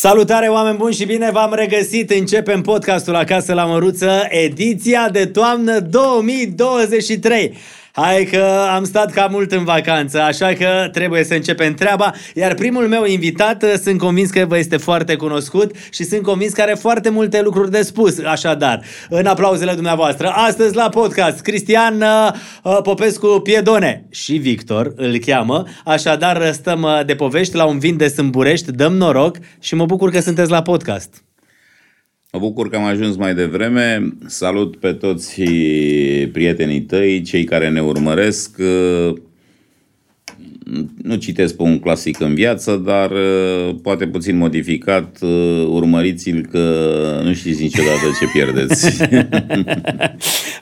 Salutare oameni buni și bine v-am regăsit. Începem podcastul Acasă la Măruță, ediția de toamnă 2023. Hai că am stat cam mult în vacanță, așa că trebuie să începem treaba. Iar primul meu invitat, uh, sunt convins că vă este foarte cunoscut și sunt convins că are foarte multe lucruri de spus. Așadar, în aplauzele dumneavoastră, astăzi la podcast, Cristian uh, uh, Popescu Piedone și Victor îl cheamă. Așadar, stăm uh, de povești la un vin de Sâmburești, dăm noroc și mă bucur că sunteți la podcast. Mă bucur că am ajuns mai devreme. Salut pe toți prietenii tăi, cei care ne urmăresc. Nu citesc pe un clasic în viață, dar poate puțin modificat, urmăriți-l că nu știți niciodată ce pierdeți.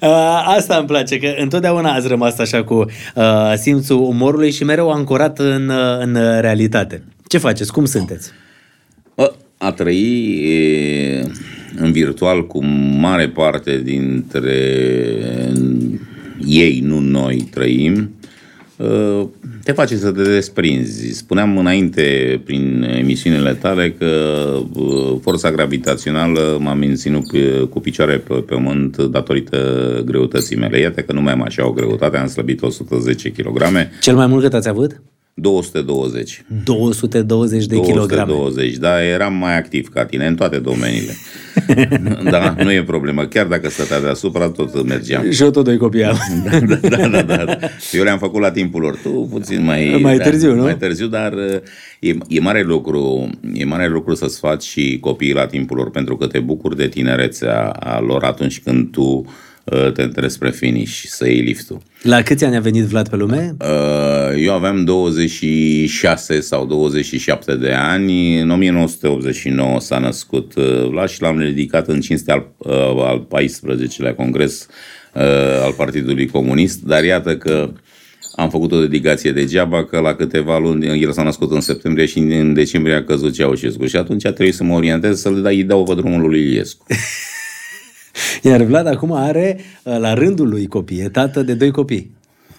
Asta îmi place, că întotdeauna ați rămas așa cu uh, simțul umorului și mereu ancorat în, uh, în realitate. Ce faceți? Cum sunteți? A trăi în virtual cu mare parte dintre ei, nu noi, trăim, te face să te desprinzi. Spuneam înainte, prin emisiunile tale, că forța gravitațională m-a menținut cu picioare pe pământ datorită greutății mele. Iată că nu mai am așa o greutate, am slăbit 110 kg. Cel mai mult cât ați avut? 220. 220 de 220, da, eram mai activ ca tine în toate domeniile. da, nu e problemă. Chiar dacă stătea deasupra, tot mergeam. Și eu tot doi copii am. da, da, da, da, da. Eu le-am făcut la timpul lor. Tu puțin mai... Mai târziu, nu? Mai târziu, dar e, e mare lucru, e mare lucru să-ți faci și copiii la timpul lor, pentru că te bucuri de tinerețea a lor atunci când tu uh, te întrebi spre finish să iei liftul. La câți ani a venit Vlad pe lume? Eu aveam 26 sau 27 de ani. În 1989 s-a născut Vlad și l-am ridicat în cinstea al, al 14-lea congres al Partidului Comunist, dar iată că am făcut o dedicație degeaba, că la câteva luni, el s-a născut în septembrie și în decembrie a căzut Ceaușescu și atunci a trebuit să mă orientez să-l dai, dau pe drumul lui Iliescu. Iar Vlad acum are, la rândul lui copii, e tată de doi copii.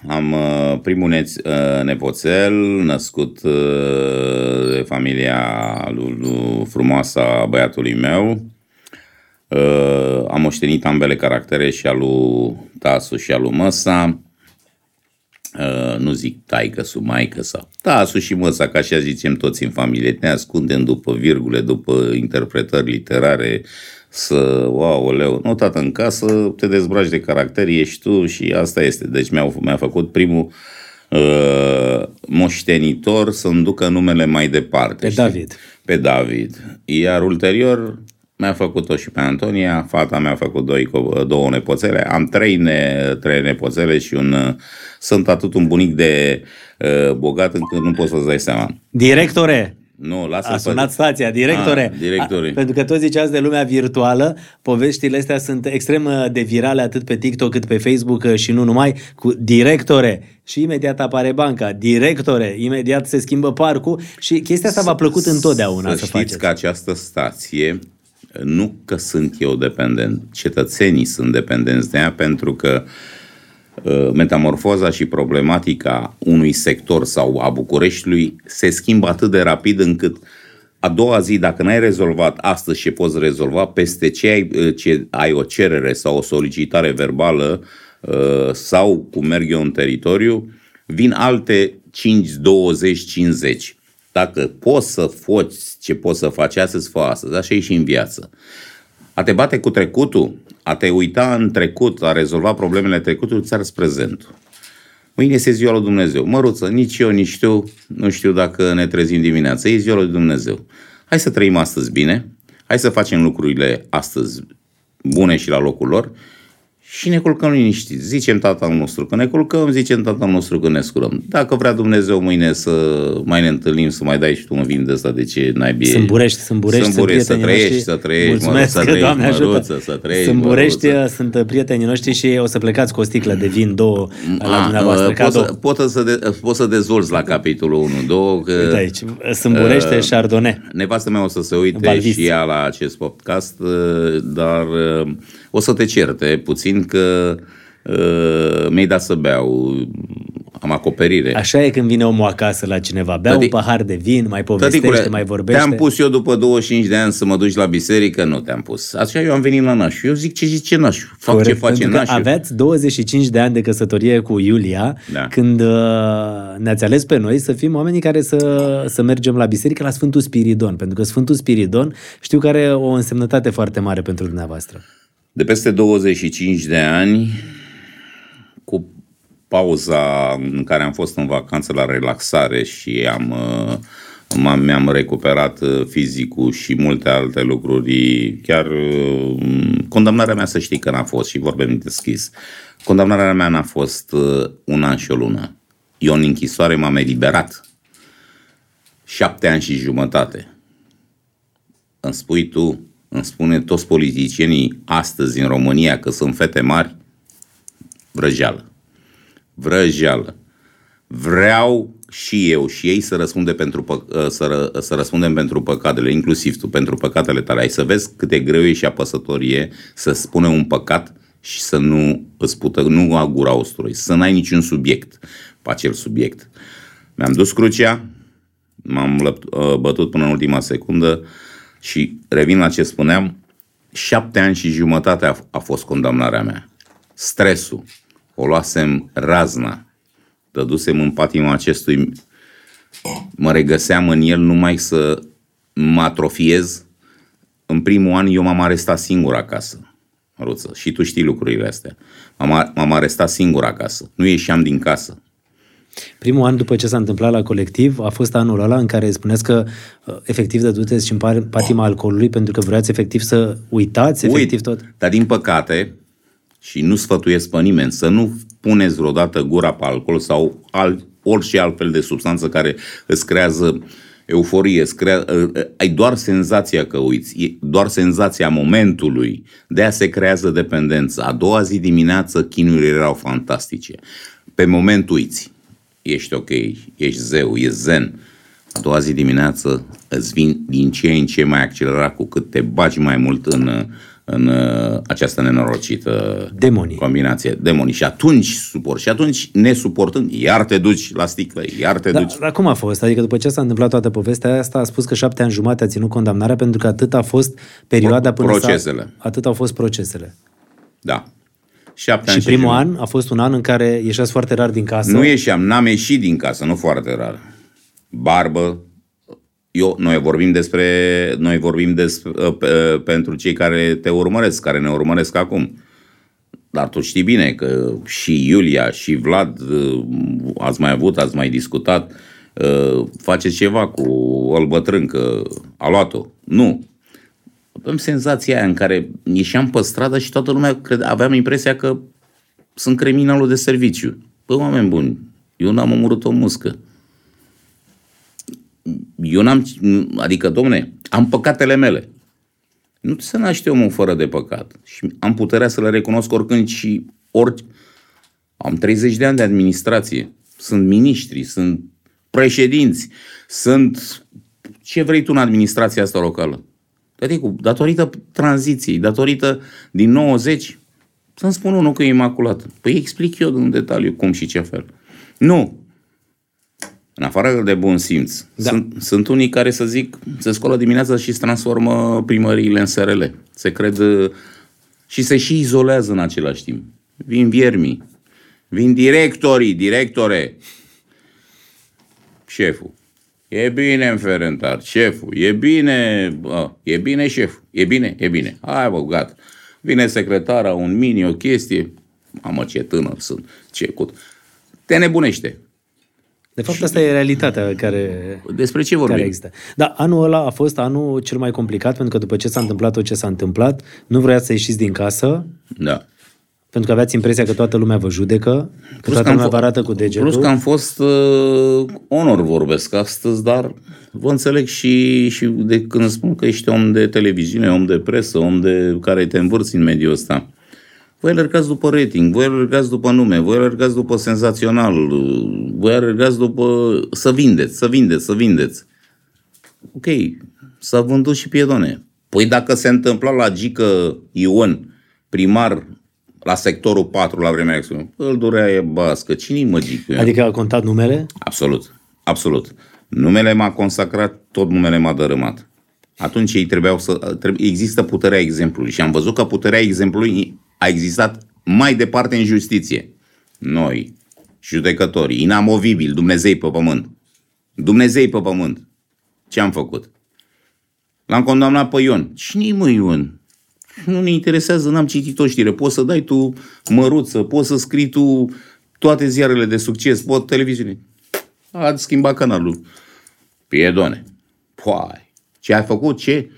Am uh, primul neț, uh, nepoțel, născut uh, de familia lui, lui frumoasă a băiatului meu. Uh, am moștenit ambele caractere și al lui Tasu și al lui Măsa. Uh, nu zic taică sau maică sau Tasu și Măsa, ca așa zicem toți în familie. Ne ascundem după virgule, după interpretări literare, să, wow, leu, nu tată în casă, te dezbraci de caracter, ești tu și asta este. Deci mi-a, mi-a făcut primul uh, moștenitor să-mi ducă numele mai departe. Pe știi? David. Pe David. Iar ulterior mi-a făcut-o și pe Antonia, fata mi-a făcut doi, două nepoțele, am trei, ne, trei nepoțele și un, sunt atât un bunic de uh, bogat încât nu poți să-ți dai seama. Directore, nu, lasă a sunat stația, directore. A, directore. A, pentru că toți ziceați de lumea virtuală, poveștile astea sunt extrem uh, de virale atât pe TikTok cât pe Facebook uh, și nu numai, cu directore. Și imediat apare banca, directore, imediat se schimbă parcul și chestia asta v-a plăcut întotdeauna să, să, să faceți. că această stație, nu că sunt eu dependent, cetățenii sunt dependenți de ea pentru că metamorfoza și problematica unui sector sau a Bucureștiului se schimbă atât de rapid încât a doua zi, dacă n-ai rezolvat astăzi ce poți rezolva, peste ce ai, ce ai o cerere sau o solicitare verbală sau cum merg eu în teritoriu, vin alte 5, 20, 50. Dacă poți să faci ce poți să faci astăzi, fă astăzi. Așa e și în viață. A te bate cu trecutul, a te uita în trecut, a rezolva problemele trecutului, ți arăți prezentul. Mâine este ziua lui Dumnezeu. Măruță, nici eu, nici tu, nu știu dacă ne trezim dimineața. E ziua lui Dumnezeu. Hai să trăim astăzi bine, hai să facem lucrurile astăzi bune și la locul lor și ne culcăm liniștiți. Zicem tatăl nostru că ne culcăm, zicem tatăl nostru că ne scurăm. Dacă vrea Dumnezeu mâine să mai ne întâlnim, să mai dai și tu un vin de ăsta, de ce n-ai Sâmburești, sâmburești, sâmburești sunt să trăiești, să trăiești, Mulțumesc, mă, să trăiești, Doamne ajută. măruță, să trăiești, Sâmburești măruță. sunt prietenii noștri și o să plecați cu o sticlă de vin, două la A, dumneavoastră, poți, cadou. să, poți, să de, poți să dezvolți la capitolul 1, 2, că Uite aici, Sâmburește, uh, Chardonnay. nevastă mea o să se uite Valvis. și ea la acest podcast, uh, dar uh, o să te certe puțin că uh, mi-ai dat să beau. am acoperire. Așa e când vine omul acasă la cineva. Bea Tăti- un pahar de vin, mai povestește, Tăticule, mai vorbește. Te-am pus eu după 25 de ani să mă duci la biserică? Nu te-am pus. Așa eu am venit la nașul. Eu zic ce zice nașul. Fac Corect, ce face pentru că nașul. aveați 25 de ani de căsătorie cu Iulia, Da. când uh, ne-ați ales pe noi să fim oamenii care să, să mergem la biserică la Sfântul Spiridon, pentru că Sfântul Spiridon știu că are o însemnătate foarte mare pentru dumneavoastră. De peste 25 de ani, cu pauza în care am fost în vacanță la relaxare și am, uh, m-am, mi-am recuperat uh, fizicul și multe alte lucruri, chiar uh, condamnarea mea să știi că n-a fost și vorbim deschis. Condamnarea mea n-a fost uh, un an și o lună. Eu în închisoare m-am eliberat. Șapte ani și jumătate îmi spui tu, îmi spune toți politicienii astăzi în România că sunt fete mari, vrăjeală. Vrăjeală. Vreau și eu și ei să, răspunde pentru pă- să, ră, să răspundem pentru păcatele, inclusiv tu, pentru păcatele tale. Ai să vezi cât de greu e și apăsătorie să spune un păcat și să nu îți pută, nu agura ostului, să n-ai niciun subiect pe acel subiect. Mi-am dus crucea, m-am lăpt- uh, bătut până în ultima secundă și revin la ce spuneam, șapte ani și jumătate a, a fost condamnarea mea. Stresul, o luasem razna, dădusem în patima acestui, mă regăseam în el numai să mă atrofiez. În primul an eu m-am arestat singur acasă, Ruță, și tu știi lucrurile astea. M-am, m-am arestat singur acasă, nu ieșeam din casă. Primul an după ce s-a întâmplat la colectiv a fost anul ăla în care spuneți că uh, efectiv dăduteți și în par- patima alcoolului pentru că vreați efectiv să uitați efectiv Uit, tot. Dar din păcate, și nu sfătuiesc pe nimeni, să nu puneți vreodată gura pe alcool sau alt, orice altfel de substanță care îți creează euforie, îți crea, ai doar senzația că uiți, e doar senzația momentului, de aia se creează dependență. A doua zi dimineață chinurile erau fantastice. Pe moment uiți, ești ok, ești zeu, ești zen. A doua zi dimineață îți vin din ce în ce mai accelerat cu cât te bagi mai mult în, în uh, această nenorocită Demonii. combinație, demonii. Și atunci suport. Și atunci, nesuportând, iar te duci la sticlă, iar te Dar, duci. dar cum a fost? Adică după ce s-a întâmplat toată povestea asta, a spus că șapte ani jumate a ținut condamnarea pentru că atât a fost perioada Pro- până procesele. S-a, atât au fost procesele. Da. Șapte Și ani primul jumătate. an a fost un an în care ieșeați foarte rar din casă. Nu ieșeam, n-am ieșit din casă, nu foarte rar. Barbă. Eu, noi vorbim despre, noi vorbim despre, pe, pentru cei care te urmăresc, care ne urmăresc acum. Dar tu știi bine că și Iulia și Vlad uh, ați mai avut, ați mai discutat, uh, faceți ceva cu o bătrân că a luat-o. Nu. Avem senzația aia în care ieșeam pe stradă și toată lumea crede, aveam impresia că sunt criminalul de serviciu. Păi, oameni buni, eu n-am omorât o muscă. Eu n-am, adică, domne, am păcatele mele. Nu se naște omul fără de păcat. Și am puterea să le recunosc oricând și ori... Am 30 de ani de administrație. Sunt miniștri, sunt președinți, sunt ce vrei tu în administrația asta locală. Adică, datorită tranziției, datorită din 90, să-mi spun unul că e imaculat. Păi explic eu în detaliu cum și ce fel. Nu. În afară de bun simț, Da. sunt, sunt unii care să zic, se scoală dimineața și îți transformă primăriile în SRL. Se cred uh, și se și izolează în același timp. Vin viermii, vin directorii, directore, șeful. E bine, înferentar, șeful, e bine, bă, e bine, șef, e bine, e bine. Hai, bă, gata. Vine secretara, un mini, o chestie. Mamă, ce tânăr sunt, ce cut. Te nebunește. De fapt, asta e realitatea care, Despre ce care vorbim? există. Dar anul ăla a fost anul cel mai complicat, pentru că după ce s-a întâmplat tot ce s-a întâmplat, nu vroiați să ieșiți din casă, Da. Pentru că aveați impresia că toată lumea vă judecă, că Plus toată că am lumea fo- vă arată cu degetul. Plus că am fost uh, onor vorbesc astăzi, dar vă înțeleg și, și de când spun că ești om de televiziune, om de presă, om de care te învârți în mediul ăsta. Voi alergați după rating, voi alergați după nume, voi alergați după senzațional, uh, voi alergați după să vindeți, să vindeți, să vindeți. Ok, s-a vândut și piedone. Păi dacă se întâmpla la Gică Ion, primar la sectorul 4 la vremea respectivă. Îl durea e bască. Cine-i măgică? Adică a contat numele? Absolut. Absolut. Numele m-a consacrat, tot numele m-a dărâmat. Atunci ei trebuiau să... Trebuie, există puterea exemplului și am văzut că puterea exemplului a existat mai departe în justiție. Noi, judecătorii, inamovibili, Dumnezei pe pământ. Dumnezei pe pământ. Ce am făcut? L-am condamnat pe Ion. Cine-i mă Ion? Nu ne interesează, n-am citit o știre. Poți să dai tu măruță, poți să scrii tu toate ziarele de succes, pot televiziune. A schimbat canalul. Piedone. Poai. Ce ai făcut? Ce?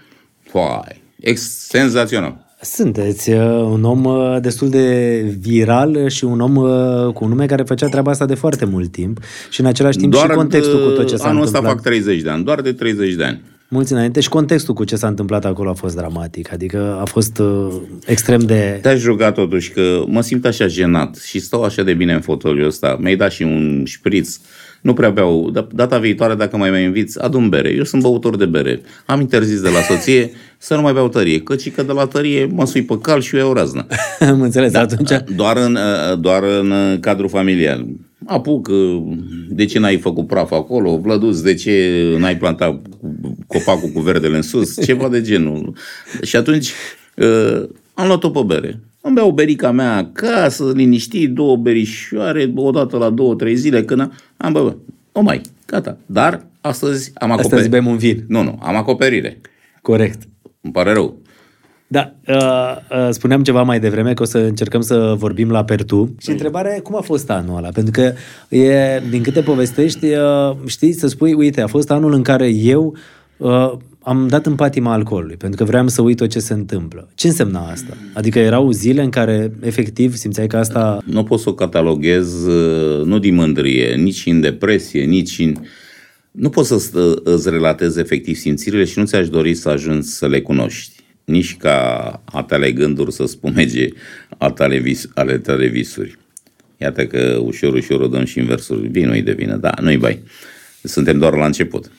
Poai. Ex- senzațional. Sunteți uh, un om uh, destul de viral și un om uh, cu un nume care făcea treaba asta de foarte mult timp și în același timp Doar și contextul de- cu tot ce s-a Anul întâmplat. ăsta fac 30 de ani, doar de 30 de ani. Mulți înainte și contextul cu ce s-a întâmplat acolo a fost dramatic, adică a fost uh, extrem de... Te-aș ruga totuși că mă simt așa jenat și stau așa de bine în fotoliul ăsta. Mi-ai dat și un șpriț. Nu prea beau. Da- Data viitoare, dacă mai mai inviți, adu bere. Eu sunt băutor de bere. Am interzis de la soție să nu mai beau tărie. Căci că de la tărie mă sui pe cal și eu iau raznă. Am înțeles, da, atunci... Doar în, uh, doar în uh, cadrul familial. Apuc, uh, de ce n-ai făcut praf acolo? Vlăduț, de ce n-ai plantat copacul cu verdele în sus? Ceva de genul. Și atunci uh, am luat-o pe bere. Îmi beau berica mea acasă, liniștit, două berișoare, o dată la două, trei zile, când am, am bă, bă, o mai, gata. Dar astăzi am Astăzi acoperire. bem un vin. Nu, nu, am acoperire. Corect. Îmi pare rău. Da, uh, uh, spuneam ceva mai devreme că o să încercăm să vorbim la Pertu. Și întrebarea e cum a fost anul ăla? Pentru că e, din câte povestești, uh, știi, să spui, uite, a fost anul în care eu uh, am dat în patima alcoolului, pentru că vreau să uit tot ce se întâmplă. Ce însemna asta? Adică erau zile în care, efectiv, simțeai că asta... Nu pot să o cataloghez uh, nu din mândrie, nici în depresie, nici în... Nu pot să st- îți relatez efectiv simțirile și nu ți-aș dori să ajungi să le cunoști. Nici ca a tale gânduri să spumege a tale vis- ale tale visuri. Iată că ușor, ușor o dăm și în versuri. Vinul-i de vină, da, nu-i bai. Suntem doar la început.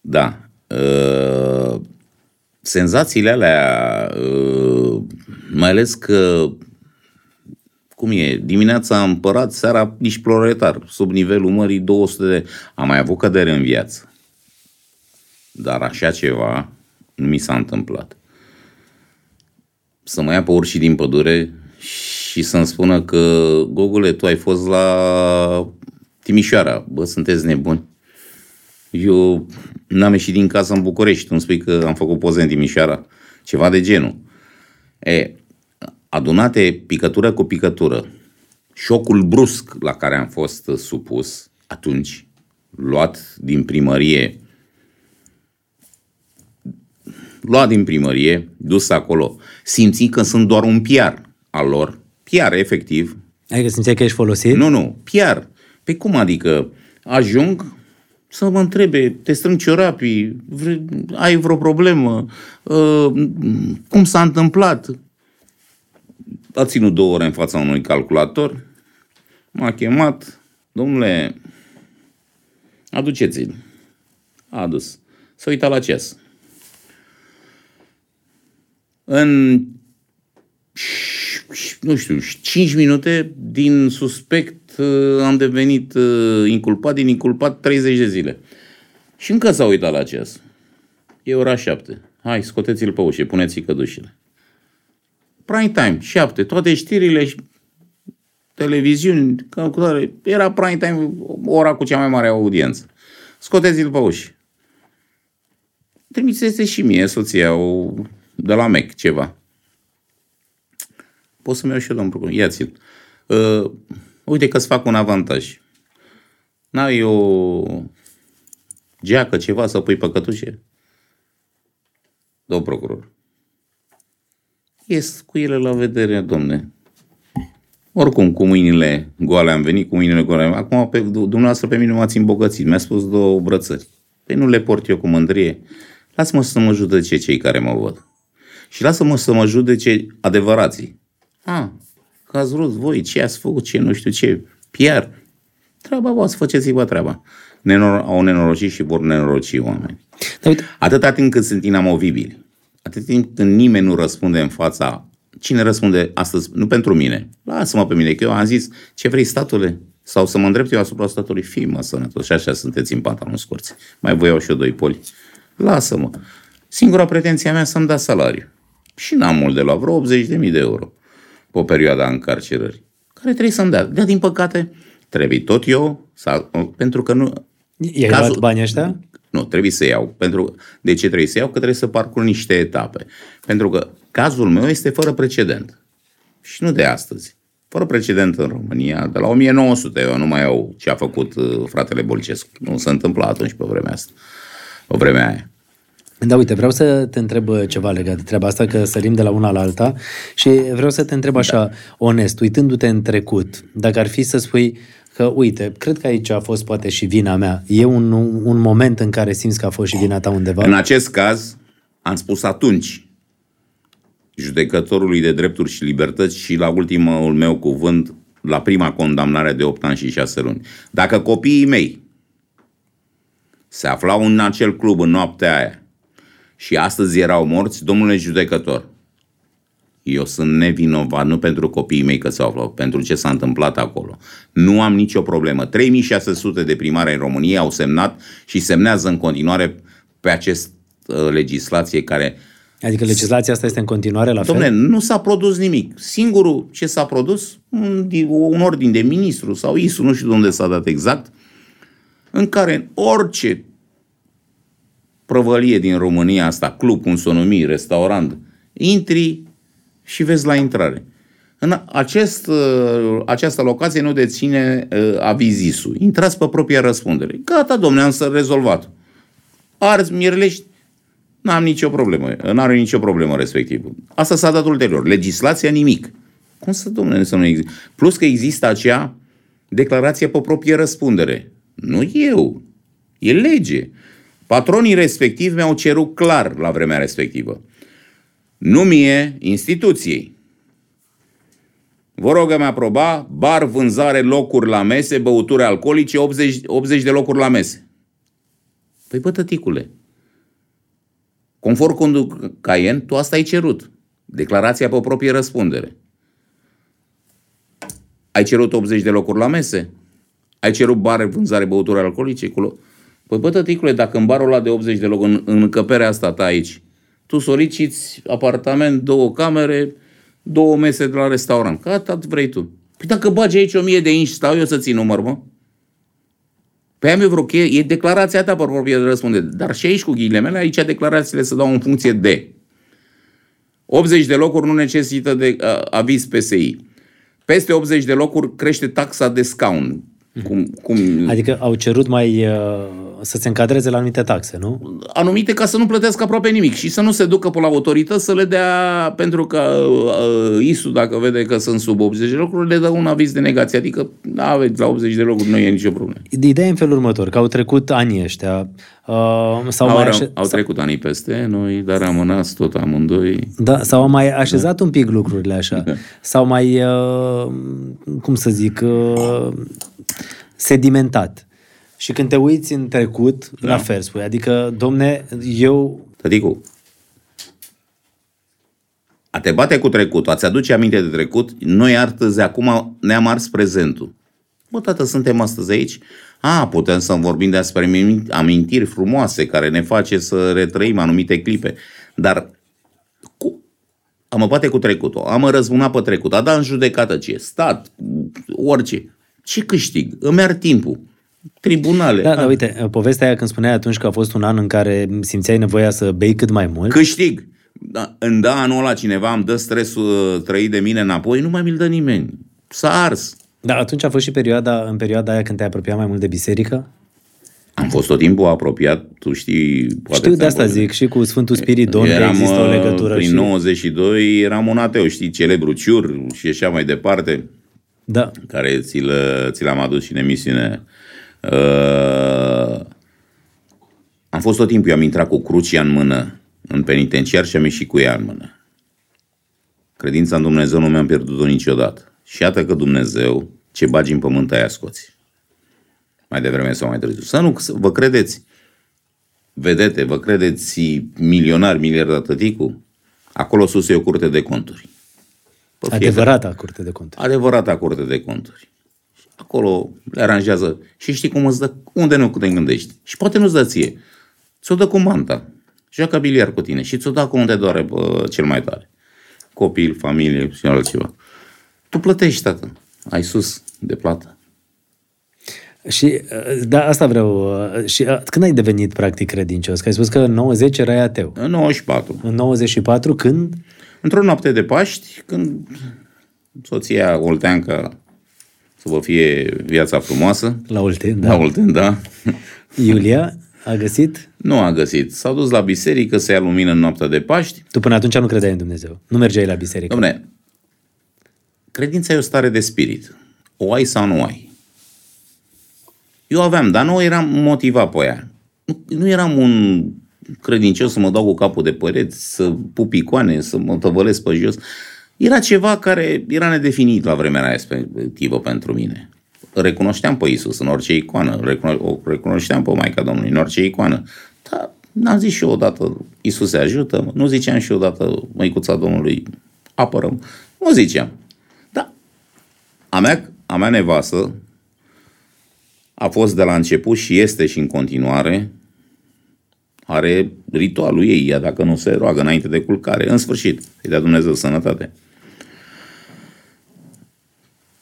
Da. Uh, senzațiile alea, uh, mai ales că cum e, dimineața am părat, seara nici proletar, sub nivelul mării 200 de... Am mai avut cădere în viață. Dar așa ceva nu mi s-a întâmplat. Să mă ia pe urși din pădure și să-mi spună că, Gogule, tu ai fost la Timișoara. Bă, sunteți nebuni. Eu n-am ieșit din casă în București. Tu îmi spui că am făcut poze în Timișoara. Ceva de genul. E, adunate picătură cu picătură, șocul brusc la care am fost supus atunci, luat din primărie, luat din primărie, dus acolo, simți că sunt doar un PR al lor, PR efectiv, Adică simțeai că ești folosit? nu, nu, PR. Pe cum adică? Ajung să mă întrebe, te strâng ciorapii, vre, ai vreo problemă, uh, cum s-a întâmplat? A ținut două ore în fața unui calculator, m-a chemat, domnule, aduceți-l. A adus. S-a uitat la ceas. În nu știu, 5 minute din suspect uh, am devenit uh, inculpat, din inculpat 30 de zile. Și încă s-a uitat la ceas. E ora 7. Hai, scoteți-l pe ușă, puneți-i cădușile. Prime time, 7. Toate știrile și televiziuni, calculare, era prime time ora cu cea mai mare audiență. Scoteți-l pe ușă. Trimiteți și mie, soția, o, de la MEC, ceva. Pot să-mi iau și eu, domnul procuror. Ia-ți-l. Uh, uite că-ți fac un avantaj. N-ai o geacă, ceva să pui pe cătușe? Domnul procuror. Ies cu ele la vedere, domne. Oricum, cu mâinile goale am venit, cu mâinile goale. Acum, pe, dumneavoastră, pe mine m-ați îmbogățit. Mi-a spus două brățări. Păi nu le port eu cu mândrie. Lasă-mă să mă judece cei care mă văd. Și lasă-mă să mă judece adevărații. A, că ați vrut voi, ce ați făcut, ce nu știu ce, PR. Treaba voastră, faceți-vă treaba. Nenor- au nenorocit și vor nenoroci oameni. Dar uite, Atâta timp cât sunt inamovibili, atât timp când nimeni nu răspunde în fața cine răspunde astăzi? Nu pentru mine. Lasă-mă pe mine, că eu am zis, ce vrei, statule? Sau să mă îndrept eu asupra statului? Fii mă sănătos. Și așa sunteți în pantaloni scurți. Mai voiau și eu doi poli. Lasă-mă. Singura pretenție a mea să-mi da salariu. Și n-am mult de la vreo 80.000 de euro pe o perioadă a încarcerării. Care trebuie să-mi dea. Dar, din păcate, trebuie tot eu, sau, pentru că nu... I-ai Cazul... luat banii ăștia? Nu, trebuie să iau. Pentru, de ce trebuie să iau? Că trebuie să parcurg niște etape. Pentru că cazul meu este fără precedent. Și nu de astăzi. Fără precedent în România. De la 1900 eu nu mai au ce a făcut uh, fratele Bolcescu. Nu se întâmplă atunci pe vremea asta. Pe vremea aia. Da, uite, vreau să te întreb uh, ceva legat de treaba asta, că sărim de la una la alta și vreau să te întreb așa, da. onest, uitându-te în trecut, dacă ar fi să spui că, uite, cred că aici a fost poate și vina mea. E un, un moment în care simți că a fost și vina ta undeva? În acest caz, am spus atunci judecătorului de drepturi și libertăți și la ultimul meu cuvânt, la prima condamnare de 8 ani și 6 luni. Dacă copiii mei se aflau în acel club în noaptea aia și astăzi erau morți, domnule judecător, eu sunt nevinovat, nu pentru copiii mei că s-au aflat, pentru ce s-a întâmplat acolo. Nu am nicio problemă. 3600 de primari în România au semnat și semnează în continuare pe acest uh, legislație care Adică legislația asta este în continuare la Dom'le, fel? nu s-a produs nimic. Singurul ce s-a produs, un, un ordin de ministru sau ISU, nu știu de unde s-a dat exact, în care orice prăvălie din România asta, club, cum să o numi, restaurant, intri și vezi la intrare. În acest, uh, această locație nu deține uh, avizisul. Intrați pe propria răspundere. Gata, domnule, am să rezolvat. Arzi, mirlești, n-am nicio problemă. N-are nicio problemă respectiv. Asta s-a dat ulterior. Legislația, nimic. Cum să, domnule, să nu există? Plus că există acea declarație pe proprie răspundere. Nu eu. E lege. Patronii respectivi mi-au cerut clar la vremea respectivă nu mie, instituției. Vă rog mi aproba bar, vânzare, locuri la mese, băuturi alcoolice, 80, 80 de locuri la mese. Păi bă, tăticule, conform conduc Caien, tu asta ai cerut. Declarația pe proprie răspundere. Ai cerut 80 de locuri la mese? Ai cerut bar, vânzare, băuturi alcoolice? Culo? Păi bă, tăticule, dacă în barul ăla de 80 de locuri, în, în încăperea asta ta aici, tu soliciți apartament, două camere, două mese de la restaurant. Ca atât vrei tu. Păi dacă bagi aici o mie de inși, stau eu să țin număr, mă? Păi am eu vreo cheie, e declarația ta pe proprie de răspunde. Dar și aici cu ghilimele, aici declarațiile se dau în funcție de 80 de locuri nu necesită de uh, aviz PSI. Peste 80 de locuri crește taxa de scaun. Cum, cum... Adică au cerut mai uh, să se încadreze la anumite taxe, nu? Anumite ca să nu plătească aproape nimic și să nu se ducă pe la autorități să le dea, pentru că uh, ISU, dacă vede că sunt sub 80 de locuri, le dă un aviz de negație. Adică, da, aveți, la 80 de locuri nu e nicio problemă. Ideea e în felul următor, că au trecut anii ăștia. Uh, sau au, mai așe... au trecut anii peste noi, dar amânați tot amândoi. Da, sau au mai așezat da. un pic lucrurile așa. sau mai, uh, cum să zic, uh, sedimentat. Și când te uiți în trecut, da. la fel spui. Adică, domne, eu... Tăticu, a te bate cu trecutul, a-ți aduce aminte de trecut, noi astăzi acum ne-am ars prezentul. Bă, tată, suntem astăzi aici? A, putem să vorbim despre amintiri frumoase care ne face să retrăim anumite clipe. Dar cu, am mă bate cu trecutul, am mă răzbuna pe trecut, a dat în judecată ce? Stat, orice. Ce câștig? Îmi ar timpul tribunale. Da, dar uite, povestea aia când spuneai atunci că a fost un an în care simțeai nevoia să bei cât mai mult. Câștig. Da, în da anul ăla cineva îmi dă stresul uh, trăit de mine înapoi, nu mai mi-l dă nimeni. S-a ars. Da, atunci a fost și perioada, în perioada aia când te-ai apropiat mai mult de biserică? Am fost tot timpul apropiat, tu știi... Poate Știu de asta zic, și cu Sfântul Spirit Domn, eram, există o uh, legătură. Prin și... 92 eram un ateu, știi, celebru ciur și așa mai departe. Da. Care ți, ți l-am adus și în emisiune Uh, am fost tot timpul, eu am intrat cu crucia în mână în penitenciar și am ieșit cu ea în mână. Credința în Dumnezeu nu mi-am pierdut-o niciodată. Și iată că Dumnezeu, ce bagi în pământ, aia scoți. Mai devreme sau mai târziu. Să nu vă credeți, vedete, vă credeți milionar, miliardar tăticu? Acolo sus e o curte de conturi. Pe fiecare- Adevărata curte de conturi. adevărata curte de conturi. Acolo le aranjează și știi cum îți dă, unde nu te gândești. Și poate nu-ți dă ție. Ți-o dă cu manta. Joacă biliar cu tine și ți-o dă acolo unde doare bă, cel mai tare. Copil, familie și altceva. Tu plătești, tată. Ai sus de plată. Și, uh, da, asta vreau. uh, Și uh, când ai devenit practic credincios? Că ai spus că în 90 erai ateu. În 94. În 94, când? Într-o noapte de Paști, când soția Olteanca să vă fie viața frumoasă, La Olten, da. da. la Olten, da, Iulia a găsit? nu a găsit. S-au dus la biserică să ia lumină în noaptea de Paști. Tu până atunci nu credeai în Dumnezeu. Nu mergeai la biserică. Dom'le, credința e o stare de spirit. O ai sau nu ai. Eu aveam, dar nu eram motivat pe aia. Nu, nu eram un credincios să mă dau cu capul de păreți, să pup icoane, să mă tăvălesc pe jos. Era ceva care era nedefinit la vremea respectivă pentru mine. Recunoșteam pe Isus în orice icoană, recuno- o recunoșteam pe Maica Domnului în orice icoană. Dar n-am zis și eu odată, Isus se ajută, nu ziceam și eu odată, Măicuța Domnului, apărăm. Nu ziceam. Da. A mea, a mea nevastă a fost de la început și este și în continuare, are ritualul ei, ea dacă nu se roagă înainte de culcare, în sfârșit, să-i dea Dumnezeu sănătate.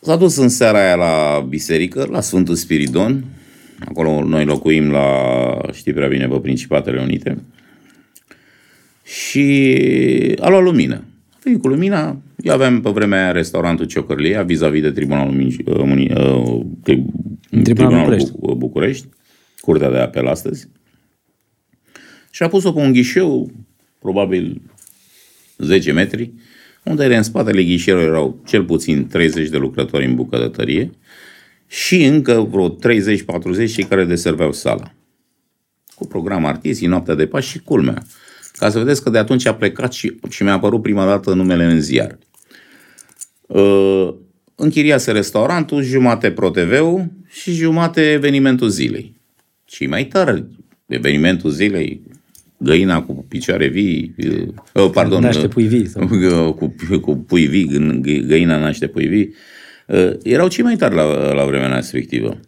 S-a dus în seara aia la biserică, la Sfântul Spiridon, acolo noi locuim la, știi prea bine, pe Principatele Unite, și a luat lumină. A venit cu lumina, eu aveam pe vremea aia restaurantul Ciocărlia, vis-a-vis de Tribunalul, Minci, uh, Muni, uh, tri, Tribunalul București. Bu- București, Curtea de Apel astăzi, și a pus-o pe un ghișeu, probabil 10 metri, unde era în spatele ghișeului erau cel puțin 30 de lucrători în bucătărie și încă vreo 30-40 cei care deserveau sala. Cu program artistii, noaptea de Paști și culmea. Ca să vedeți că de atunci a plecat și, și mi-a apărut prima dată numele în ziar. Uh, închiriase restaurantul, jumate ProTV-ul și jumate evenimentul zilei. Și mai tare, evenimentul zilei, găina cu picioare vii, uh, pardon, Naște pui vii, sau- uh, cu, cu pui vii, gân- găina naște pui vii, uh, erau cei mai tari la, la vremea respectivă.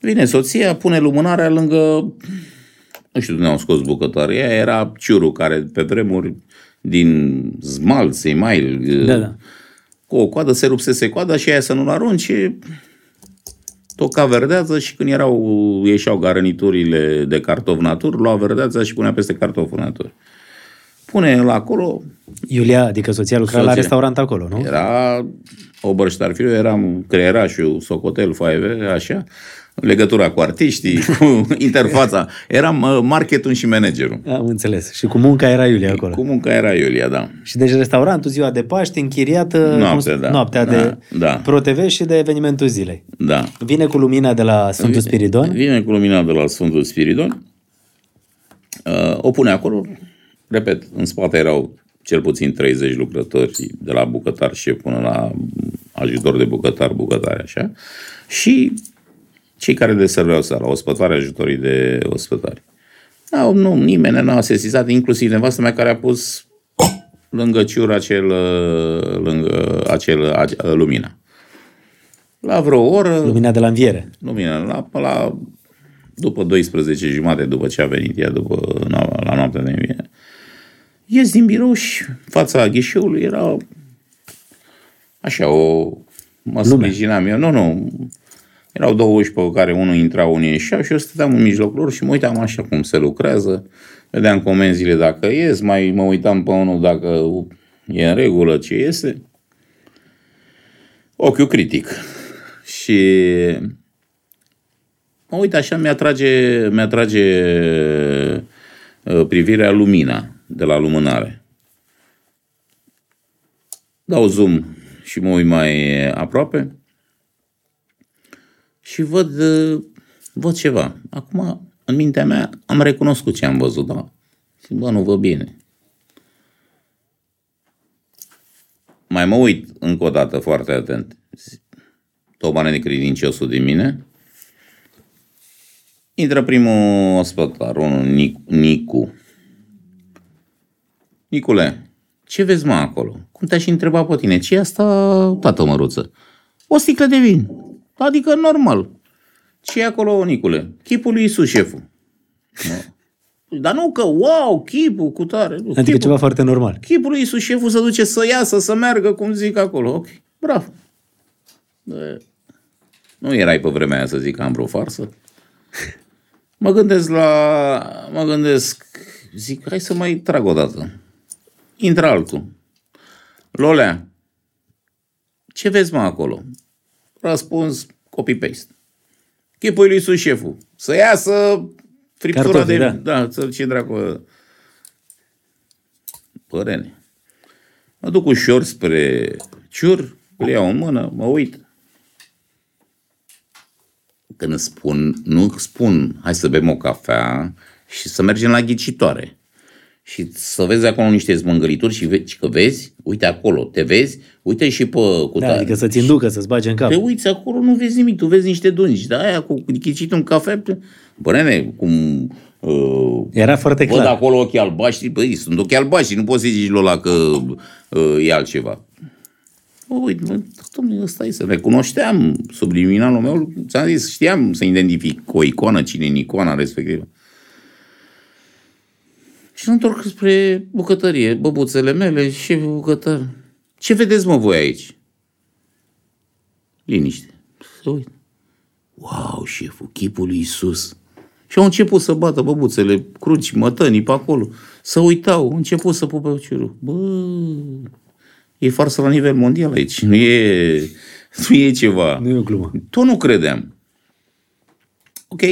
Vine soția, pune lumânarea lângă, nu știu de unde au scos bucătăria, era ciurul care pe vremuri din zmalt, semail, Da, da. cu o coadă se rupsese coada și aia să nu-l arunci, toca verdeață și când erau, ieșeau garniturile de cartof natur, lua verdeața și punea peste cartoful natur. Pune la acolo, Iulia, adică soția lucra la Soția. restaurant acolo, nu? era Oberștarfiu, eram creierașul, socotel, foaive, așa, legătura cu artiștii, cu interfața. Eram uh, marketul și managerul. Am înțeles. Și cu munca era Iulia acolo. Cu munca era Iulia, da. Și deci restaurantul ziua de Paște închiriată Noaptea, cum s- da. noaptea Da, de da. ProTV și de evenimentul zilei. Da. Vine cu lumina de la Sfântul Spiridon. Vine cu lumina de la Sfântul Spiridon, uh, o pune acolo, repet, în spate erau cel puțin 30 lucrători, de la bucătar șef până la ajutor de bucătar, bucătare, așa, și cei care deserveau sala, ospătare, ajutorii de ospătare. Nu, nu, nimeni nu a sesizat, inclusiv nevastă mea care a pus lângă ciur acel, uh, lângă acel, acea, lumina. La vreo oră, Lumina de la înviere. lumina la, la după 12 jumate după ce a venit ea după no- la noaptea de înviere. Ies din birou și fața ghișeului era așa o mă Lume. sprijinam eu. Nu, nu. Erau două uși pe care unul intra, unul ieșea și eu stăteam în mijlocul lor și mă uitam așa cum se lucrează. Vedeam comenzile dacă ies, mai mă uitam pe unul dacă e în regulă ce iese. Ochiul critic. Și mă uit așa, mi-atrage, mi-atrage uh, privirea lumina de la lumânare. Dau zoom și mă uit mai aproape și văd, uh, văd ceva. Acum, în mintea mea, am recunoscut ce am văzut, da? Și bă, nu văd bine. Mai mă uit încă o dată foarte atent. Tocmai necredinciosul din mine. Intră primul ospătar, unul Nic- Nicu. Nicule, Ce vezi, mă, acolo? Cum te-aș întreba pe tine? ce e asta, tată măruță? O sticlă de vin. Adică normal. ce e acolo, Nicule? Chipul lui Isus, șeful. Dar nu că, wow, chipul cu tare. Adică chipul, ceva foarte normal. Chipul lui Isus, șeful, să duce să iasă, să meargă, cum zic acolo. Ok, bravo. De... Nu erai pe vremea aia să zic că am vreo farsă? Mă gândesc la... Mă gândesc... Zic, hai să mai trag o dată. Intră altul. Lolea, ce vezi mă acolo? Răspuns copy-paste. Chipul lui sus șeful. Să iasă friptura Cartofi, de... da. da, să ce dracu... Părene. Mă duc ușor spre ciur, îl iau în mână, mă uit. Când îți spun, nu spun, hai să bem o cafea și să mergem la ghicitoare. Și să vezi acolo niște zmângărituri și vezi că vezi, uite acolo, te vezi, uite și pe Da, cutare. adică să-ți inducă, să-ți bage în cap. Te uiți acolo, nu vezi nimic, tu vezi niște dungi. Da, aia cu ghicitul în cafea, bă, nene, cum uh, Era foarte văd clar. acolo ochii albaștri, băi, sunt ochii albaștri, nu poți să zici Lola că uh, e altceva. Bă, uite, bă, domnule, ăsta e, să recunoșteam subliminalul meu, ți-am zis, știam să identific o icoană, cine e în icoana respectivă. Și mă întorc spre bucătărie, băbuțele mele, șeful bucătar. Ce vedeți, mă, voi aici? Liniște. Să uit. Wow, șeful, chipul lui Isus. Și au început să bată băbuțele, cruci, mătănii pe acolo. Să uitau, au început să pupe ciurul. Bă, e farsă la nivel mondial aici. Nu e, nu e ceva. Nu e o glumă. Tot nu credeam. Ok.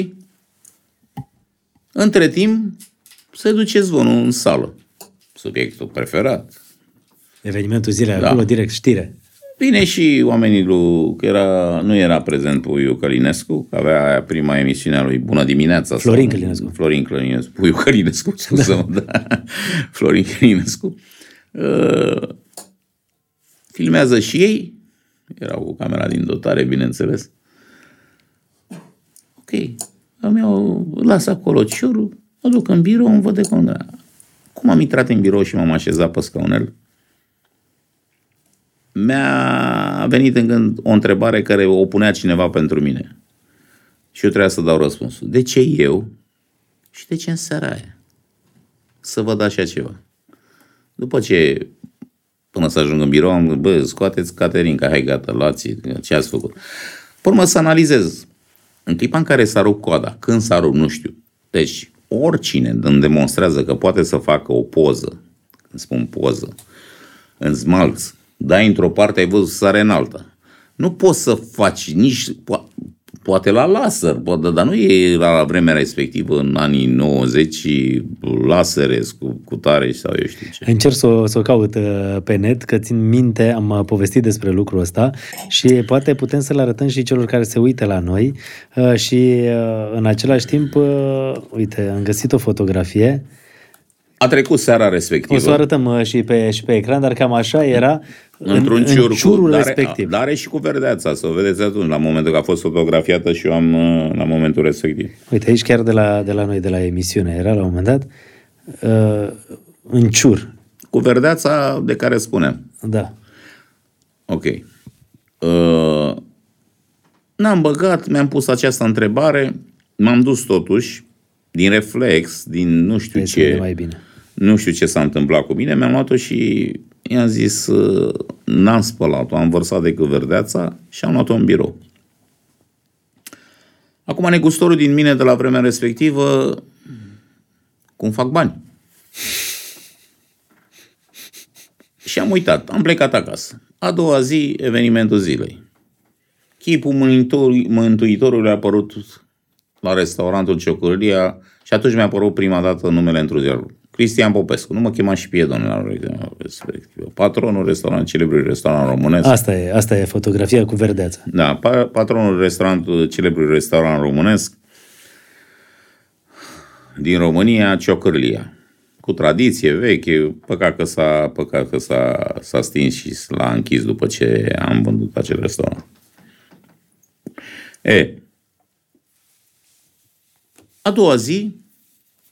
Între timp, se duce zvonul în sală. Subiectul preferat. Evenimentul zilei Da. acolo, direct știre. Bine și oamenii lui, că era, nu era prezent Puiu Călinescu, că avea aia prima emisiune a lui Bună dimineața. Florin sau- Călinescu. Florin Călinescu. Puiu Călinescu, scuză-mă, da. Florin Călinescu. Uh, filmează și ei. Erau cu camera din dotare, bineînțeles. Ok. Îmi iau, las acolo ciorul, mă duc în birou, îmi văd de cum, da. Cum am intrat în birou și m-am așezat pe scaunel, mi-a venit în gând o întrebare care o punea cineva pentru mine. Și eu trebuia să dau răspunsul. De ce eu și de ce în seara aia? Să văd așa ceva. După ce, până să ajung în birou, am gândit, bă, scoateți Caterinca, hai gata, luați ce ați făcut. Pe urmă să analizez. În clipa în care s-a rupt coada, când s-a rupt, nu știu. Deci, oricine îmi demonstrează că poate să facă o poză, când spun poză, în smalț, dai într-o parte, ai văzut sare în alta. Nu poți să faci nici, po- poate la laser, poate, dar nu e la vremea respectivă, în anii 90, lasere cu, cu tare sau eu știu ce. Încerc să o, să o caut uh, pe net, că țin minte, am uh, povestit despre lucrul ăsta și poate putem să-l arătăm și celor care se uită la noi uh, și uh, în același timp, uh, uite, am găsit o fotografie, A trecut seara o să o respectivă arătăm uh, și pe, și pe ecran, dar cam așa era în, într-un ciur, în ciurul cu, dar, respectiv. Dar are și cu verdeața, să o vedeți atunci, la momentul că a fost fotografiată și eu am uh, la momentul respectiv. Uite, aici chiar de la, de la noi, de la emisiune, era la un moment dat, uh, în ciur, Cu verdeața de care spuneam. da. Ok. Uh, n-am băgat, mi-am pus această întrebare, m-am dus totuși, din reflex, din nu știu Vezi să vede ce, mai bine. nu știu ce s-a întâmplat cu mine, mi-am luat-o și i-am zis, uh, n-am spălat-o, am vărsat decât verdeața și am luat-o în birou. Acum, negustorul din mine de la vremea respectivă, cum fac bani? Și am uitat, am plecat acasă. A doua zi, evenimentul zilei. Chipul mântuitor- Mântuitorului a apărut la restaurantul Ciocârlia și atunci mi-a apărut prima dată numele întruziarului. Cristian Popescu. Nu mă chema și Piedon la vremea respectivă. Patronul restaurant, celebrul restaurant românesc. Asta e, asta e fotografia cu verdeața. Da, pa- patronul restaurant, celebrul restaurant românesc din România, Ciocârlia. Cu tradiție veche, păcat că s-a, păcat că s-a, s-a stins și l-a închis după ce am vândut acel restaurant. E, a doua zi,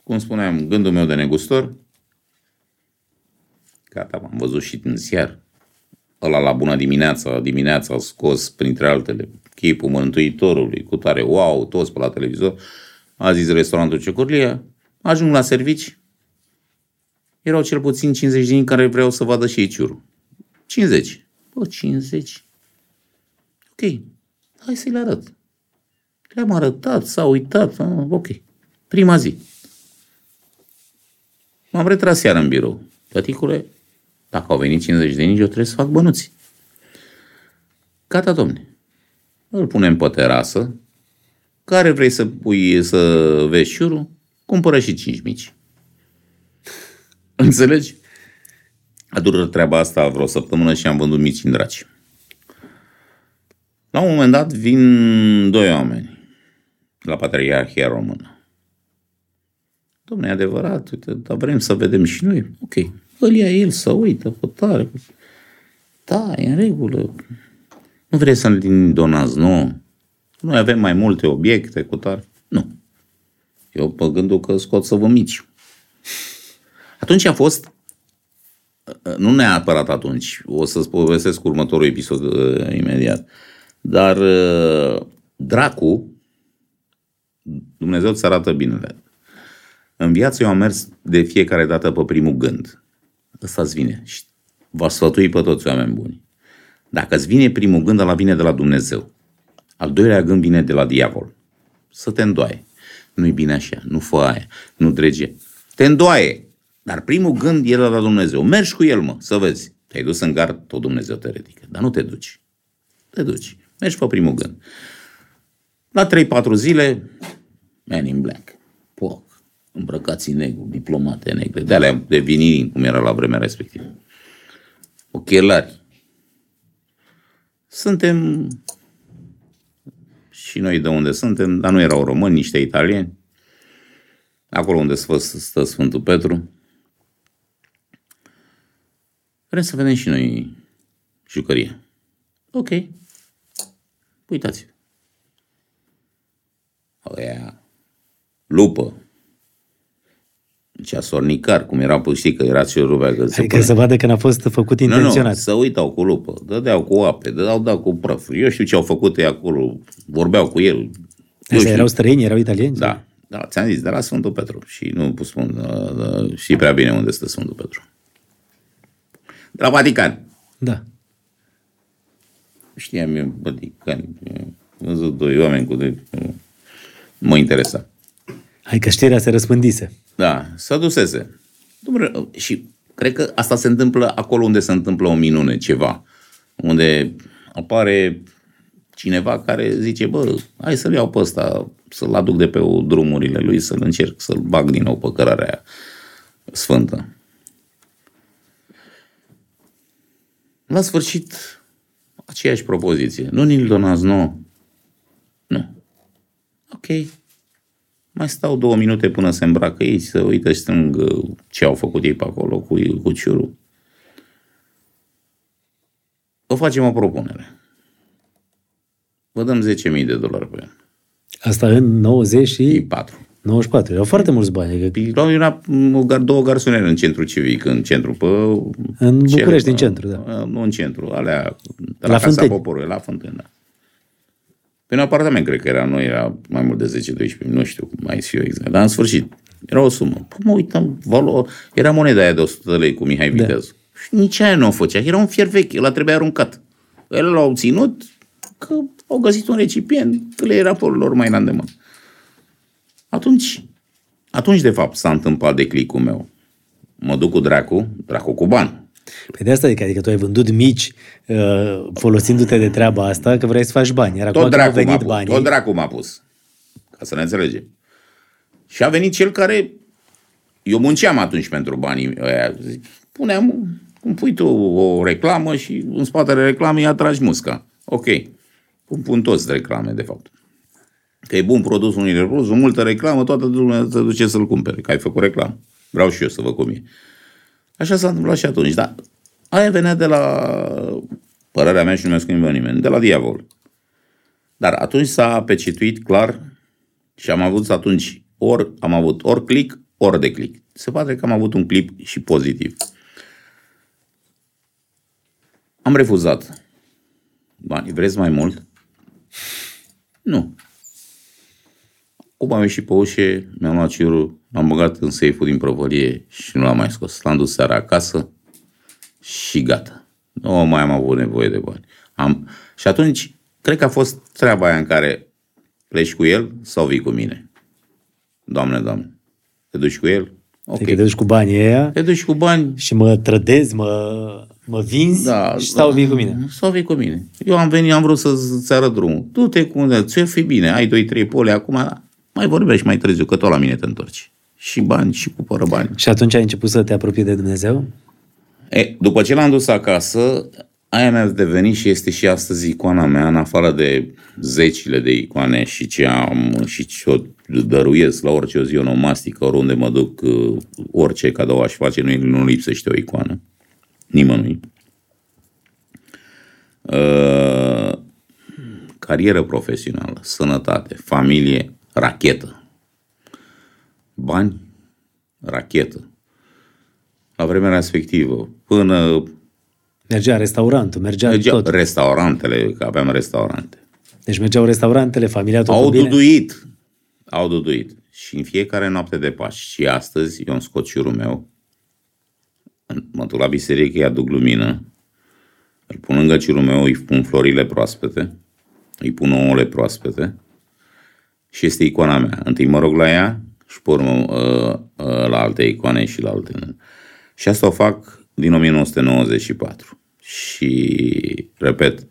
cum spuneam, gândul meu de negustor, Gata, am văzut și în ziar. Ăla la bună dimineața, dimineața a scos, printre altele, chipul Mântuitorului, cu tare, wow, toți pe la televizor. A zis restaurantul Cecorlia, ajung la servici, erau cel puțin 50 din care vreau să vadă și ei ciurul. 50. Bă, 50. Ok, hai să-i le arăt. Le-am arătat, s-a uitat, ah, ok. Prima zi. M-am retras iar în birou. Tăticule, dacă au venit 50 de nici, eu trebuie să fac bănuți. Gata, domne. Îl punem pe terasă. Care vrei să pui să vezi șurul? Cumpără și 5 mici. Înțelegi? A durat treaba asta vreo săptămână și am vândut mici în draci. La un moment dat vin doi oameni la Patriarhia Română. Domnule, e adevărat, uite, dar vrem să vedem și noi. Ok, îl ia el să uită, pe tare. Da, e în regulă. Nu vrei să ne donați nu? Noi avem mai multe obiecte cu tare. Nu. Eu pe gândul că scot să vă mici. Atunci a fost, nu neapărat atunci, o să-ți povestesc următorul episod uh, imediat, dar uh, dracu, Dumnezeu îți arată binele. În viață eu am mers de fiecare dată pe primul gând. Ăsta îți vine și va sfătui pe toți oameni buni. Dacă îți vine primul gând, ăla vine de la Dumnezeu. Al doilea gând vine de la diavol. Să te îndoaie. Nu-i bine așa, nu fă aia, nu drege. Te îndoaie. Dar primul gând e la Dumnezeu. Mergi cu el, mă, să vezi. Te-ai dus în gard, tot Dumnezeu te ridică. Dar nu te duci. Te duci. Mergi pe primul gând. La 3-4 zile, man in black. Poc. Îmbrăcați în negru, diplomate negre. De alea de vini, cum era la vremea respectivă. Ochelari. Suntem și noi de unde suntem, dar nu erau români, niște italieni. Acolo unde stă Sfântul Petru. Vrem să vedem și noi jucărie. Ok. Uitați. Oia. Lupă. Ceasornicar, cum era, știi că era și o rubea. Că adică să vadă că n-a fost făcut intenționat. Nu, nu, să uitau cu lupă, dădeau cu ape, dădeau da cu prăf. Eu știu ce au făcut ei acolo, vorbeau cu el. Asta erau străini, erau italieni? Da, da, ți-am zis, de la Sfântul Petru. Și nu spun, uh, uh, știi prea bine unde stă Sfântul Petru. De la Vatican. Da. Știam eu Vatican. Am văzut doi oameni cu de... Mă interesa. Hai că știrea se răspândise. Da, să dusese. Dom'le, și cred că asta se întâmplă acolo unde se întâmplă o minune, ceva. Unde apare cineva care zice, bă, hai să-l iau pe ăsta, să-l aduc de pe drumurile lui, să-l încerc, să-l bag din nou pe cărarea aia sfântă. La sfârșit, aceeași propoziție. Nu ni-l donați nouă. Nu. Ok. Mai stau două minute până se îmbracă ei, să uită și strâng uh, ce au făcut ei pe acolo cu, cu ciurul. Vă facem o propunere. Vă dăm 10.000 de dolari pe el. Asta în 94. 94. Erau foarte mulți bani. Adică... Erau era două garsonere în centru civic, în centru, pe... În București, în centru, da. Nu în centru, alea... La, la Casa Poporului, la Fântâni, da. Pe un apartament, cred că era, nu era mai mult de 10-12, nu știu cum mai știu exact, dar în sfârșit, era o sumă. Păi mă uitam, valo, era moneda aia de 100 de lei cu Mihai da. Viteazu. Și nici aia nu o făcea, era un fier vechi, el trebuia aruncat. El l-au ținut, că au găsit un recipient, că le era lor mai în îndemână. Atunci, atunci de fapt s-a întâmplat declicul meu. Mă duc cu dracu, dracu cu bani. Păi de asta adică, adică tu ai vândut mici uh, folosindu-te de treaba asta că vrei să faci bani. Iar tot dracu venit m-a pus, banii. Tot dracu m-a pus. Ca să ne înțelegem. Și a venit cel care... Eu munceam atunci pentru banii ăia. Puneam, cum pui tu o reclamă și în spatele reclamei atragi musca. Ok. Cum pun toți reclame, de fapt. Că e bun produs unii produs, multă reclamă, toată lumea te duce să-l cumpere, că ai făcut reclamă. Vreau și eu să vă cum e. Așa s-a întâmplat și atunci, dar aia venea de la, părerea mea și nu mi-a schimbă nimeni, de la diavol. Dar atunci s-a pecituit clar și am avut atunci ori am avut ori click, ori de click. Se pare că am avut un clip și pozitiv. Am refuzat. Bani, vreți mai mult? Nu. Cum am ieșit pe ușe, mi-am luat ciurul, l-am băgat în seiful din prăvălie și nu l-am mai scos. L-am dus seara acasă și gata. Nu mai am avut nevoie de bani. Am... Și atunci, cred că a fost treaba aia în care pleci cu el sau vii cu mine. Doamne, doamne. Te duci cu el? Ok. Te duci cu banii ăia Te duci cu bani și mă trădezi, mă, mă vinzi da, și sau da. vii cu mine. Sau vii cu mine. Eu am venit, am vrut să-ți arăt drumul. Du-te cu unde, ți fi bine, ai 2-3 pole acum, mai vorbești mai târziu, că tot la mine te întorci. Și bani, și cu fără bani. Și atunci ai început să te apropii de Dumnezeu? E, după ce l-am dus acasă, aia mi-a devenit și este și astăzi icoana mea, în afară de zecile de icoane și ce am și ce o dăruiesc la orice o zi onomastică, oriunde mă duc, uh, orice cadou aș face, nu, nu lipsește o icoană. Nimănui. Uh, carieră profesională, sănătate, familie, rachetă. Bani, rachetă. La vremea respectivă, până Mergea restaurantul, mergea mergeau tot. restaurantele, că aveam restaurante. Deci mergeau restaurantele, familia tot Au bine. duduit. Au duduit. Și în fiecare noapte de Paști și astăzi eu îmi scot ciurul meu, mă duc la biserică, îi aduc lumină, îl pun lângă ciurul meu, îi pun florile proaspete, îi pun ouăle proaspete și este icoana mea. Întâi mă rog la ea și pe urmă uh, uh, la alte icoane și la alte. Și asta o fac din 1994. Și, repet,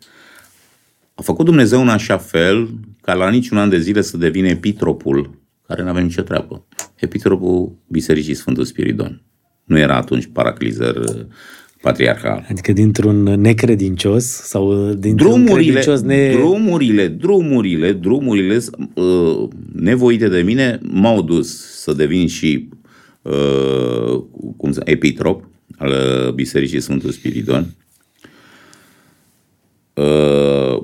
a făcut Dumnezeu în așa fel ca la niciun an de zile să devină epitropul, care nu avem nicio treabă. Epitropul Bisericii Sfântul Spiridon. Nu era atunci paraclizer uh, patriarhal. Adică dintr-un necredincios sau dintr-un Drumurile, credincios ne... drumurile, drumurile, drumurile uh, nevoite de mine m-au dus să devin și uh, cum să, epitrop al uh, Bisericii Sfântul Spiridon. Uh,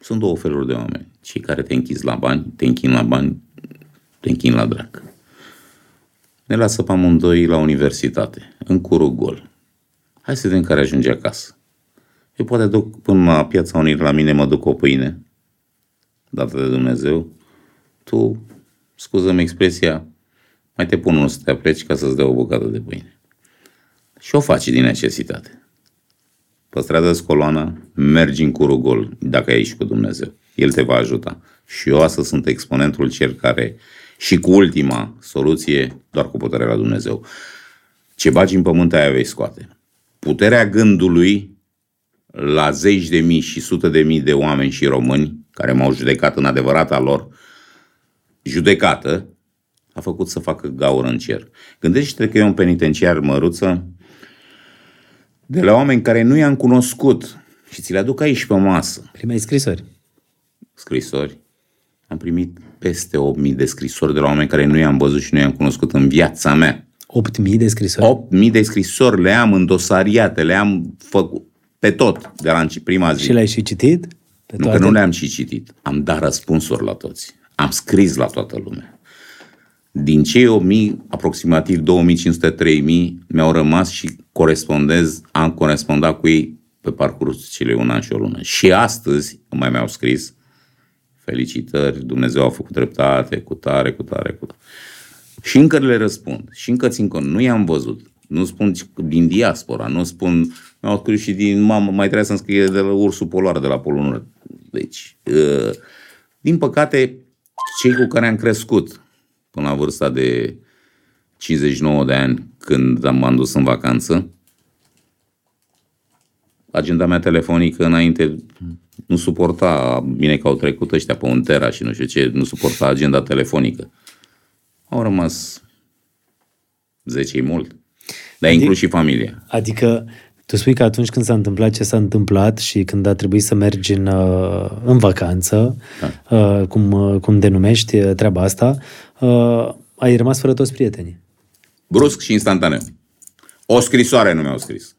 sunt două feluri de oameni. Cei care te închizi la bani, te închin la bani, te închin la drac. Ne lasă pe amândoi la universitate, în curul gol. Hai să vedem care ajunge acasă. Eu poate duc până la piața unii la mine, mă duc o pâine, dată de Dumnezeu. Tu, scuză-mi expresia, mai te pun unul să te apleci ca să-ți dea o bucată de pâine. Și o faci din necesitate. Păstrează coloana, mergi în curul gol, dacă ai și cu Dumnezeu. El te va ajuta. Și eu astăzi sunt exponentul cel care, și cu ultima soluție, doar cu puterea la Dumnezeu. Ce bagi în pământ, aia vei scoate. Puterea gândului la zeci de mii și sute de mii de oameni și români care m-au judecat în adevărata lor judecată, a făcut să facă gaură în cer. Gândește-te că e un penitenciar măruță de la oameni care nu i-am cunoscut și ți le aduc aici pe masă. Primei scrisori. Scrisori. Am primit peste 8.000 de scrisori de la oameni care nu i-am văzut și nu i-am cunoscut în viața mea. 8.000 de scrisori. 8.000 de scrisori le am în dosariate, le am făcut pe tot de la înci- prima zi. Și le-ai și citit? Pe Nu că nu le-am și citit. Am dat răspunsuri la toți. Am scris la toată lumea. Din cei 8000, aproximativ 2500-3000 mi-au rămas și corespondez, am corespondat cu ei pe parcursul celui un an și o lună. Și astăzi mai mi-au scris felicitări, Dumnezeu a făcut dreptate, cu tare, cu tare, cu tare. Și încă le răspund. Și încă țin cont. Nu i-am văzut. Nu spun din diaspora, nu spun, mi-au scris și din mamă, mai trebuie să-mi scrie de la ursul polar, de la Polul Nord. Deci, uh, din păcate, cei cu care am crescut până la vârsta de 59 de ani, când m-am dus în vacanță, agenda mea telefonică înainte nu suporta, bine că au trecut ăștia pe un tera și nu știu ce, nu suporta agenda telefonică. Au rămas 10 mult. Dar Adică- inclus și familia. Adică tu spui că atunci când s-a întâmplat ce s-a întâmplat și când a trebuit să mergi în, uh, în vacanță, da. cum, uh, cum denumești uh, treaba asta, uh, ai rămas fără toți prietenii. Brusc și instantaneu. O scrisoare nu mi-au scris.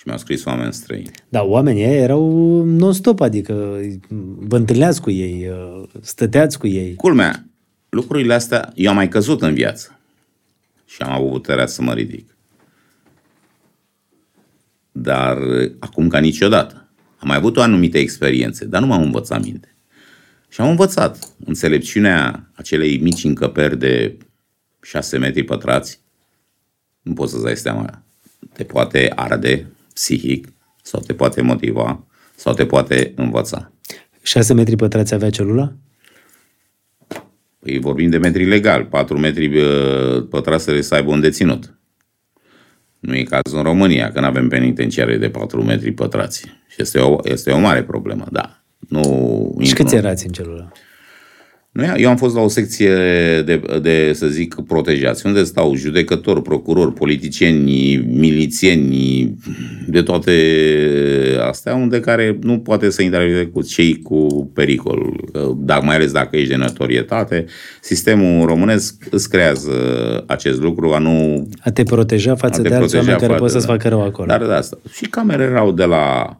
Și mi-au scris oameni străini. Da, oamenii ăia erau non-stop, adică vă întâlneați cu ei, uh, stăteați cu ei. Culmea, lucrurile astea, eu am mai căzut în viață. Și am avut puterea să mă ridic. dar acum ca niciodată. Am mai avut o anumită experiențe, dar nu m-am învățat minte. Și am învățat înțelepciunea acelei mici încăperi de 6 metri pătrați. Nu poți să-ți dai seama. Te poate arde psihic sau te poate motiva sau te poate învăța. 6 metri pătrați avea celula? Păi vorbim de metri legal, 4 metri uh, pătrați să aibă un deținut. Nu e cazul în România, că nu avem penitenciare de 4 metri pătrați. Și este o, este o mare problemă, da. Nu și câți erați în celulă? Nu, eu am fost la o secție de, de, să zic, protejați, unde stau judecători, procurori, politicieni, milițieni, de toate astea, unde care nu poate să intervină cu cei cu pericol, dar mai ales dacă ești de notorietate. Sistemul românesc îți creează acest lucru, a nu... A te proteja față de alți oameni care pot să-ți facă rău acolo. Dar de asta. Și camere erau de la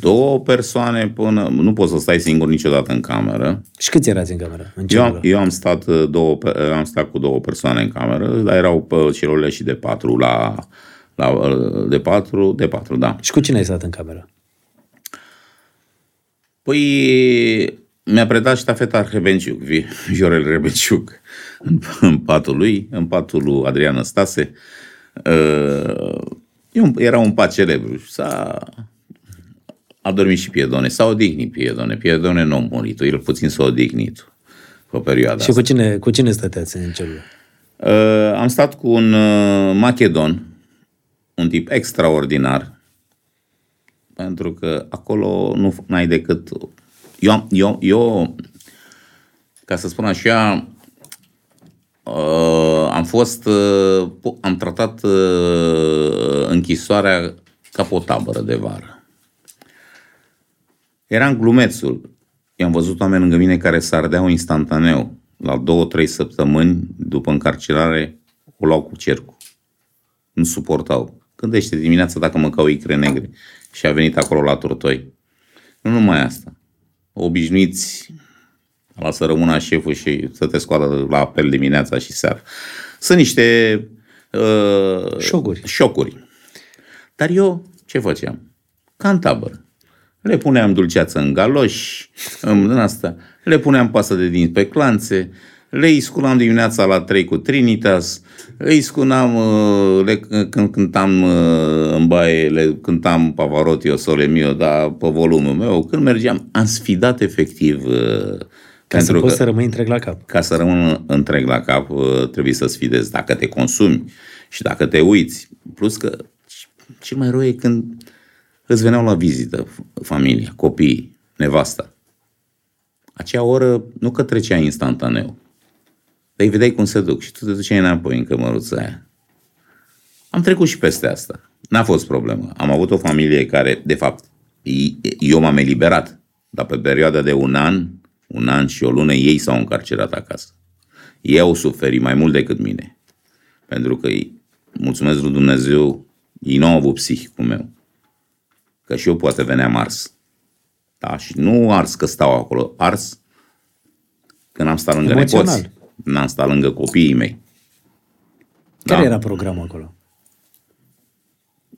două persoane până... Nu poți să stai singur niciodată în cameră. Și câți erați în cameră? În eu, am, eu am, stat uh, două, am stat cu două persoane în cameră, dar erau pe celulele și de patru la, la, uh, de patru, de patru, da. Și cu cine ai stat în cameră? Păi mi-a predat ștafeta Rebenciuc, Viorel Rebenciuc, în, în patul lui, în patul lui Adrian Stase. Uh, era un pat celebru. S-a a dormit și Piedone. S-a odihnit Piedone. Piedone nu a murit. El puțin s-a odihnit pe perioada Și cu cine, cu cine stăteați în celulă? Uh, am stat cu un uh, macedon, un tip extraordinar, pentru că acolo nu ai decât... Eu, eu, eu ca să spun așa, uh, am fost, uh, am tratat uh, închisoarea ca pe o tabără de vară. Era în glumețul. I-am văzut oameni lângă mine care s ardeau instantaneu. La două, trei săptămâni după încarcerare o luau cu cercul. Nu suportau. Gândește dimineața dacă mâncau icre negre și a venit acolo la tortoi. Nu numai asta. Obișnuiți la să rămână șeful și să te scoată la apel dimineața și seara. Sunt niște uh, șocuri. șocuri. Dar eu ce făceam? Ca în tabără. Le puneam dulceață în galoși, în asta, le puneam pasă de dinți pe clanțe, le sculam dimineața la 3 cu Trinitas, îi scunam, uh, le, când cântam uh, în baie, le cântam Pavarotti, o sole mio, da, pe volumul meu. Când mergeam, am sfidat efectiv uh, ca pentru să poți că, să rămâi întreg la cap. Ca să rămân întreg la cap, trebuie să sfidezi dacă te consumi și dacă te uiți. Plus că cel mai rău e când îți veneau la vizită familia, copiii, nevasta. Acea oră nu că trecea instantaneu, dar îi vedeai cum se duc și tu te duceai înapoi în cămăruța aia. Am trecut și peste asta. N-a fost problemă. Am avut o familie care, de fapt, eu m-am eliberat, dar pe perioada de un an, un an și o lună, ei s-au încarcerat acasă. Ei au suferit mai mult decât mine. Pentru că, mulțumesc lui Dumnezeu, ei nu au avut psihicul meu. Că și eu poate veneam ars. Da? Și nu ars că stau acolo, ars când am stat lângă Emoțional. nepoți. N-am stat lângă copiii mei. Care da? era programul acolo?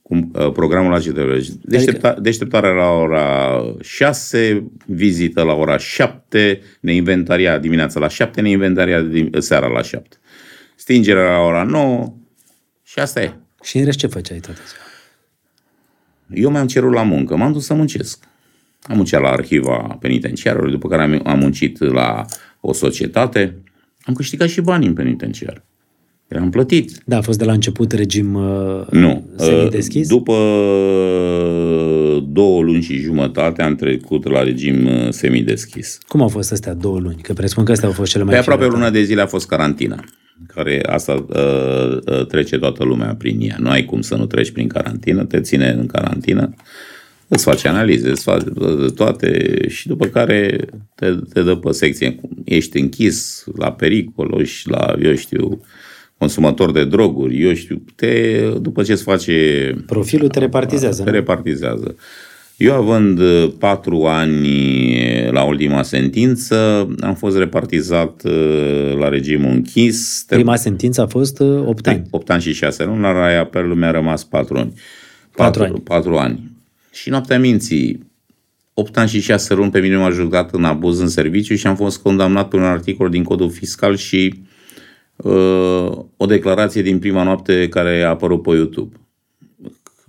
Cum, uh, programul la CTV. Deștepta, adică... Deșteptarea la ora 6, vizită la ora 7, ne inventaria dimineața la 7, ne inventaria seara la 7. Stingerea la ora 9 și asta e. Și în rest ce făceai toată ziua? Eu mi-am cerut la muncă, m-am dus să muncesc. Am muncit la arhiva penitenciarului, după care am, am muncit la o societate. Am câștigat și bani în penitenciar. Eram plătit. Da, a fost de la început regim uh, nu. semi-deschis? După două luni și jumătate am trecut la regim uh, semi-deschis. Cum au fost astea două luni? Că presupun că astea au fost cele mai Pe aproape o lună de zile a fost carantina care asta uh, uh, trece toată lumea prin ea. Nu ai cum să nu treci prin carantină, te ține în carantină, îți face analize, îți face toate și după care te, te dă pe secție. Ești închis la pericol și la, eu știu, consumator de droguri, eu știu, te, după ce îți face... Profilul te repartizează. Te repartizează. Eu având uh, patru ani uh, la ultima sentință, am fost repartizat uh, la regimul închis. Prima sentință a fost 8 ani. 8 ani și 6 luni, la Raia Perlu mi-a rămas 4 ani. Patru ani. Patru ani. Și noaptea minții, 8 ani și 6 luni pe mine m-a jucat în abuz în serviciu și am fost condamnat pe un articol din codul fiscal și uh, o declarație din prima noapte care a apărut pe YouTube.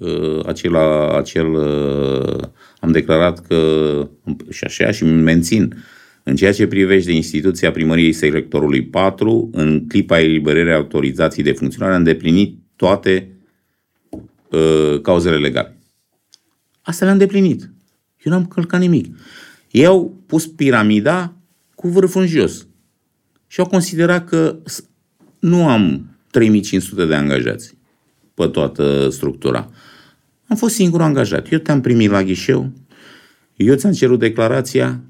Uh, acela, acel, uh, am declarat că, și așa, și mențin, în ceea ce privește instituția primăriei sectorului 4, în clipa eliberării autorizației de funcționare, a îndeplinit toate uh, cauzele legale. Asta le-a îndeplinit. Eu n-am călcat nimic. Ei au pus piramida cu vârful în jos. Și au considerat că nu am 3500 de angajați pe toată structura. Am fost singur angajat. Eu te-am primit la ghișeu, eu ți-am cerut declarația,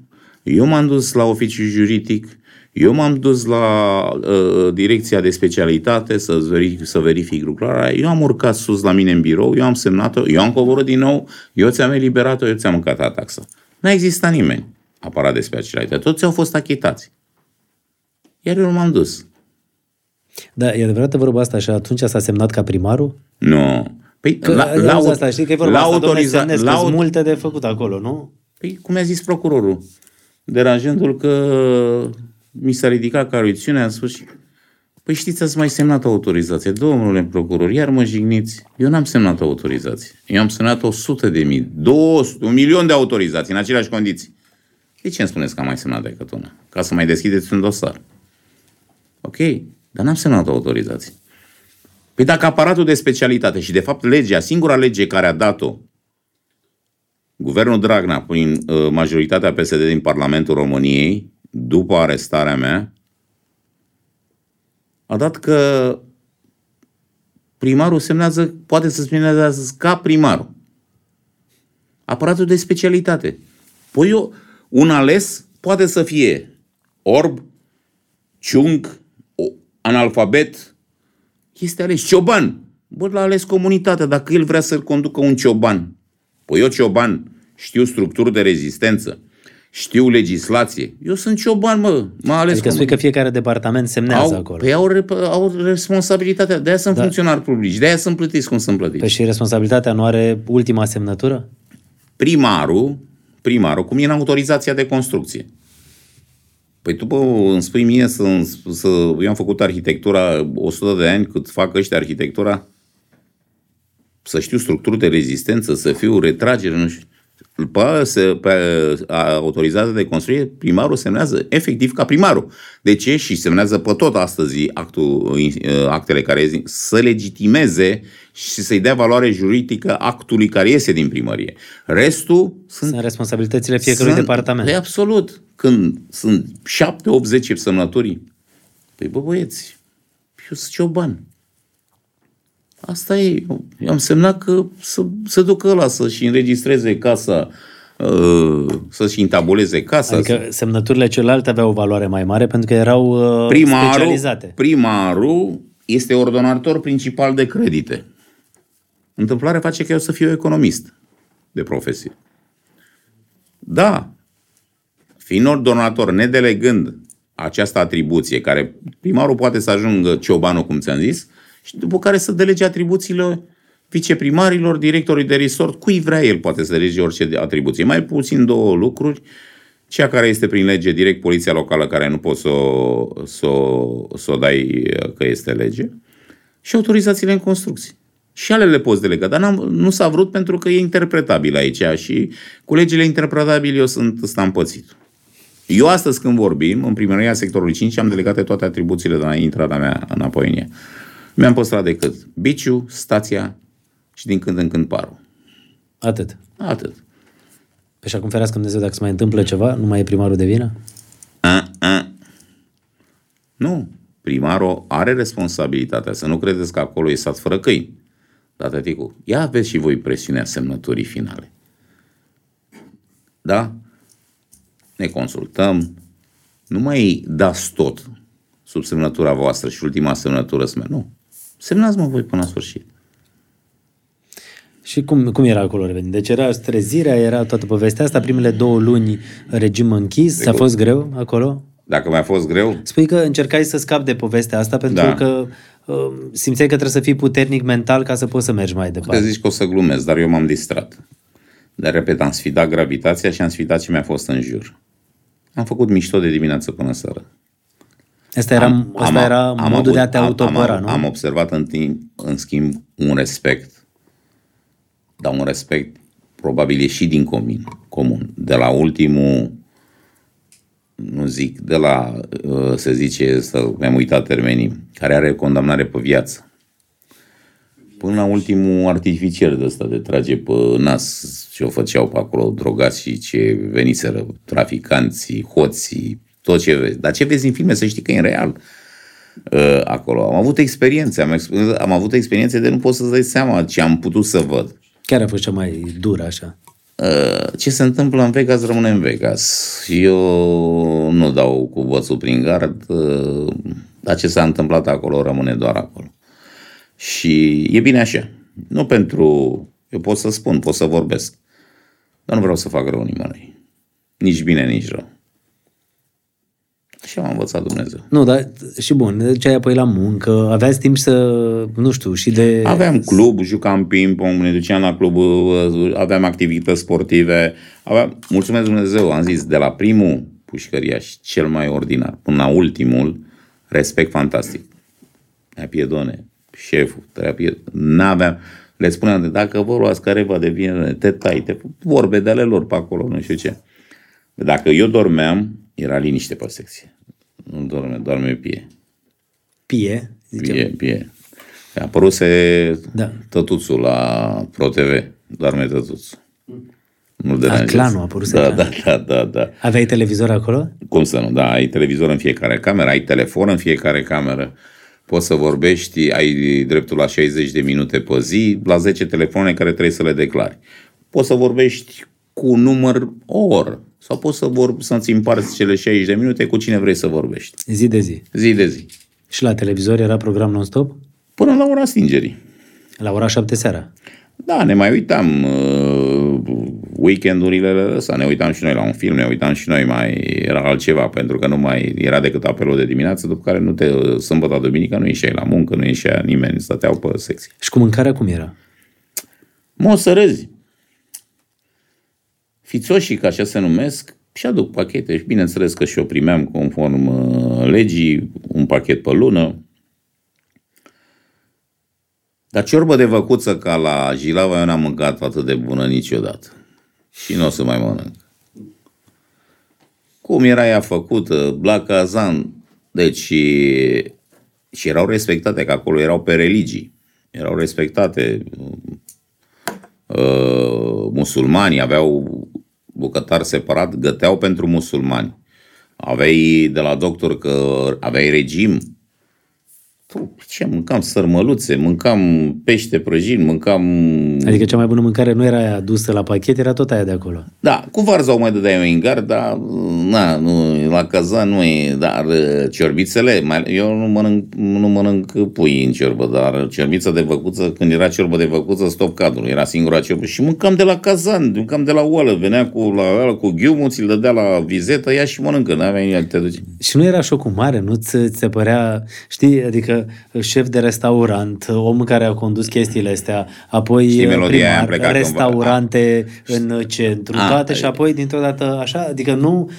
eu m-am dus la oficiul juridic, eu m-am dus la uh, direcția de specialitate să verific, să verific lucrarea, eu am urcat sus la mine în birou, eu am semnat-o, eu am coborât din nou, eu ți-am eliberat-o, eu ți-am încatat taxa. Nu a existat nimeni aparat de specialitate. Toți au fost achitați. Iar eu nu m-am dus. Da, e adevărată vorba asta și atunci s-a semnat ca primarul? Nu. Păi, că, la, la, asta, știi că e vorba la asta, autoriza, semnesc, la, multe de făcut acolo, nu? Păi, cum a zis procurorul, deranjându-l că mi s-a ridicat caruițiunea, am spus și Păi știți, ați mai semnat autorizație. Domnule procuror, iar mă jigniți. Eu n-am semnat autorizație. Eu am semnat 100 de mii, 200, un milion de autorizații în aceleași condiții. De ce îmi spuneți că am mai semnat decât una? Ca să mai deschideți un dosar. Ok, dar n-am semnat autorizație. Păi dacă aparatul de specialitate și de fapt legea, singura lege care a dat-o guvernul Dragnea prin uh, majoritatea PSD din Parlamentul României, după arestarea mea, a dat că primarul semnează, poate să semnează ca primarul. Aparatul de specialitate. Păi eu, un ales poate să fie orb, ciung, analfabet, este ales cioban. Bă, l-a ales comunitatea. Dacă el vrea să-l conducă un cioban, păi eu cioban știu structuri de rezistență, știu legislație. Eu sunt cioban, mă. Mă ales adică spui că fiecare departament semnează au, acolo. Păi au, au responsabilitatea. De-aia sunt da. funcționari publici. De-aia sunt plătiți cum sunt plătiți. Păi și responsabilitatea nu are ultima semnătură? Primarul, primarul, cum e în autorizația de construcție. Păi tu, bă, îmi spui mie să, să... Eu am făcut arhitectura 100 de ani cât fac ăștia arhitectura, să știu structuri de rezistență, să fiu retragere, nu știu pe, se, pe autorizată de construire, primarul semnează efectiv ca primarul. De ce? Și semnează pe tot astăzi actul, actele care zic să legitimeze și să-i dea valoare juridică actului care iese din primărie. Restul sunt, sunt responsabilitățile fiecărui sunt, departament. E absolut. Când sunt 7-8-10 semnături, păi bă băieți, eu sunt cioban. Asta e. Eu am semnat că să, să ducă ăla să-și înregistreze casa, uh, să-și intabuleze casa. Adică semnăturile celelalte aveau o valoare mai mare pentru că erau uh, primarul, specializate. Primarul este ordonator principal de credite. Întâmplarea face că eu să fiu economist de profesie. Da, fiind ordonator, nedelegând această atribuție, care primarul poate să ajungă ciobanul, cum ți-am zis, și după care să delege atribuțiile viceprimarilor, directorii de resort, cui vrea el poate să delege orice atribuție. Mai puțin două lucruri, cea care este prin lege direct poliția locală, care nu poți să o, să, o, să o dai că este lege, și autorizațiile în construcții. Și ale le poți delega, dar n-am, nu s-a vrut pentru că e interpretabil aici și cu legile interpretabile eu sunt stampățit. Eu astăzi când vorbim, în primăria sectorului 5, am delegat toate atribuțiile de la intrarea mea înapoi în ea. Mi-am păstrat decât biciu, stația și din când în când parul. Atât. Atât. Păi și acum ferească Dumnezeu dacă se mai întâmplă ceva, nu mai e primarul de vină? A, a. Nu. Primarul are responsabilitatea. Să nu credeți că acolo e sat fără câini. Da, tăticu, ia aveți și voi presiunea semnăturii finale. Da? Ne consultăm. Nu mai dați tot sub semnătura voastră și ultima semnătură să Nu. Semnați mă voi până la sfârșit. Și cum, cum era acolo, revenind? Deci era trezirea, era toată povestea asta, primele două luni regim închis, a fost greu acolo? Dacă mi-a fost greu, Spui că încercai să scapi de povestea asta pentru Da. că uh, simțeai că trebuie să fii puternic mental ca să poți să mergi mai te departe. zici că o să glumesc, dar eu m-am distrat. Dar, repet, am sfidat gravitația și am sfidat ce mi-a fost în jur. Am făcut mișto de dimineață până seara. Asta era, asta era modul de a te am, autopăra, am, nu? am observat în timp, în schimb, un respect. Dar un respect probabil ieșit din comun. comun. De la ultimul, nu zic, de la, uh, se zice, să mi-am uitat termenii, care are condamnare pe viață. Până la ultimul artificier de ăsta de trage pe nas ce o făceau pe acolo drogați și ce veniseră traficanții, hoții, tot ce vezi. Dar ce vezi în filme să știi că e în real uh, acolo. Am avut experiențe, am, ex- am avut experiențe de nu pot să-ți dai seama ce am putut să văd. Care a fost cea mai dură așa? Uh, ce se întâmplă în Vegas rămâne în Vegas. Și eu nu dau cu bățul prin gard, uh, dar ce s-a întâmplat acolo rămâne doar acolo. Și e bine așa. Nu pentru... Eu pot să spun, pot să vorbesc, dar nu vreau să fac rău nimănui. Nici bine, nici rău. Așa m-a învățat Dumnezeu. Nu, dar și bun, duceai apoi la muncă, aveați timp să, nu știu, și de... Aveam club, jucam ping-pong, ne duceam la club, uh, aveam activități sportive. Aveam, mulțumesc Dumnezeu, am zis, de la primul pușcăriaș, cel mai ordinar, până la ultimul, respect fantastic. Piedone, șeful, terapie, n-aveam, le spuneam, de dacă vă luați careva de vine, te tai, te vorbe de ale lor pe acolo, nu știu ce. Dacă eu dormeam, era liniște pe secție. Nu dorme, doarme pie. Pie, zicem. Pie, pie. A apăruse Da. tătuțul la ProTV. Doarme tătuțul. Nu de Ah, clanul a apăruse da, da, clanul. da, da, da. Aveai televizor acolo? Cum să nu? Da, ai televizor în fiecare cameră, ai telefon în fiecare cameră. Poți să vorbești, ai dreptul la 60 de minute pe zi, la 10 telefoane care trebuie să le declari. Poți să vorbești cu un număr o oră. Sau poți să vorbi, să-ți împarți cele 60 de minute cu cine vrei să vorbești. Zi de zi. Zi de zi. Și la televizor era program non-stop? Până la ora stingerii. La ora 7 seara. Da, ne mai uitam uh, weekendurile ăsta, ne uitam și noi la un film, ne uitam și noi mai era altceva, pentru că nu mai era decât apelul de dimineață, după care nu te, sâmbătă, duminică, nu ieșeai la muncă, nu ieșea nimeni, stăteau pe secție. Și cu mâncarea cum era? Mă o să râzi. Fițoșii, ca așa se numesc, și aduc pachete și bineînțeles că și eu primeam conform uh, legii un pachet pe lună. Dar ciorbă de văcuță ca la Jilava eu n-am mâncat atât de bună niciodată. Și nu o să mai mănânc. Cum era ea făcută, la cazan, deci și erau respectate, că acolo erau pe religii. Erau respectate uh, musulmanii, aveau bucătar separat, găteau pentru musulmani. Aveai de la doctor că aveai regim. Tu, ce, mâncam sărmăluțe, mâncam pește prăjit, mâncam... Adică cea mai bună mâncare nu era aia adusă la pachet, era tot aia de acolo. Da, cu varză o mai dădeai în gar, dar na, nu, la cazan nu e, dar uh, ciorbițele, mai, eu nu mănânc, nu mănânc pui în ciorbă, dar ciorbița de văcuță, când era ciorbă de văcuță, stop cadrul, era singura ciorbă și mâncam de la cazan, mâncam de la oală, venea cu, la, oală, cu ghiumul, ți-l dădea la vizetă, ia și mănâncă, n-avea te duci. Și nu era șocul mare, nu ți ți se părea, știi, adică șef de restaurant, om care a condus chestiile astea, apoi Știi melodia aia, am primar, plecat restaurante în centru, A, toate și apoi dintr-o dată așa, adică nu,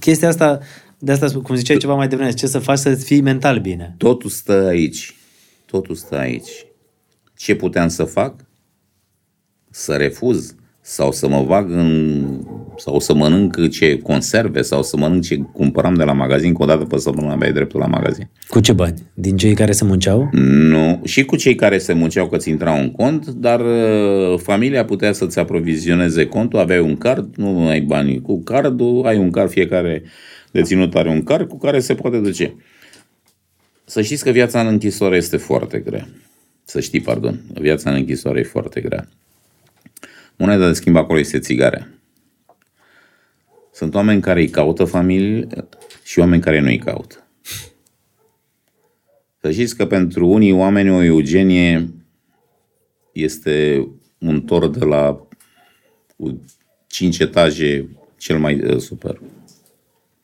chestia asta, de asta, cum ziceai ceva mai devreme, ce să faci să fii mental bine. Totul stă aici. Totul stă aici. Ce puteam să fac? Să refuz sau să mă bag în... sau să mănânc ce conserve sau să mănânc ce cumpăram de la magazin, că o dată pe săptămână aveai dreptul la magazin. Cu ce bani? Din cei care se munceau? Nu, și cu cei care se munceau că ți intrau în cont, dar uh, familia putea să-ți aprovizioneze contul, aveai un card, nu ai bani cu cardul, ai un card, fiecare deținut are un card cu care se poate duce. Să știți că viața în închisoare este foarte grea. Să știi, pardon, viața în închisoare e foarte grea. Moneda de schimb acolo este țigarea. Sunt oameni care îi caută familie și oameni care nu îi caută. Să știți că pentru unii oameni o eugenie este un tor de la cu 5 etaje cel mai uh, super,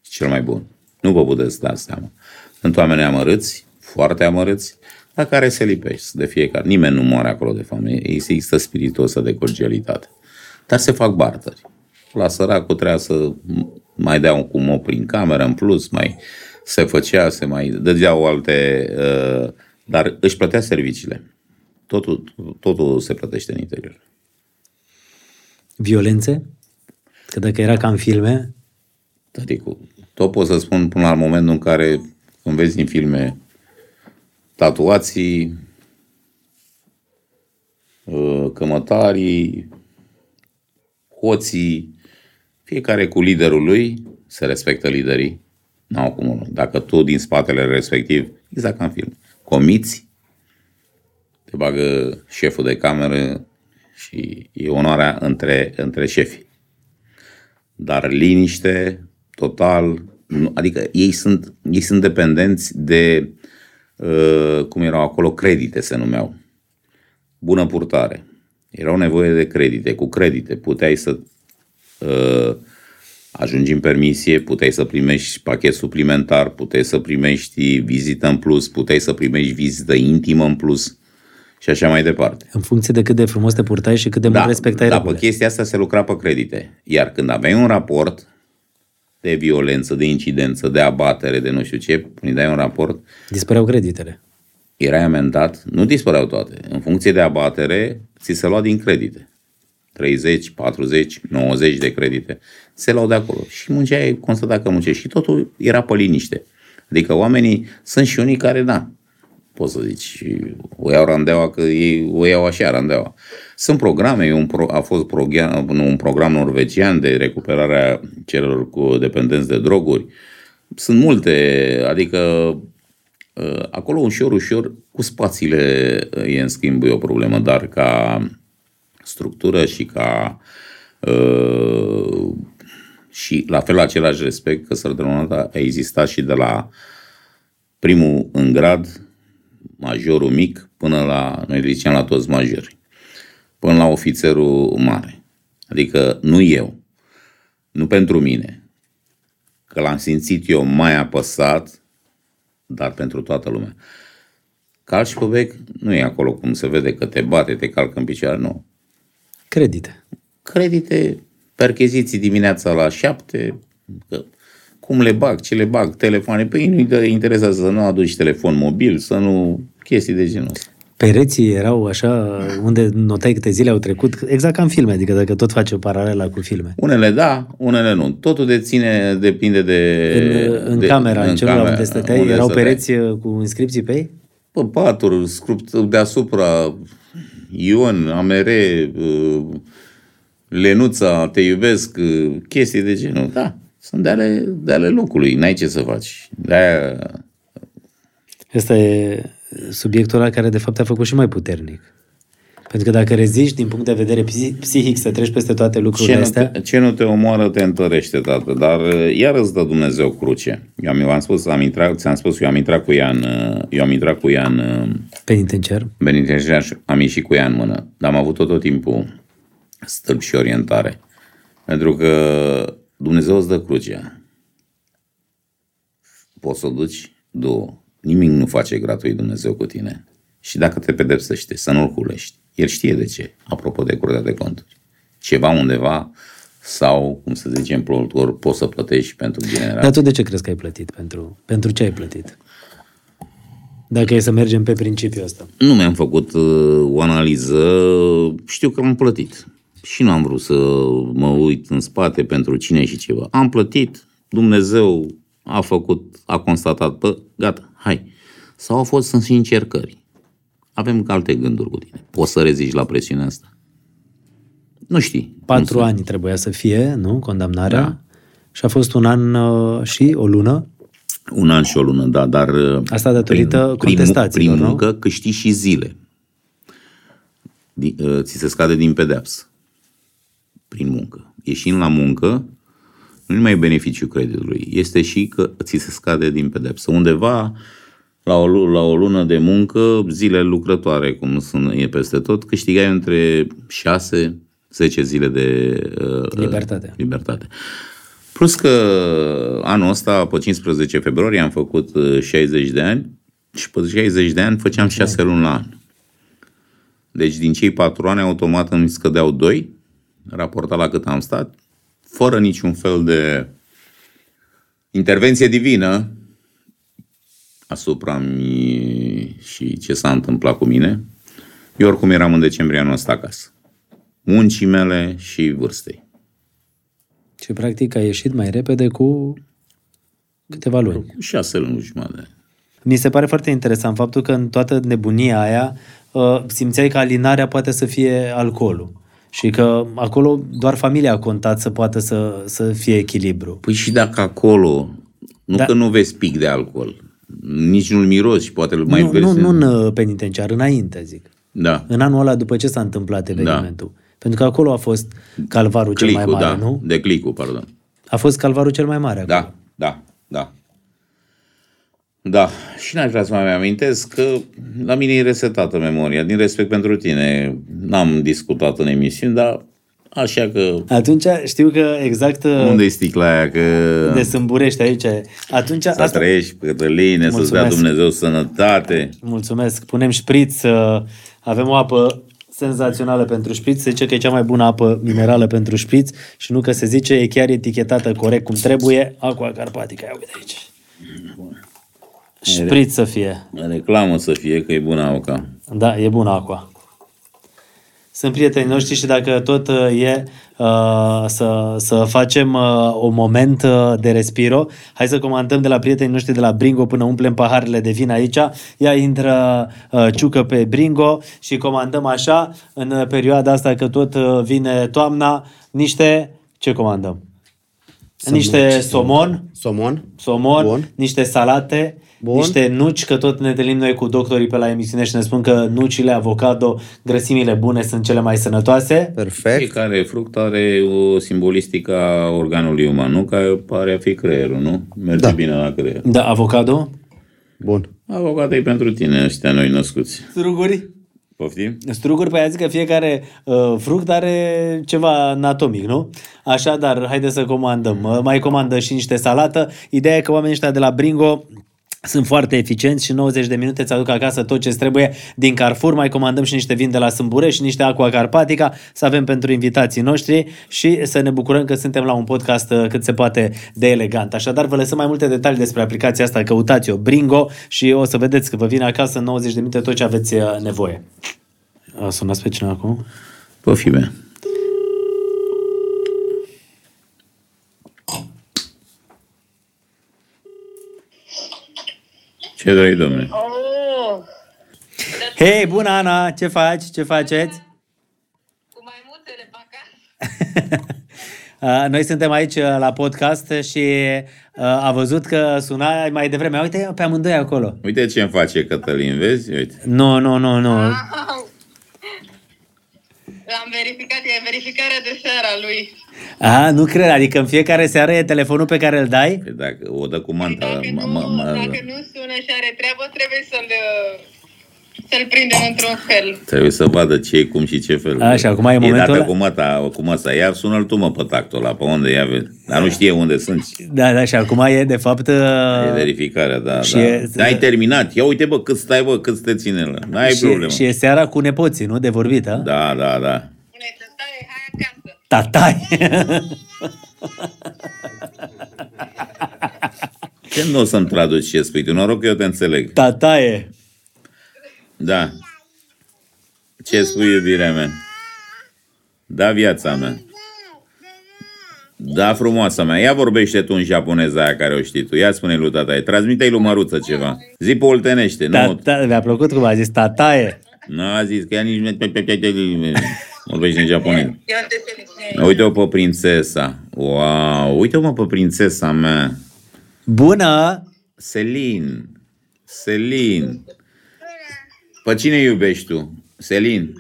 cel mai bun. Nu vă puteți da seama. Sunt oameni amărâți, foarte amărâți, la care se lipești de fiecare. Nimeni nu moare acolo de foame. Există spiritul ăsta de cordialitate. Dar se fac bartări. La săracul trebuia să mai dea un cu mop prin cameră în plus, mai se făcea, se mai dădeau alte... Uh, dar își plătea serviciile. Totul, totul se plătește în interior. Violențe? Că dacă era ca în filme... Tăticu, tot pot să spun până la momentul în care când vezi în filme tatuații, uh, cămătarii, hoții, fiecare cu liderul lui, se respectă liderii. N-au cum Dacă tu din spatele respectiv, exact ca în film, comiți, te bagă șeful de cameră și e onoarea între, între șefi. Dar liniște, total, adică ei sunt, ei sunt dependenți de, uh, cum erau acolo, credite se numeau. Bună purtare. Erau nevoie de credite. Cu credite puteai să uh, ajungi în permisie, puteai să primești pachet suplimentar, puteai să primești vizită în plus, puteai să primești vizită intimă în plus și așa mai departe. În funcție de cât de frumos te purtai și cât de da, mult respectai da, regulile. pe chestia asta se lucra pe credite. Iar când aveai un raport de violență, de incidență, de abatere, de nu știu ce, când dai un raport, Dispăreau creditele. erai amendat, nu dispăreau toate. În funcție de abatere, ți se lua din credite. 30, 40, 90 de credite. Se luau de acolo. Și munceai, constata că munceai. Și totul era pe liniște. Adică oamenii, sunt și unii care, da, poți să zici, o iau randeaua că ei o iau așa randeaua. Sunt programe, e un pro, a fost program, un program norvegian de recuperare a celor cu dependenți de droguri. Sunt multe, adică uh, acolo ușor, ușor, cu spațiile uh, e în schimb e o problemă, dar ca structură și ca uh, și la fel același respect că sărătămânata a existat și de la primul în grad, majorul mic, până la, noi le ziceam la toți majori, până la ofițerul mare. Adică nu eu, nu pentru mine, că l-am simțit eu mai apăsat, dar pentru toată lumea. Calci pe bec, nu e acolo cum se vede că te bate, te calcă în picioare, nu. Credite. Credite, percheziții dimineața la șapte, că cum le bag, ce le bag, telefoane, pe ei nu-i interesează să nu aduci telefon mobil, să nu chestii de genul ăsta. Pereții erau așa, unde notai câte zile au trecut, exact ca în filme, adică dacă tot face o paralela cu filme. Unele da, unele nu. Totul deține, depinde de... În, în de, camera, în celula camera, unde stăteai, unde erau stăteai. pereți uh, cu inscripții pe ei? Pe paturi, scrupt deasupra, Ion, Amere, uh, Lenuța, te iubesc, uh, chestii de genul. Da, sunt de ale, de ale locului, n-ai ce să faci. De-aia Ăsta e subiectul ăla care de fapt te-a făcut și mai puternic. Pentru că dacă reziști din punct de vedere psi- psihic să treci peste toate lucrurile ce nu, astea, te, ce nu te omoară, te întărește, tată. Dar uh, iar îți dă Dumnezeu cruce. Eu am, eu am spus, am intrat, ți-am spus, eu am intrat cu ea în, uh, eu am intrat cu ea în uh, penitenciar, penitenciar și am ieșit cu ea în mână. Dar am avut tot, tot timpul stâlp și orientare. Pentru că Dumnezeu îți dă crucea. Poți să o duci? Două. Nimic nu face gratuit Dumnezeu cu tine. Și dacă te pedepsește, să nu-l hulești. El știe de ce, apropo de curtea de conturi. Ceva undeva sau, cum să zicem, plător, poți să plătești pentru generație. dar tu de ce crezi că ai plătit? Pentru, pentru ce ai plătit? Dacă e să mergem pe principiul ăsta. Nu mi-am făcut uh, o analiză, știu că am plătit. Și nu am vrut să mă uit în spate pentru cine și ceva. Am plătit, Dumnezeu a făcut, a constatat, bă, gata, hai. Sau au fost sunt și încercări. Avem alte gânduri cu tine. Poți să reziști la presiunea asta? Nu știi. Patru Cum să- ani trebuia să fie, nu? Condamnarea. Da. Și a fost un an uh, și o lună. Un an și o lună, da, dar... uh, Asta datorită prin, contestațiilor, Prin nu? muncă câștigi și zile. Di- uh, Ți se scade din pedeapsă. Prin muncă. Ieșind la muncă, nu numai e beneficiul creditului, este și că ți se scade din pedepsă. Undeva, la o, lu- la o lună de muncă, zile lucrătoare, cum sunt, e peste tot, câștigai între 6 10 zile de uh, Libertate. libertate. Plus că anul ăsta, pe 15 februarie, am făcut uh, 60 de ani și pe 60 de ani făceam 6 luni la an. Deci din cei 4 ani automat îmi scădeau 2, raportat la cât am stat, fără niciun fel de intervenție divină asupra mie și ce s-a întâmplat cu mine. Eu oricum eram în decembrie anul ăsta acasă. Muncii mele și vârstei. Și practic a ieșit mai repede cu câteva luni. Cu șase luni jumătate. Mi se pare foarte interesant faptul că în toată nebunia aia uh, simțeai că alinarea poate să fie alcoolul. Și că acolo doar familia a contat să poată să, să fie echilibru. Păi și dacă acolo, nu Da. da. că nu vezi pic de alcool, nici nu-l miroși și poate îl mai nu, vezi. nu, în- nu în uh, penitenciar, înainte, zic. Da. În anul ăla, după ce s-a întâmplat evenimentul. Pentru că acolo a fost calvarul cel mai Clicul, mare, da. nu? De clicul, pardon. A fost calvarul cel mai mare acolo. Da, da, da. Da, și n-aș vrea să mai amintesc că la mine e resetată memoria, din respect pentru tine. N-am discutat în emisiuni, dar așa că... Atunci știu că exact uh, Unde e sticla aia? Că de Sâmburești aici. Atunci, să asta, trăiești, Cătăline, să-ți dea Mulțumesc. Dumnezeu sănătate. Mulțumesc. Punem șpriț. uh, Avem o apă senzațională pentru șpriț. Se zice că e cea mai bună apă minerală pentru șpriț și nu că se zice, e chiar etichetată corect cum trebuie. Aqua Carpatica, ia uite aici. Șpriț să fie. Reclamă să fie că e bună auca. Da, e bună aqua. Sunt prietenii noștri și dacă tot uh, e uh, să, să facem uh, un moment uh, de respiro, hai să comandăm de la prietenii noștri de la Bringo până umplem paharele de vin aici. Ia intră uh, ciucă pe Bringo și comandăm așa în uh, perioada asta că tot uh, vine toamna niște... Ce comandăm? niște somon, Somon. somon, Bun. niște salate, Bun. niște nuci, că tot ne întâlnim noi cu doctorii pe la emisiune și ne spun că nucile, avocado, grăsimile bune sunt cele mai sănătoase. Perfect. Fiecare fruct are o simbolistică a organului uman, nu? Care pare a fi creierul, nu? Merge Da. bine la creier. Da, avocado, Bun. Avocat e pentru tine, ăștia noi născuți. struguri. Poftim? Struguri, pe aia zic că fiecare uh, fruct are ceva anatomic, nu? Așadar, haideți să comandăm. Uh, mai comandă și niște salată. Ideea e că oamenii ăștia de la Bringo sunt foarte eficienți și 90 de minute îți aduc acasă tot ce trebuie din Carrefour. Mai comandăm și niște vin de la Sâmbure și niște Aqua Carpatica să avem pentru invitații noștri și să ne bucurăm că suntem la un podcast uh, cât se poate de elegant. Așadar, vă lăsăm mai multe detalii despre aplicația asta, căutați-o Bringo și o să vedeți că vă vine acasă în 90 de minute tot ce aveți uh, nevoie. A sunat pe cineva acum? Pofime. Ce vrei, domnule? Oh, Hei, bună Ana, ce faci? Ce faceți? cu mai multele pe acasă. Uh, Noi suntem aici uh, la podcast și uh, a văzut că suna mai devreme. Uite pe amândoi acolo. Uite ce îmi face Cătălin, vezi? Uite. Nu, nu, nu, nu. Au. L-am verificat, e verificarea de seara lui. A, nu cred, adică în fiecare seară e telefonul pe care îl dai? Păi dacă o dă cu manta, Dacă mă, nu, mă, mă, dacă nu sună și are treabă, trebuie să-l, să-l prindem într-un fel. trebuie să vadă ce e, cum și ce fel. Așa, acum e momentul dată ăla? cu măta, cu măsa. Ia sună-l tu, mă, pe tactul ăla, pe unde ia, vezi. Dar nu știe unde sunt. Da, da, și acum e de fapt... E Uh, verificarea, da, și da. e- Ai terminat. Ia uite, bă, cât stai, bă, cât te ține la. N-ai problemă. și, și e seara cu nepoții, nu? De vorbit, a? Da, da, da. Spune, să stai, hai acasă. Tatai! Ce nu o să-mi traduci ce spui tu? Noroc că eu te înțeleg. Tataie! Da. Ce spui, iubirea mea? Da, viața mea. Da, frumoasa mea. Ia vorbește tu în japoneza aia care o știi tu. Ia spune lui tata. Transmite-i lui Măruță ceva. Zi pe oltenește. Nu, Tata, mi-a plăcut cum a zis, tataie! nu a zis că ea nici... Vorbește în japoneză. Eu te felicit. Uite-o pe prințesa. Wow, uite-o mă pe prințesa mea. Bună! Selin. Selin. Pe cine iubești tu? Selin.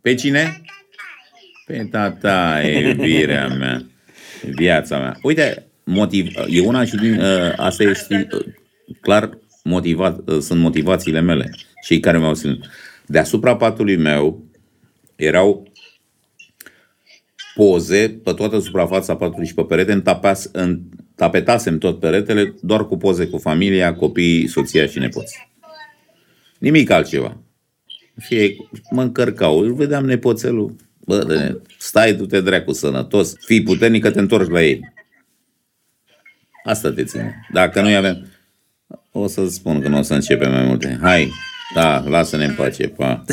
Pe cine? Pe tata, e iubirea mea. Viața mea. Uite, motiv, e una și din, uh, asta este uh, clar motivat, uh, sunt motivațiile mele. Cei care m-au ținut. Deasupra patului meu erau poze pe toată suprafața patului și pe perete, întapeas, în, tapetasem tot peretele doar cu poze cu familia, copiii, soția și nepoții. Nimic altceva. Fie, mă încărcau, îl vedeam nepoțelul. Bă, de, stai tu te dracu sănătos, fii puternic că te întorci la ei. Asta te ține. Dacă noi avem... O să spun că nu o să începem mai multe. Hai, da, lasă-ne în pace, pa.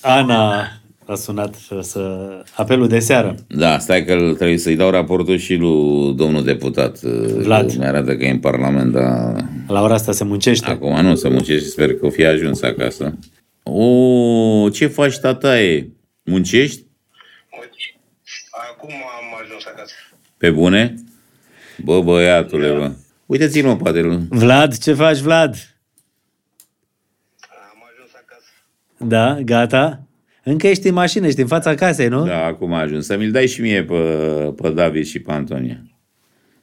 Ana a sunat să... apelul de seară. Da, stai că trebuie să-i dau raportul și lui domnul deputat. Vlad. Mi arată că e în Parlament, dar La ora asta se muncește. acum nu să muncești și sper că o fi ajuns acasă. O, ce faci, tataie? Muncești? Acum am ajuns acasă. Pe bune? Bă, băiatule, bă. Uite-ți-l, mă, poate. Vlad, ce faci, Vlad? Am ajuns acasă. Da, gata? Încă ești în mașină, ești în fața casei, nu? Da, acum a ajuns. Să mi-l dai și mie pe, pe David și pe Antonia.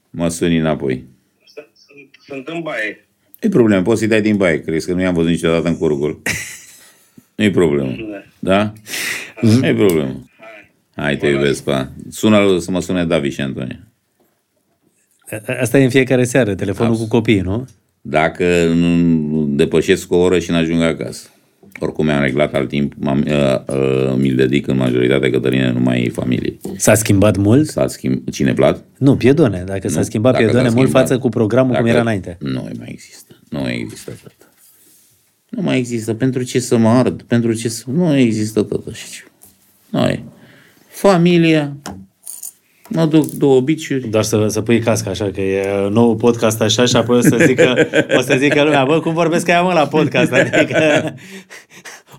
Mă suni înapoi. Sunt, sunt, sunt în baie. Nu-i problemă, poți să-i dai din baie. Crezi că nu i-am văzut niciodată în curgul. Nu-i problemă. Da? Nu-i problemă. Hai, te iubesc, pa. Sună să mă sune David și Antonia. A- Asta e în fiecare seară, telefonul cu copiii, nu? Dacă nu depășesc o oră și n-ajung acasă. Oricum mi-am reglat alt timp, m-am, uh, uh, mi-l dedic în majoritatea Cătăline numai familiei. S-a schimbat mult? S-a schimb... Cine Vlad? Nu, Piedone. Dacă s-a Nu, schimbat dacă Piedone s-a mult schimbat. față cu programul cum Dacă- era înainte. Nu mai există. Nu mai există tot. Nu mai există. Pentru ce să mă ard? Pentru ce să... Nu există tot așa ceva. Nu e. Familia. Mă duc două biciuri. Doar să, să pui casca așa, că e nou podcast așa și apoi o să zică, o să zică lumea, bă, cum vorbesc aia mă la podcast? Adică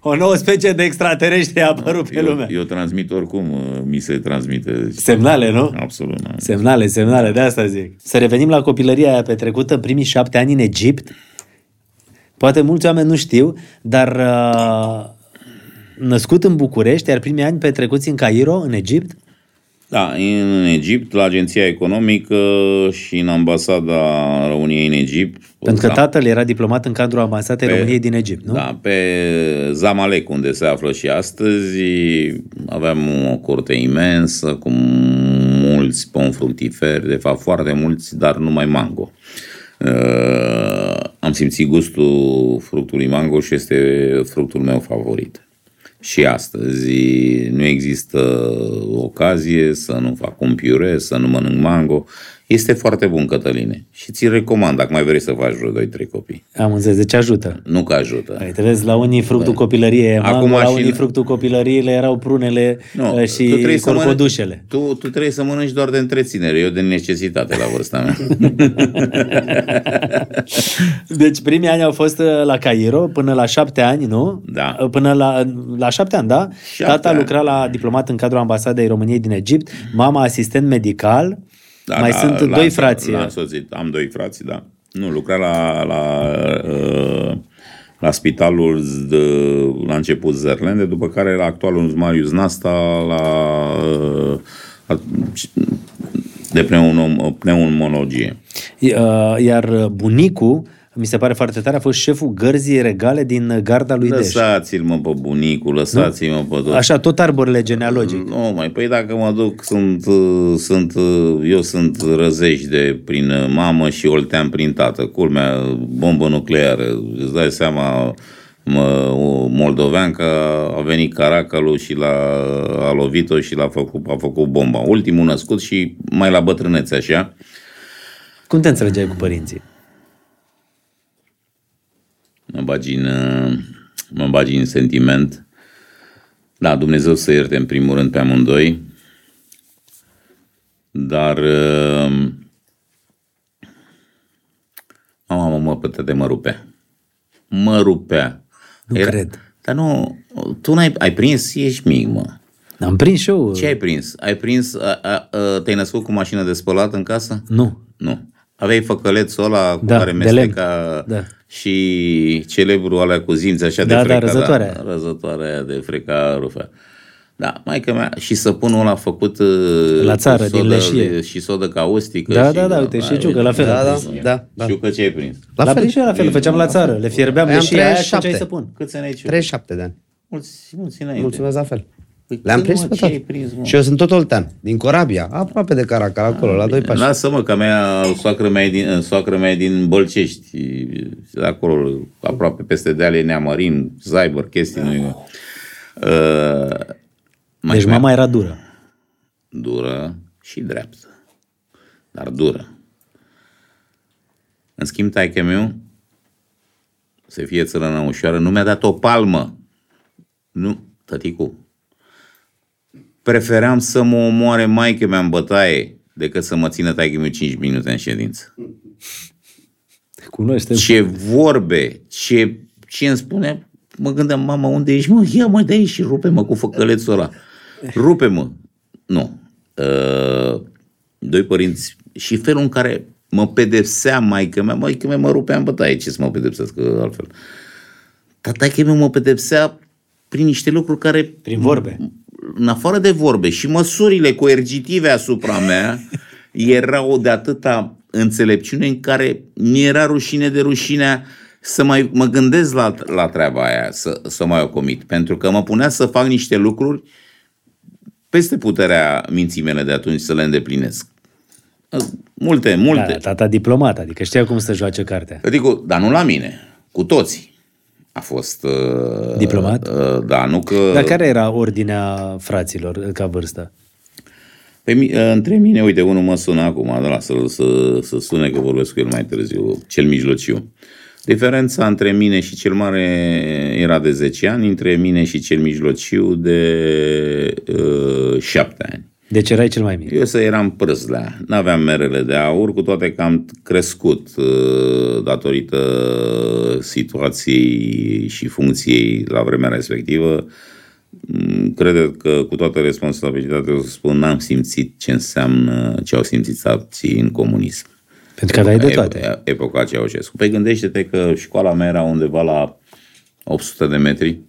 o nouă specie de extraterestri a apărut pe Eu, lume. eu transmit oricum, uh, mi se transmite. Semnale, nu? Absolut. nu. Semnale, semnale, de asta zic. Să revenim la copilăria aia petrecută primii șapte ani în Egipt. Poate mulți oameni nu știu, dar uh, născut în București, iar primii ani petrecuți în Cairo, în Egipt, Da, în Egipt, la Agenția Economică și în ambasada României în Egipt. pentru că Da. tatăl era diplomat în cadrul ambasadei Pe- României din Egipt, nu? Da, pe Zamalek, unde se află și astăzi, aveam o curte imensă cu mulți pom fructiferi, de fapt foarte mulți, dar numai mango. Uh, am simțit gustul fructului mango și este fructul meu favorit. Și astăzi nu există ocazie să nu fac un piure, să nu mănânc mango. Este foarte bun, Cătăline. Și ți recomand, dacă mai vrei să faci vreo 2-3 copii. Am înțeles, deci ajută. Nu că ajută. Uite, vezi, la unii fructul copilăriei e mango, Acum la și- unii fructul copilăriile erau prunele Nu, uh, și corcodușele. Mănânci, tu, tu trebuie să mănânci doar de întreținere, eu de necesitate la vârsta mea. Deci primii ani au fost uh, la Cairo până la șapte ani, nu? Da. Uh, Până la, la șapte ani, da? Șapte Tata ani. lucra la diplomat în cadrul ambasadei României din Egipt, mama asistent medical, mai sunt la- doi la- frați. La însoțit. Am doi frați, da. Nu, lucra la, la, uh, la spitalul de, la început Zerlende, după care la actualul Marius Nasta la, uh, la de pneumo- pneumologie. Uh, Iar bunicul, mi se pare foarte tare, a fost șeful gărzii regale din garda lui Deș. Lăsați-l mă pe bunicul, lăsați-mă pe tot. Așa, tot arborele genealogic. Nu, mai, păi dacă mă duc, sunt, uh, sunt, uh, eu sunt răzești de prin uh, mamă și oltean prin tată. Culmea, bombă nucleară, îți dai seama, mă, o moldoveancă a venit Caracalul și l-a, a lovit-o și l-a făcut, a făcut bomba. Ultimul născut și mai la bătrânețe, așa. Cum te înțelegeai cu părinții? Mă bagi în, uh, mă bagi în sentiment. Da, Dumnezeu să ierte în primul rând pe amândoi, dar uh, mama mă, mă, pe tăte mă rupea. Mă rupea. Nu cred. Dar nu, tu n-ai ai prins, ești mic, mă. Am prins și eu. Ce ai prins? Ai prins, a, a, a, te-ai născut cu mașină de spălat în casă? Nu. Nu. Aveai făcălețul ăla cu Da, care de mesteca lemn. Da. și celebrul alea cu zinți așa de Da, da, freca. răzătoarea. Da, răzătoarea aia de freca rufea. Da, mai că mea, și săpunul ăla făcut uh, La cu țară, din sodă, leșie. Și sodă caustică. Da, și, da, da, uite, și ai Ciucă, la fel. Da, da, văzut. da, da. Știu că ce ai prins. La, La fel fel. și eu la fel, le făceam la țară. Le fierbeam Păi am leșia aia și 37. făceai să pun. Câți ani ai Ciucă? 37 de ani. Mulți, mulți înainte. Mulțumesc la fel. Păi Le-am când, prins mă, pe ce toate. ai prins, mă? Și eu sunt tot oltean, din Corabia, aproape de Caracal, acolo, la doi pași. Lasă-mă, că mea, soacră mea, e din, soacră mea e din Bălcești, de acolo, aproape peste deale Neamărin, Zaibăr, chestii. Nu, uh, Deci mama era dură. dură și dreaptă. Dar dură. În schimb, taică meu, să fie țărănă ușoară, nu mi-a dat o palmă. Nu, tăticu. Preferam să mă omoare maică mea în bătaie decât să mă țină taică meu 5 minute în ședință. Cunoaște. Ce vorbe, ce, ce îmi spune, mă gândeam, mama, unde ești? Mă, ia mă de aici și rupe-mă cu făcălețul ăla. Rupe-mă. Nu. Uh, doi părinți și felul în care mă pedepsea maică mea, maică mea mă rupea în bătaie, ce să mă pedepsesc altfel. Tata meu mă pedepsea prin niște lucruri care Prin vorbe. în afară de vorbe și măsurile coercitive asupra mea erau de atâta înțelepciune în care mi era rușine de rușinea să mai mă gândesc la, la treaba aia, să, să mai o comit. Pentru că mă punea să fac niște lucruri peste puterea minții mele de atunci să le îndeplinesc. Multe, multe. Da, tata diplomat, adică știa cum să joace cartea. Adică, dar nu la mine, cu toții. A fost... Uh, Diplomat? Uh, da, nu că... Dar care era ordinea fraților ca vârstă? Pe mi, între mine, uite, unul mă sună acum, de la să, să, să sune că vorbesc cu el mai târziu, cel mijlociu. Diferența între mine și cel mare era de 10 ani, între mine și cel mijlociu de uh, 7 ani. Deci erai cel mai mic. Eu să eram prâslea, n-aveam merele de aur, cu toate că am crescut uh, datorită situației și funcției la vremea respectivă. Mm, Cred că cu toată responsabilitatea o să spun, n-am simțit ce înseamnă ce au simțit alții în comunism. Pentru că aveai de Epo- toate. Epoca Ceaușescu. Păi gândește-te că școala mea era undeva la 800 de metri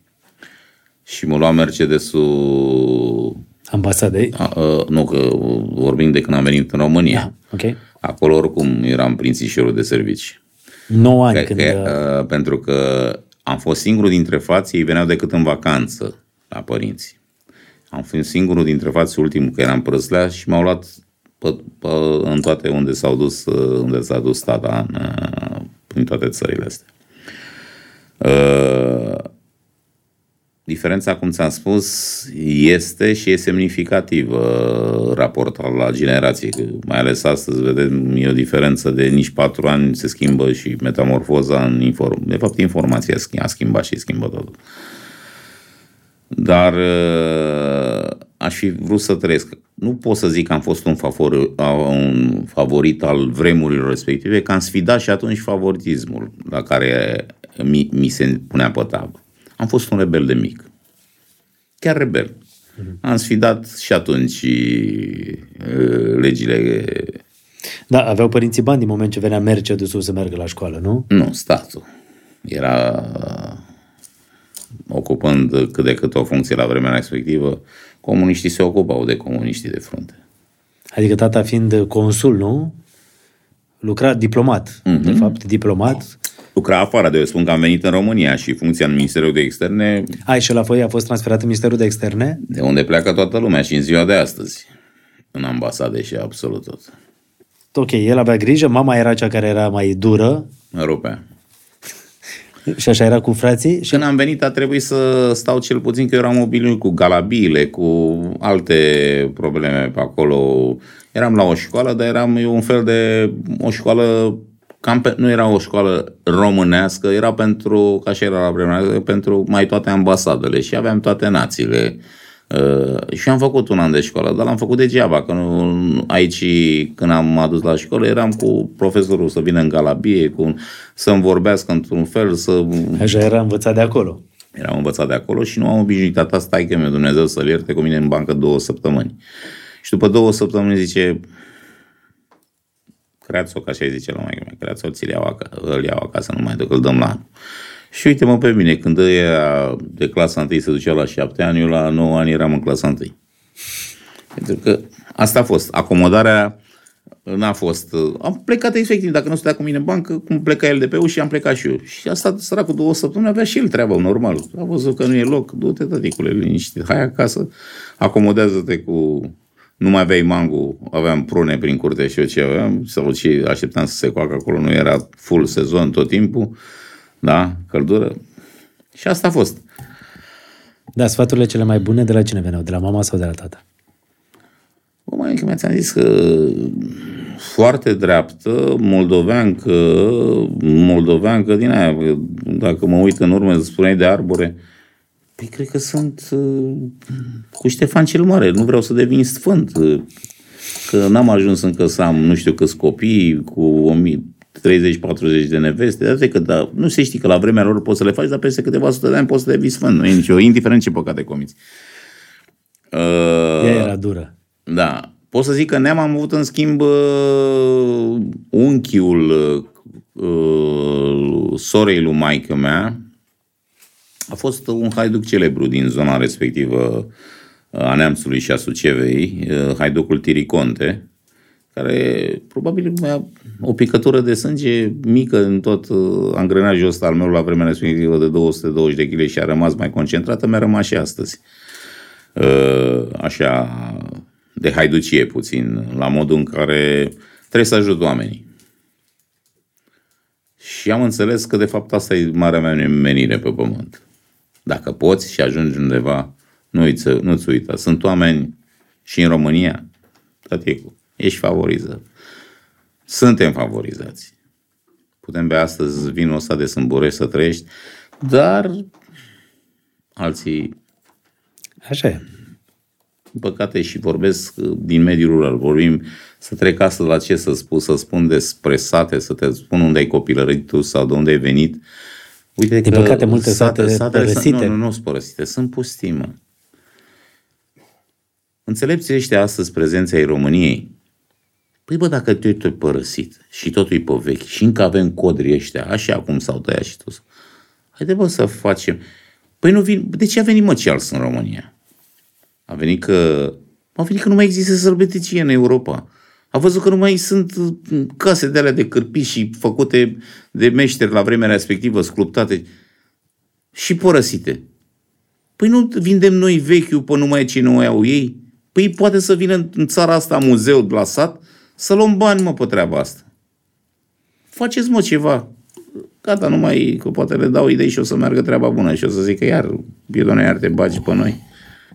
și mă lua Mercedesul Ambasadei. a, a, nu, că vorbim de când am venit în România. Da, ok. Acolo oricum eram prințișorul de servici. 9 ani Că, când... că, uh, pentru că am fost singurul dintre frații, ei veneau decât în vacanță la părinți. Am fost singurul dintre frații ultimul, că eram prăslea și m-au luat pe, pe, în toate unde s-au dus, uh, unde s-a dus tata în, uh, prin toate țările astea. Uh, Diferența, cum ți-am spus, este și e semnificativă raportat la generații. Că Mai ales astăzi vedem e o diferență de nici patru ani se schimbă și metamorfoza în inform. De fapt, informația a schimb- a schimbat și schimbă totul. Dar uh, aș fi vrut să trăiesc. Nu pot să zic că am fost un, favor, un favorit al vremurilor respective, că am sfidat și atunci favoritismul la care mi, mi se punea pe tavă. Am fost un rebel de mic. Chiar rebel. Am sfidat și atunci uh, legile, Da, aveau părinții bani din moment ce venea Mercedes-ul să meargă la școală, nu? nu, statul. Era ocupând cât de cât o funcție la vremea respectivă, comuniștii se ocupau de comuniștii de frunte. Adică tata fiind consul, nu? Lucra diplomat, Mhm. de fapt, diplomat. Lucra afară de eu spun că am venit în România și funcția în Ministerul de Externe, Ai, și la voi a fost transferat în Ministerul de Externe? de unde pleacă toată lumea și în ziua de astăzi. În ambasade și absolut tot. Ok, el avea grijă, mama era cea care era mai dură Europea. și așa era cu frații și Când am venit a trebuit să stau cel puțin că eu eram obiluit cu galabiile, cu alte probleme pe acolo. Eram la o școală, dar eram eu un fel de o școală cam pe, nu era o școală românească, era pentru, ca și era la vremea, respectivă, pentru mai toate ambasadele și aveam toate națiile. Uh, și am făcut un an de școală, dar l-am făcut degeaba, că nu, aici când am adus la școală eram cu profesorul să vină în galabie, cu, să-mi vorbească într-un fel, să așa era învățat de acolo. Eram învățat de acolo și nu am obișnuit tata, stai că mi Dumnezeu să-l ierte cu mine în bancă două săptămâni. Și după două săptămâni zice, creați-o, ca așa zice la mai mea, creați-o, ți-l iau, acasă, îl iau acasă, nu mai duc, îl dăm la anul. Și uite-mă pe mine, când ea de clasa 1 se ducea la șapte ani, eu la 9 ani eram în clasa 1. Pentru că asta a fost, acomodarea N-a fost. uh, Am plecat efectiv, dacă nu stătea cu mine în bancă, cum pleca el de pe ușă, am plecat și eu. Și a stat săracul două săptămâni, avea și el treabă, normal. A văzut că nu e loc, du-te, tăticule, liniștit, hai acasă, acomodează-te cu... Nu mai aveai mangu, aveam prune prin curte și eu ce aveam, sau ce așteptam să se coacă acolo, nu era full sezon tot timpul, da, căldură. Și asta a fost. Da, sfaturile cele mai bune de la cine veneau? De la mama sau de la tata? Bă, mai că mi-ați zis că foarte dreaptă, moldoveancă, moldoveancă din aia, dacă mă uit în urmă, spuneai de arbore, păi cred că sunt uh, cu Ștefan cel Mare, nu vreau să devin sfânt, uh, că n-am ajuns încă să am nu știu câți copii, cu 30-40 de neveste, dar că da, nu se știe că la vremea lor poți să le faci, dar peste câteva sute de ani poți să devii sfânt, nu e nicio, indiferent ce păcate comiți. Uh, Ea era dură. da. Pot să zic că neam am avut în schimb uh, unchiul uh, sorei lui maică mea. A fost un haiduc celebru din zona respectivă uh, a Neamțului și a Sucevei, uh, haiducul Tiriconte, care probabil avea o picătură de sânge mică în tot uh, angrenajul ăsta al meu la vremea respectivă de 220 de kg și a rămas mai concentrată, mi-a rămas și astăzi. Uh, așa de haiducie puțin, la modul în care trebuie să ajut oamenii. Și am înțeles că de fapt asta e marea mea menire pe pământ. Dacă poți și ajungi undeva, nu uiți, nu-ți uita. Sunt oameni și în România, tăticu, ești favorizat. Suntem favorizați. Putem bea astăzi vinul ăsta de sâmbure să trăiești, dar alții Așa e. din păcate și vorbesc uh, din mediul rural, vorbim să trec astăzi la ce să spun, să spun despre sate, să te spun unde ai copilărit tu sau de unde ai venit. Uite Din că păcate, multe sate satele sunt- părăsite. Nu, nu, nu sunt părăsite, sunt pustii, mă. Înțelepții ăștia astăzi prezența ai României. Păi bă, dacă te tot părăsit și totul e pe vechi și încă avem codrii ăștia, așa cum s-au tăiat și tot. Haide bă să facem. Păi nu vin, de ce a venit mă Charles în România? A venit că... A venit că nu mai există sărbăticie în Europa. A văzut că nu mai sunt uh, case de alea de cârpiși și făcute de meșteri la vremea respectivă, sculptate și părăsite. Păi nu vindem noi vechiul pe numai ce nu mai au ei? Păi poate să vină în- în țara asta muzeu de la sat să luăm bani, mă, pe treaba asta. Faceți, mă, ceva. Gata, nu mai, că poate le dau idei și o să meargă treaba bună și o să zic că iar, Piedone, iar te bagi pe noi.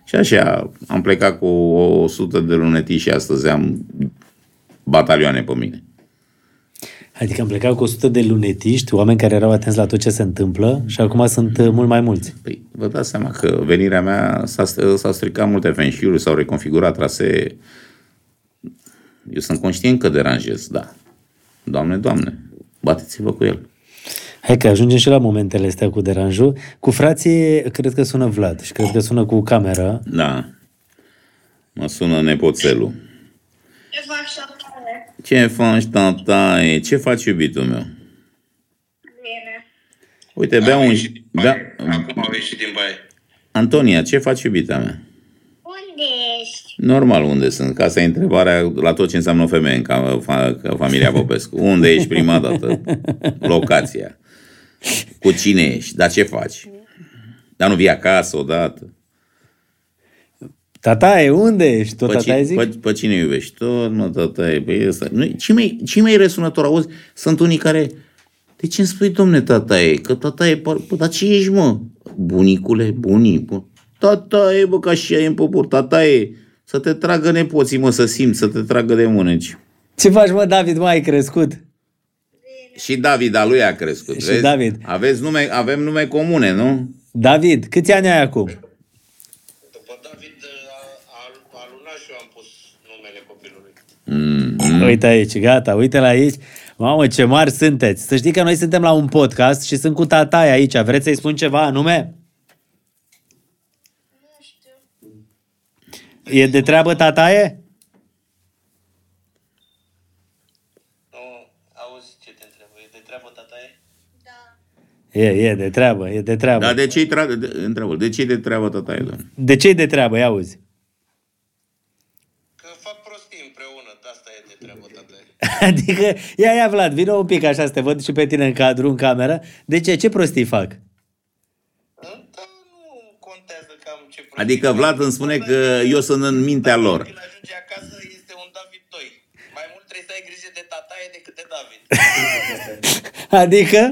Și așa, am plecat cu o 100 de luneti și astăzi am batalioane pe mine. Adică am plecat cu 100 de lunetiști, oameni care erau atenți la tot ce se întâmplă și acum sunt uh, mult mai mulți. Păi, vă dați seama că venirea mea s-a, s-a stricat multe fenșiuri, s-au reconfigurat trasee. Eu sunt conștient că deranjez, da. Doamne, doamne, bateți-vă cu el. Hai că ajungem și la momentele astea cu deranjul. Cu frații, cred că sună Vlad și cred că sună cu camera. Da. Mă sună nepoțelul. Ce faci, șaptele? Ce faci, tataie? Ce faci, iubitul meu? Bine. Uite, bea Am un... ieșit din Bea... baie. Acum au ieșit din baie. Antonia, ce faci, iubita mea? Unde ești? Normal, unde sunt? Ca asta e întrebarea la tot ce înseamnă o femeie în ca, fa, ca familia Popescu. Unde ești prima dată? Locația. Cu cine ești? Dar ce faci? Dar nu vii acasă odată? Tataie, unde ești? Tot Pe, tataie cine, zic? pe, pe cine iubești? Tot, mă, tataie, pe ăsta. Nu, ce mai, ce mai răsunător, auzi? Sunt unii care... De ce îmi spui, domne, tataie? Că tataie... par- Bă, dar ce ești, mă? Bunicule, bunic, bun. Tataie, bă, că așa e în popor. Tataie, să te tragă nepoții, mă, să simți, să te tragă de mâneci. Ce faci, mă, David, mai ai crescut? Și David a lui a crescut, Și vezi? David. Aveți nume, avem nume comune, nu? David, câți ani ai acum? După David a- a- Alunașu am pus numele copilului. Mm. Uite aici, gata, uite la aici. Mamă, ce mari sunteți. Să știi că noi suntem la un podcast și sunt cu tataie aici. Vreți să-i spun ceva anume? E de treabă tataie? Nu, auzi ce te întreb. E de treabă tataie? E, e de treabă, e de treabă. Dar de ce-i treabă? De, întreabă, de ce-i de treabă tataie, domnule? De ce e de treabă? Ia auzi. Că fac prostii împreună, de asta e de treabă tataie. Adică, ia, ia Vlad, vină un pic așa să te văd și pe tine în cadru, în cameră. De ce? Ce prostii fac? Dar nu contează cam ce Adică Vlad îmi spune că eu sunt în mintea lor. Când ajunge acasă este un David 2. Mai mult trebuie să ai grijă de tataie decât de David. Adică?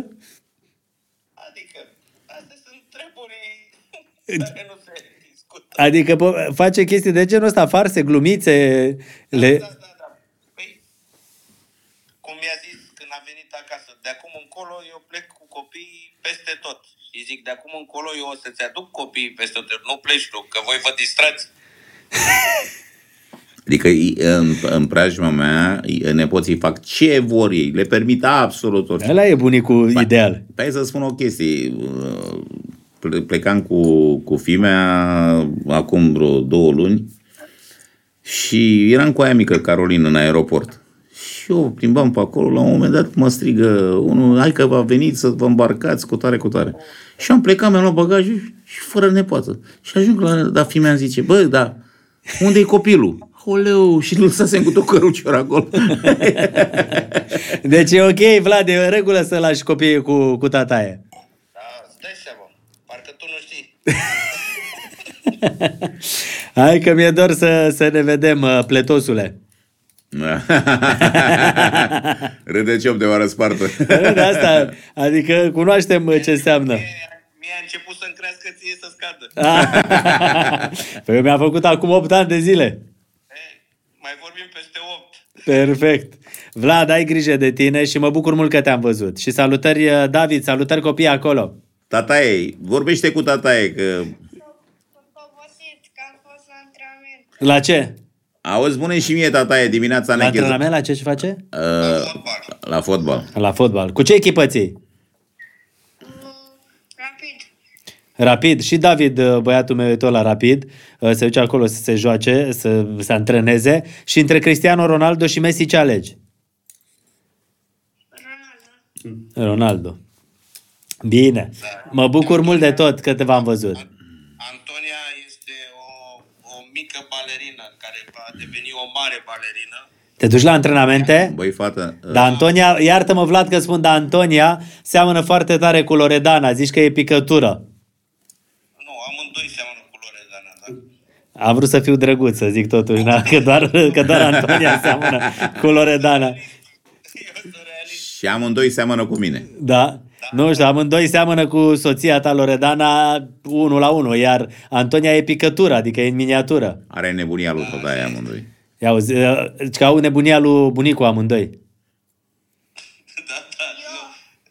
Adică, astea sunt treburi care nu se discută. Adică po- face chestii de genul ăsta, farse, glumițe, le... Da, da, da. Păi, cum mi-a zis când a venit acasă, de acum încolo eu plec cu copiii peste tot. Și zic, de acum încolo eu o să-ți aduc copiii peste tot, nu pleci tu, că voi vă distrați. Adică în, în preajma mea, nepoții fac ce vor ei, le permit absolut orice. Ăla e bunicul ideal. Hai să spun o chestie. Ple- Plecam cu, cu fimea acum vreo două luni și eram cu aia mică, Carolina, în aeroport. Și eu plimbam pe acolo, la un moment dat mă strigă unul, hai că va veni să vă îmbarcați cu tare, cu tare. Și am plecat, mi-am luat bagajul și fără nepoată. Și ajung la, da, fimea îmi zice, bă, da, unde e copilul? Oleu, și lăsasem cu tot cărucior acolo. Deci e ok, Vlad, e în regulă să lași copiii cu, cu tataie. Da, stai seama, parcă tu nu știi. Hai că mi-e dor să, să ne vedem, uh, pletosule. Râde ciop de oară spartă. De asta, adică cunoaștem uh, ce înseamnă. Mie, mie a început să-mi crească ție să scadă. Păi eu mi-a făcut acum 8 ani de zile. E, mai vorbim peste 8. Perfect. Vlad, ai grijă de tine și mă bucur mult că te-am văzut. Și salutări, uh, David, salutări copii acolo. Tataie, vorbește cu tataie că... Sunt obosit că am fost la antrenament. La ce? Auzi, spune și mie tataie dimineața La necheză. antrenament, la ce își face? Uh, la fotbal. La fotbal. Cu ce echipă ții? Mm, Rapid. Rapid. Și David, uh, băiatul meu, e tot la Rapid. Uh, Se duce acolo să se joace, să se antreneze. Și între Cristiano Ronaldo și Messi ce alegi? Ronaldo. Ronaldo. Bine. Mă bucur mult de tot că te v-am văzut. Antonia este o, o mică balerină care va deveni o mare balerină. Te duci la antrenamente? Băi, fată, uh, Da, Antonia, iartă-mă Vlad că spun, dar Antonia seamănă foarte tare cu Loredana, zici că e picătură. Nu, amândoi seamănă cu Loredana, da. Am vrut să fiu drăguț, să zic totuși, na, că, doar, că doar Antonia seamănă cu Loredana. Eu sunt realist. și amândoi seamănă cu mine. Da? Nu știu, amândoi seamănă cu soția ta Loredana unul la unul, iar Antonia e picătură, adică e în miniatură. Are nebunia lui tataie amândoi. Ia auzi, uh, că au nebunia lui bunicul amândoi. Da, da, nu.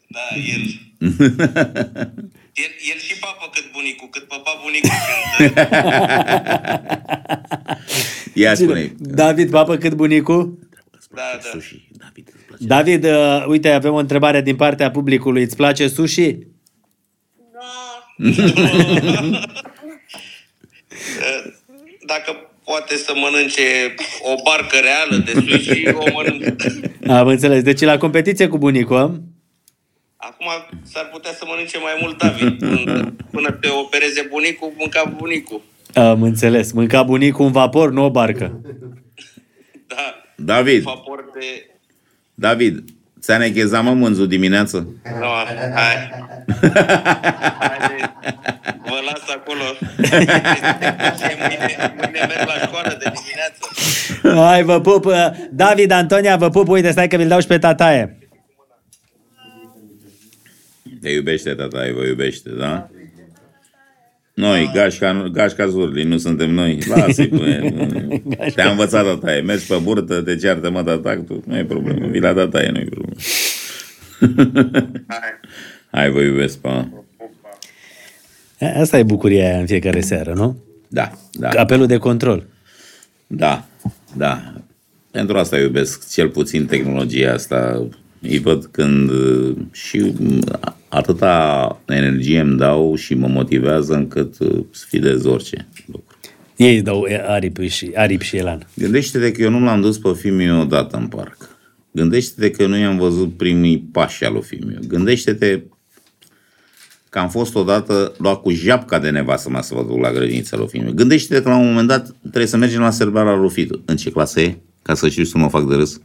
Da, el. el, el și papă cât bunicul, cât papa bunicul când... Ia spune David, papă cât bunicul? Da, da. Sushi, David, îți place? David, uh, uite, avem o întrebare din partea publicului. Îți place sushi? Da. Dacă poate să mănânce o barcă reală de sushi, o mănâncă. Am înțeles. Deci la competiție cu bunicul, am? Acum s-ar putea să mănânce mai mult David. Până, până te opereze bunicul, mânca bunicul. Am înțeles. Mânca bunicul un vapor, nu o barcă. Da. David, Vapor de... David, ți-a nechezat mă mânzul dimineață? No, hai. Haide. Vă las acolo. Și mâine, mâine merg la școală de dimineață. Hai, vă pup. uh, David, Antonia, vă pup. Uite, stai că vi-l dau și pe tataie. Te iubește tataie, vă iubește, da? Noi, gașca, gașca zurli, nu suntem noi. Lasă-i, bă, Te-a învățat tataie. Mergi pe burtă, te ceartă mă tactul. Nu e problemă. Vii la tataie, nu e problemă. Hai. Hai, vă iubesc, pa. Asta e bucuria aia în fiecare seară, nu? Da, da. Apelul de control. Da, da. Pentru asta iubesc cel puțin tehnologia asta. Îi văd când uh, și mm, atâta energie îmi dau și mă motivează încât uh, sfidez orice lucru. Ei îți dau aripi și, aripi și elan. Gândește-te că eu nu l-am dus pe fiul odată în parc. Gândește-te că nu i-am văzut primii pași al lui fiul Gândește-te că am fost odată luat cu japca de nevastă mea să vă duc la grădinița lui fiul Gândește-te că la un moment dat trebuie să mergem la serbarea lui Fitu. În ce clasă e? Ca să știu să mă fac de râs.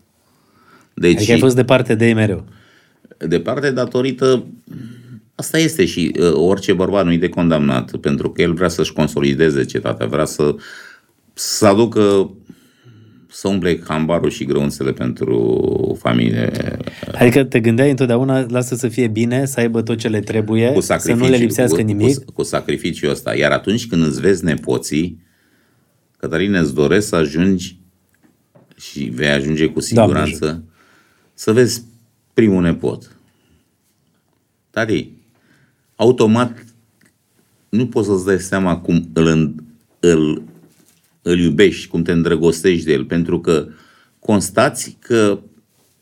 Deci, Adică ai fost departe de ei mereu. Departe datorită Asta este și uh, orice bărbat nu-i de condamnat, pentru că el vrea să-și consolideze cetatea, vrea să, să aducă, să umple hambarul și grăunțele pentru familie. Adică te gândeai întotdeauna, lasă să fie bine, să aibă tot ce le trebuie, Cu să sacrificiu, nu le lipsească cu, nimic. Cu, cu sacrificiul ăsta. Iar atunci când îți vezi nepoții, Cătăline, îți doresc să ajungi și vei ajunge cu siguranță să vezi primul nepot. Tati, automat nu poți să-ți dai seama cum îl, în- îl, îl iubești, cum te îndrăgostești de el, pentru că constați că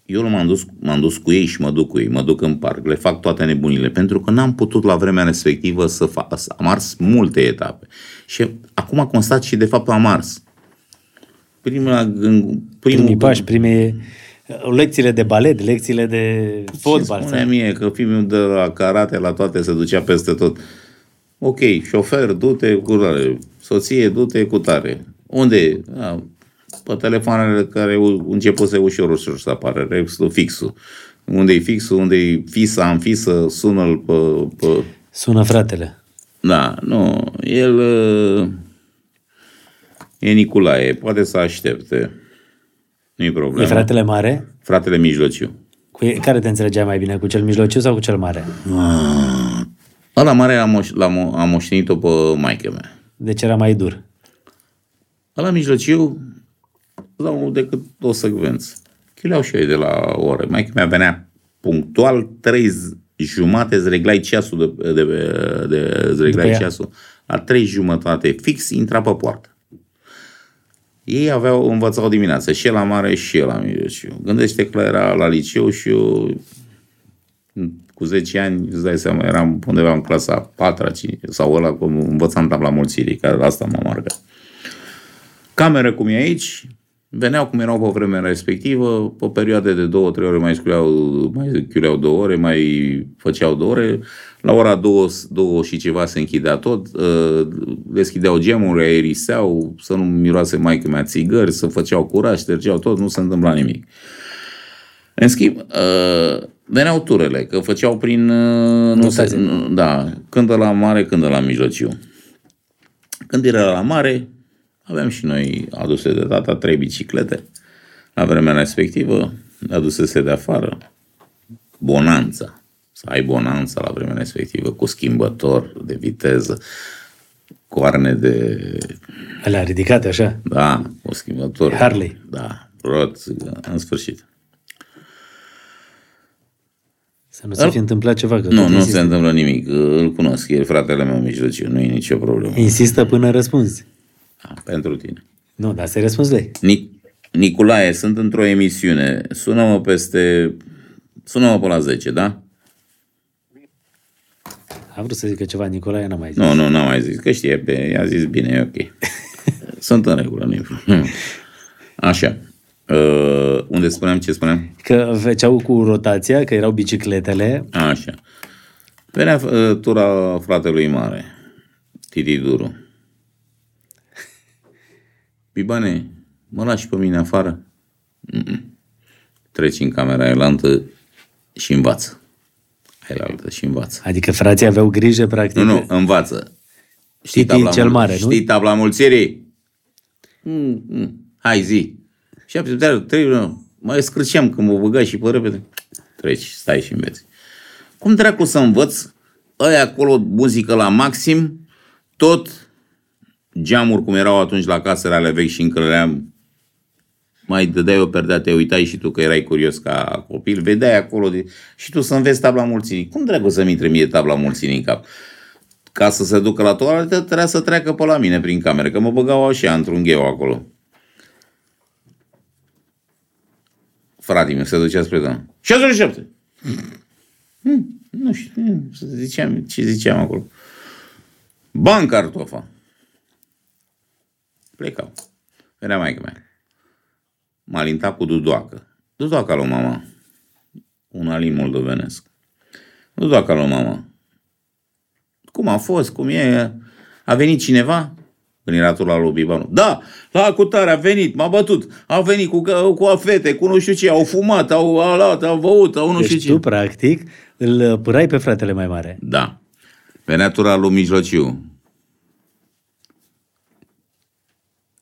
eu m-am dus, m-am dus cu ei și mă duc cu ei, mă duc în parc, le fac toate nebunile, pentru că n-am putut la vremea respectivă să fac, să- am ars multe etape. Și acum constat și de fapt am ars. Prima, în- primul, Primii pași, primii lecțiile de balet, lecțiile de fotbal. Ce spune mie că fiul de la karate la toate se ducea peste tot. Ok, șofer, du-te cu tare. Soție, du-te cu tare. Unde e? A, pe telefoanele care u- începuse ușor, ușor să apară, rexul, fixul. Unde e fixul, unde e fisa, în fisă, sună-l pe, pe... Sună fratele. Da, nu, el uh, e Nicolae, poate să aștepte. Nu-i problemă. E fratele mare? Fratele mijlociu. Cu e- care te înțelegea mai bine, cu cel mijlociu sau cu cel mare? Ăla mare am, moș- l-am, am moștenit-o pe maică mea. Deci era mai dur. Ăla mijlociu, dau decât o secvență. Chileau și eu de la ore. Maică mea venea punctual, trei z- jumate îți reglai ceasul de, de, de, de îți reglai ea. ceasul. La trei jumătate fix intra pe poartă. Ei aveau, învățau dimineața, și el la mare și el la mijlociu. Gândește că era la liceu și eu cu 10 ani, îți dai seama, eram undeva în clasa 4 sau ăla cum învățam tabla mulțirii, care asta mă marcă. Cameră cum e aici, veneau cum erau pe vremea respectivă, pe perioade de două, trei ore mai sculeau, mai chiuleau două ore, mai făceau două ore, la ora două, două și ceva se închidea tot, uh, deschideau gemurile, aeriseau, să nu miroase mai mea țigări, să făceau curaj, ștergeau tot, nu se întâmpla nimic. În schimb, uh, veneau turele, că făceau prin... Uh, nu se, Rotație. nu- da, când la mare, când la mijlociu. Când era la mare, aveam și noi aduse de tata trei biciclete. La vremea respectivă, adusese de afară bonanța. Să ai bonanța la vremea respectivă cu schimbător de viteză, coarne de Alea ridicate așa. da, cu schimbător. Harley. Da, rot, în sfârșit. Să nu se fi întâmplat ceva. Că Nu, tot nu insistă. se întâmplă nimic. Îl cunosc, e fratele meu mijlociu, nu e nicio problemă. Insistă până răspunzi. Da, pentru tine. Nu, dar să-i răspunzi lui. Nic- Nicolae, sunt într-o emisiune. Sună-mă peste... Sună-mă pe la 10, da? A vrut să zică ceva, Nicolae n-a mai zis. Nu, nu, n-am mai zis. Că știe, pe, i-a zis bine, e ok. Sunt în regulă, nu Așa. Uh, unde spuneam ce spuneam? Că făceau cu rotația, că erau bicicletele. Așa. Venea uh, tura fratelui mare, Titi Duru. Bibane, mă lași pe mine afară? Mm-mm. Treci în camera elantă și învață. Elaltă și învață. Adică frații aveau grijă, practic. Nu, nu, învață. Titi cel mul- mare, nu? Știi tabla mulțirii? Mm, mm. Hai zi. Și apoi, dar trebuie, nu. mai scrâceam când mă băga și pe repede. Treci, stai și înveți. Cum dracu să învăț? Ăia acolo, muzică la maxim, tot geamuri cum erau atunci la casele ale vechi și încă le-am mai dădeai o perdea, te uitai și tu că erai curios ca copil, vedeai acolo de... și tu să înveți tabla mulțimii. Cum dracu să-mi intre mie tabla mulțimii în cap? Ca să se ducă la toaletă, trebuia să treacă pe la mine prin cameră, că mă băgau așa, într-un gheu acolo. Fratele meu se ducea spre doamnă. 67! Hmm, nu știu, hmm, să ziceam, ce ziceam acolo. Ban cartofa. Plecau. Venea maică mea. M-a lintat cu dudoacă. Dudoaca lui mama. Un alin moldovenesc. Dudoaca lui mama. Cum a fost, cum e, a venit cineva? Când era tu la lui Bibanu. Da, la cutare a venit, m-a bătut. A venit cu, cu fete, cu nu știu ce, au fumat, au au luat, au băut, au nu știu Deci ce. tu, practic, îl părai pe fratele mai mare. Da. Venea tu la lui Mijlociu.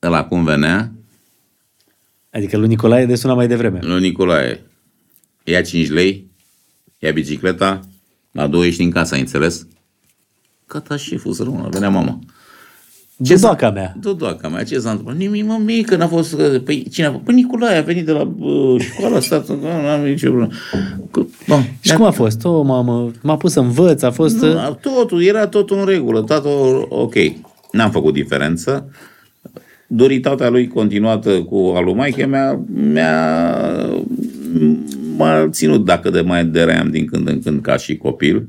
Ăla cum venea? Adică lui Nicolae de suna mai devreme. Lui Nicolae. Ia 5 lei, ia bicicleta, la două ești în casă, ai înțeles? Gata, șeful să rămână, venea mama. Ce Dodoaca mea. Dodoaca mea, ce s-a întâmplat? Nimic, mă, mică, n-a fost... Păi, cine a fost? Păi Nicolae a venit de la uh, școala asta, n-am nicio problemă. Că, bă, Și cum a fost? O, mamă, m-a pus să învăț, a fost... uh, Nu, totul, era totul în regulă, totul ok. N-am făcut diferență. Doritatea lui continuată cu alu maică mea, mi-a, m-a ținut dacă de mai deream din când în când ca și copil.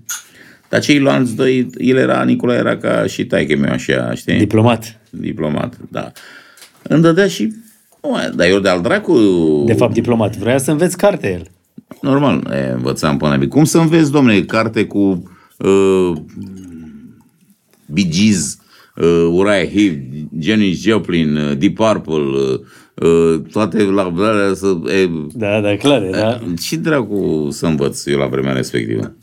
Dar ceilalți doi, el era, Nicolae era ca și taică meu așa, știi? Diplomat. Diplomat, da. Îmi dădea și... Mă, dar eu de-al dracu... De fapt, diplomat. Vrea să înveți carte el. Normal, e, învățam până la Cum să înveți, domne, carte cu uh, Bee Gees, uh, Uriah Heep, Janis Joplin, uh, Deep Purple, uh, uh, toate la alea să... E, Da, da, clar, da. ce dracu să învăț eu la vremea respectivă?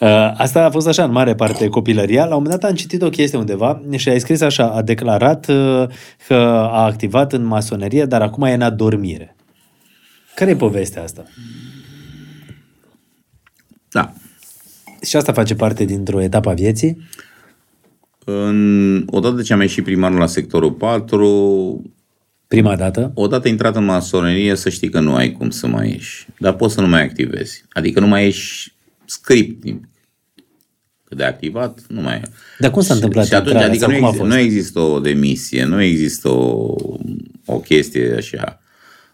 Uh, Asta a fost așa în mare parte copilăria. La un moment dat am citit o chestie undeva și a scris așa, a declarat uh, că a activat în masonerie, dar acum e în adormire. Care e povestea asta? Da. Și asta face parte dintr-o etapă a vieții? În, odată ce am ieșit primarul la sectorul 4, Prima dată? odată intrat în masonerie, să știi că nu ai cum să mai ieși. Dar poți să nu mai activezi. Adică nu mai ești script. Că de activat, nu mai e. Dar cum s-a întâmplat Și atunci, intrarea adică sau nu, cum a există, fost? nu există o demisie, nu există o, o chestie așa.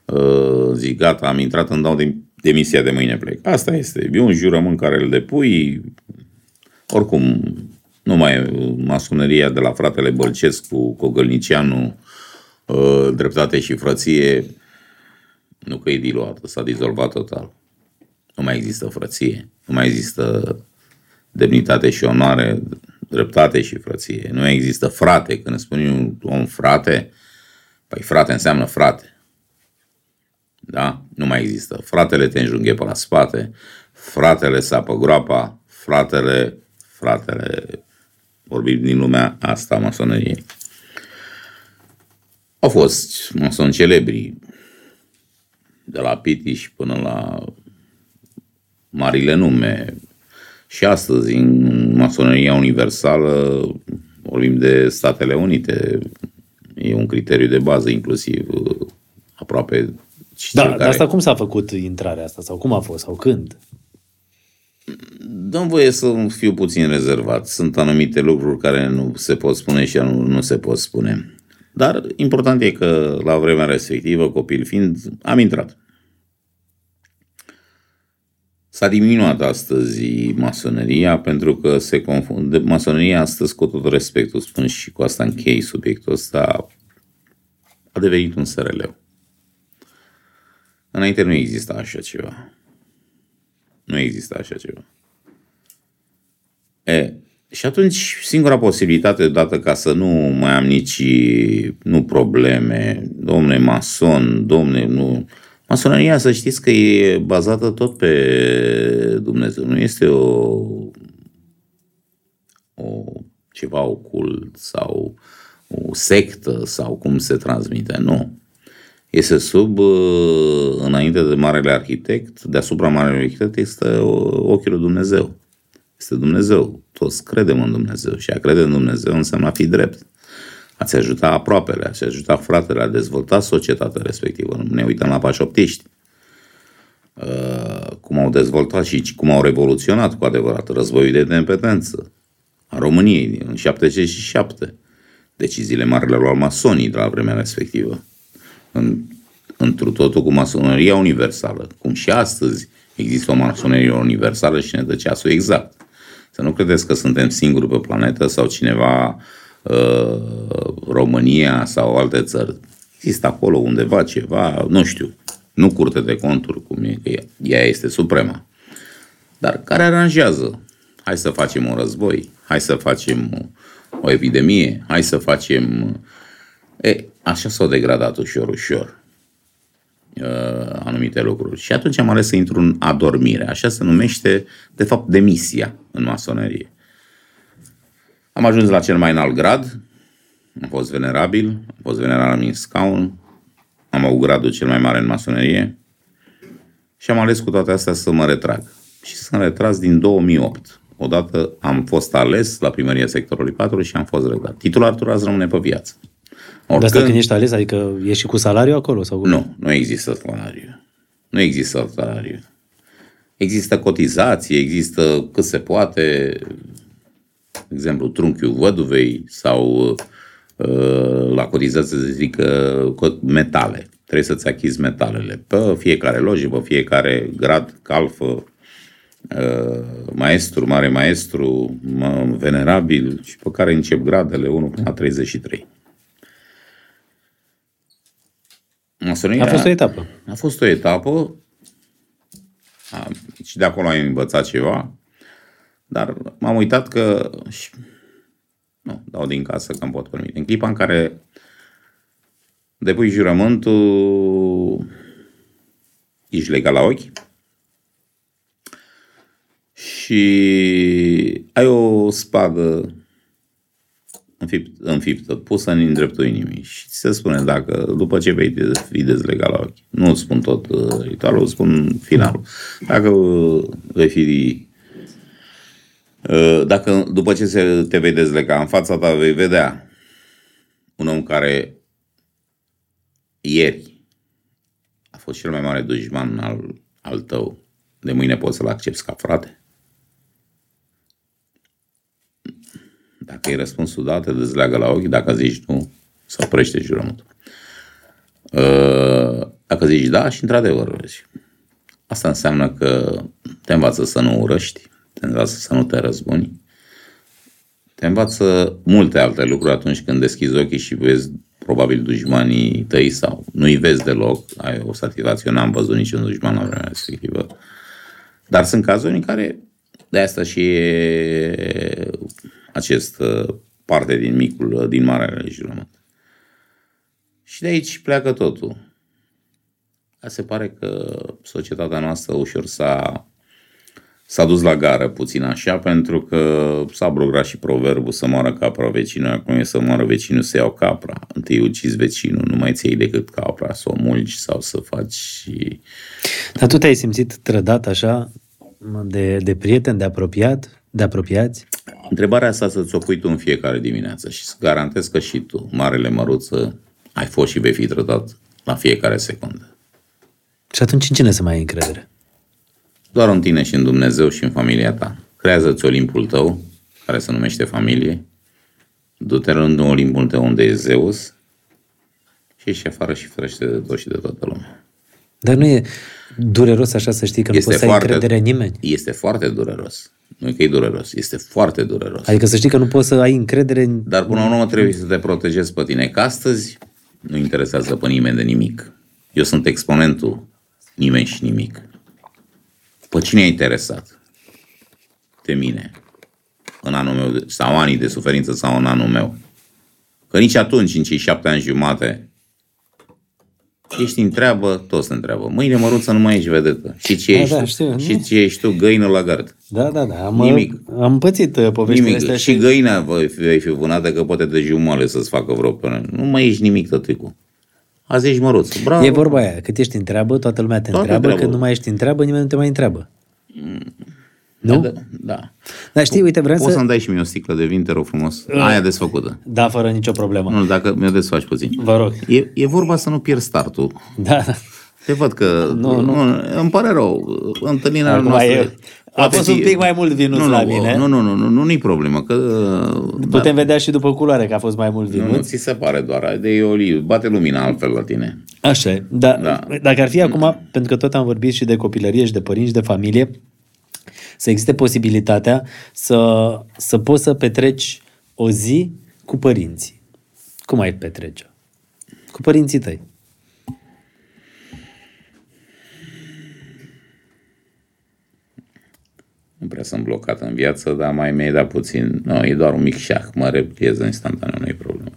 Uh, zic, gata, am intrat, îmi dau de, demisia de mâine plec. Asta este. E un jurământ care îl depui. Oricum, nu mai e masoneria de la fratele Bălcescu, Cogălnicianu, uh, dreptate și frăție, nu că e diluată, s-a dizolvat total. Nu mai există frăție, nu mai există demnitate și onoare, dreptate și frăție. Nu există frate. Când spun eu un om frate, păi frate înseamnă frate. Da? Nu mai există. Fratele te înjunghe pe la spate, fratele sapă groapa, fratele, fratele, vorbim din lumea asta a masoneriei. Au fost masoni celebri, de la Pitiș până la marile nume. Și astăzi, în masoneria universală, vorbim de Statele Unite. E un criteriu de bază, inclusiv uh, aproape și Da, cel dar care... asta cum s-a făcut intrarea asta? Sau cum a fost? Sau când? Dăm voie să fiu puțin rezervat. Sunt anumite lucruri care nu se pot spune și nu, nu se pot spune. Dar important e că la vremea respectivă, copil fiind, am intrat. S-a diminuat astăzi masoneria pentru că se confundă. Masoneria astăzi, cu tot respectul, spun și cu asta închei subiectul ăsta, a devenit un SRL. Înainte nu exista așa ceva. Nu exista așa ceva. E, și atunci, singura posibilitate dată ca să nu mai am nici nu probleme, domne mason, domne, nu... Masoneria, să știți că e bazată tot pe Dumnezeu. Nu este o, o ceva ocult sau o sectă sau cum se transmite. Nu. Este sub, uh, înainte de Marele Arhitect, deasupra Marele Arhitect este ochiul lui Dumnezeu. Este Dumnezeu. Toți credem în Dumnezeu și a crede în Dumnezeu înseamnă a fi drept. A-ți ajuta aproapele, a-ți ajuta fratele, a dezvolta societatea respectivă. Nu ne uităm la pașoptiști. Uh, cum au dezvoltat și cum au revoluționat cu adevărat războiul de independență a României în 77. Deciziile mari le luau masonii de la vremea respectivă. În, întru totul cu masoneria universală. Cum și astăzi există o masonerie universală și ne dă ceasul exact. Să nu credeți că suntem singuri pe planetă sau cineva, uh, România sau alte țări. Există acolo undeva ceva, nu știu, nu curte de conturi, cum e, că ea este suprema. Dar care aranjează? Hai să facem un război, hai să facem o epidemie, hai să facem... E, așa s-au degradat ușor, ușor uh, anumite lucruri. Și atunci am ales să intru în adormire. Așa se numește, de fapt, demisia în masonerie. Am ajuns la cel mai înalt grad, am fost venerabil, am fost venerabil în scaun, am avut gradul cel mai mare în masonerie și am ales cu toate astea să mă retrag. Și sunt retras din 2008. Odată am fost ales la primăria sectorului 4 și am fost redat. Titulatura îți rămâne pe viață. De asta când ești ales, adică ești și cu salariu acolo? Sau cum? Nu, nu există salariu. Nu există salariu. Există cotizație, există cât se poate, de exemplu, trunchiul văduvei sau uh, la cotizație se zică metale. Trebuie să-ți achizi metalele pe fiecare lojă, pe fiecare grad, calfă, uh, maestru, mare maestru, venerabil și pe care încep gradele 1 până la 33. Masoneria A fost o etapă. A fost o etapă a, și de acolo am învățat ceva, dar m-am uitat că și, nu, dau din casă că îmi pot permite. În clipa în care depui jurământul, ești legat la ochi și ai o spadă înfipt, înfiptă, pusă în dreptul inimii și ți se spune dacă după ce vei fi dezlegat la ochi, nu îți spun tot uh, ritualul, îți spun finalul. Dacă uh, vei fi uh, dacă după ce se, te vei dezlega în fața ta vei vedea un om care ieri a fost cel mai mare dușman al, al tău, de mâine poți să-l accepti ca frate? Dacă e răspunsul dat, te dezleagă la ochi, dacă zici nu, se oprește jurământul. Uh, dacă zici da, și într-adevăr vezi. Asta înseamnă că te învață să nu urăști, te învață să nu te răzbuni, te învață multe alte lucruri atunci când deschizi ochii și vezi probabil dușmanii tăi sau nu-i vezi deloc, ai o satisfacție, n-am văzut niciun dușman la vremea respectivă. Dar sunt cazuri în care de asta și e acest uh, parte din micul, uh, din marele jurământ. Și de aici pleacă totul. Dar se pare că societatea noastră ușor s-a, s-a dus la gară puțin așa, pentru că s-a brogat și proverbul să moară capra vecinul, acum e să moară vecinul să iau capra. Întâi ucizi vecinul, nu mai ți decât capra, să o mulgi sau să faci și... Dar tu te-ai simțit trădat așa de, de prieten, de apropiat, de apropiați? Întrebarea asta să-ți o pui tu în fiecare dimineață și să garantez că și tu, marele măruță, ai fost și vei fi trădat la fiecare secundă. Și atunci în cine să mai ai încredere? Doar în tine și în Dumnezeu și în familia ta. Creează-ți Olimpul tău, care se numește familie. Du-te în Olimpul tău unde e Zeus și ieși afară și ferește de tot și de toată lumea. Dar nu e dureros așa să știi că Este nu poți să ai foarte- încredere în nimeni? Este foarte dureros. Nu e că e dureros, este foarte dureros. Adică să știi că nu poți să ai încredere în... Dar până la urmă trebuie să te protejezi pe tine. Că astăzi nu interesează pe nimeni de nimic. Eu sunt exponentul nimeni și nimic. Pe cine e interesat? De mine. În anul meu, de- sau anii de suferință sau în anul meu. Că nici atunci, în cei șapte ani jumate, ești în treabă, toți se întreabă. Mâine măruță nu mai ești vedetă. Și ce Da, ești da, tu? știu, și nu? ce ești tu? Găină la gard. Da, da, da. Am, Nimic. am pățit uh, poveștile Nimic. astea Și găina vei fi, vei fi vânată că poate de jumăle să-ți facă vreo până. Nu mai ești nimic, tăticu. Azi ești măruț. Bravo. E vorba aia, cât ești în treabă, toată lumea te Toată întreabă, treabă. când nu mai ești în treabă, nimeni nu te mai întreabă. Nu? Da, da. Dar știi, uite, vreau Poți să... să-mi dai și mie o sticlă de vin, te rog frumos? Aia desfăcută. Da, fără nicio problemă. Nu, dacă mi-o desfaci puțin. Vă rog. E, e vorba să nu pierzi startul. Da, da. Te văd că... Nu, nu. îmi pare rău. Întâlnirea Acum noastră... e- a poate fost fi- un pic mai mult vinuț nu, la nu, mine. Nu, nu, nu, nu, nu, nu-i problemă. Că, Putem vedea și după culoare că a fost mai mult nu, nu vinuț. ți se pare doar. De e oliv. Bate lumina altfel la tine. Așa e. Da, Da. Dacă ar fi acum, pentru că tot am vorbit și de copilărie și de părinți și de familie, să existe posibilitatea să, să poți să petreci o zi cu părinții. Cum ai petrece? Cu părinții tăi. Nu prea care sunt blocate în viață, dar mai mi-ai dat puțin. Nu, e doar un mic șah, mă repliez instantaneu, nu e problemă.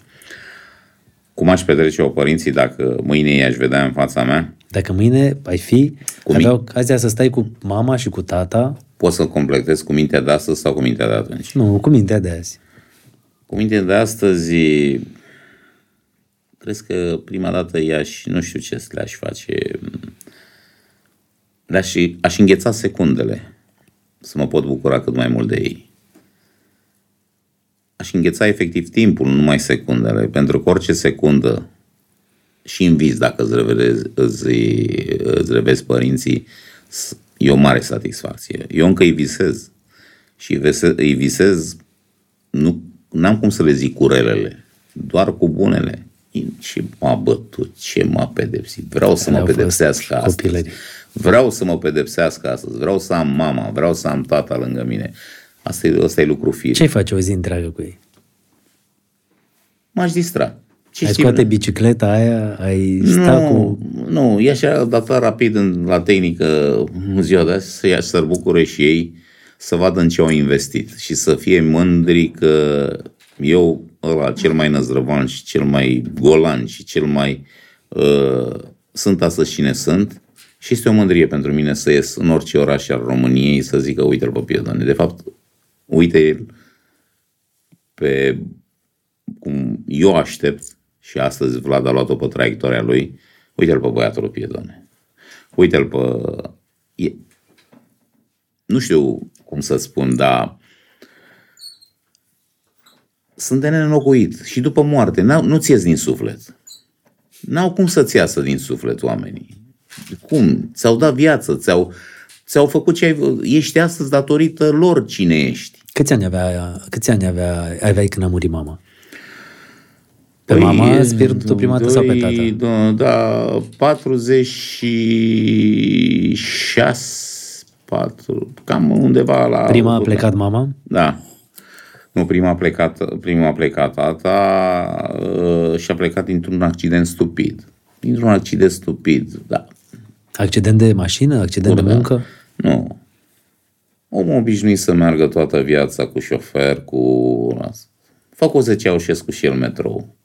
Cum aș petrece-o părinții dacă mâine i-aș vedea în fața mea? Dacă mâine ai fi, Cu avea mine. ocazia să stai cu mama și cu tata, Pot să completez cu mintea de astăzi sau cu mintea de atunci? nu, cu mintea de azi. Cu mintea de astăzi, crezi că prima dată i-aș, nu știu ce le-aș face, le-aș, aș îngheța secundele să mă pot bucura cât mai mult de ei. Aș îngheța efectiv timpul, nu numai secundele, pentru că orice secundă și în vis, dacă îți revezi, îți, îți revezi părinții, s- e o mare satisfacție. Eu încă îi visez și vise, îi visez, nu am cum să le zic cu relele, doar cu bunele. Ce m-a bătut, ce m-a pedepsit. Vreau să Care mă au fost pedepsească astăzi. copilării. Vreau să mă pedepsească astăzi. Vreau să am mama, vreau să am tata lângă mine. Asta e, asta e lucru fir. Ce-ai face o zi întreagă cu ei? M-aș distra. Ce ai știu? scoate bicicleta aia, ai sta nu, cu... nu, e așa datat rapid în, la tehnică în ziua de azi să ia să bucure și ei să vadă în ce au investit și să fie mândri că eu, ăla, cel mai năzdrăvan și cel mai golan și cel mai uh, sunt astăzi cine sunt și este o mândrie pentru mine să ies în orice oraș al României să zică uite-l pe Piedone. De fapt, uite pe cum eu aștept și astăzi Vlad a luat-o pe traiectoria lui, uite-l pe băiatul Piedone. Uite-l pe... E... Nu știu cum să spun, dar sunt de neînlocuit. Și după moarte, n-au, nu-ți ies din suflet. N-au cum să-ți iasă din suflet oamenii. Cum? Ți-au dat viață, ți-au, ți-au făcut ce ai... Ești astăzi datorită lor cine ești. Câți ani avea, câți ani avea, aveai când a murit mama? Pe Păi, mama ați pierdut-o prima dată sau pe doi- tata? Da, da 46, 4, cam undeva la... Prima a plecat mama? Da. Nu, prima a plecat, prima a plecat tata uh, și a plecat dintr-un accident stupid. Dintr-un accident stupid, da. Accident de mașină? Accident de Da. muncă? Nu. Omul obișnuit să meargă toată viața cu șofer, cu... Făcuse Ceaușescu și el metrou.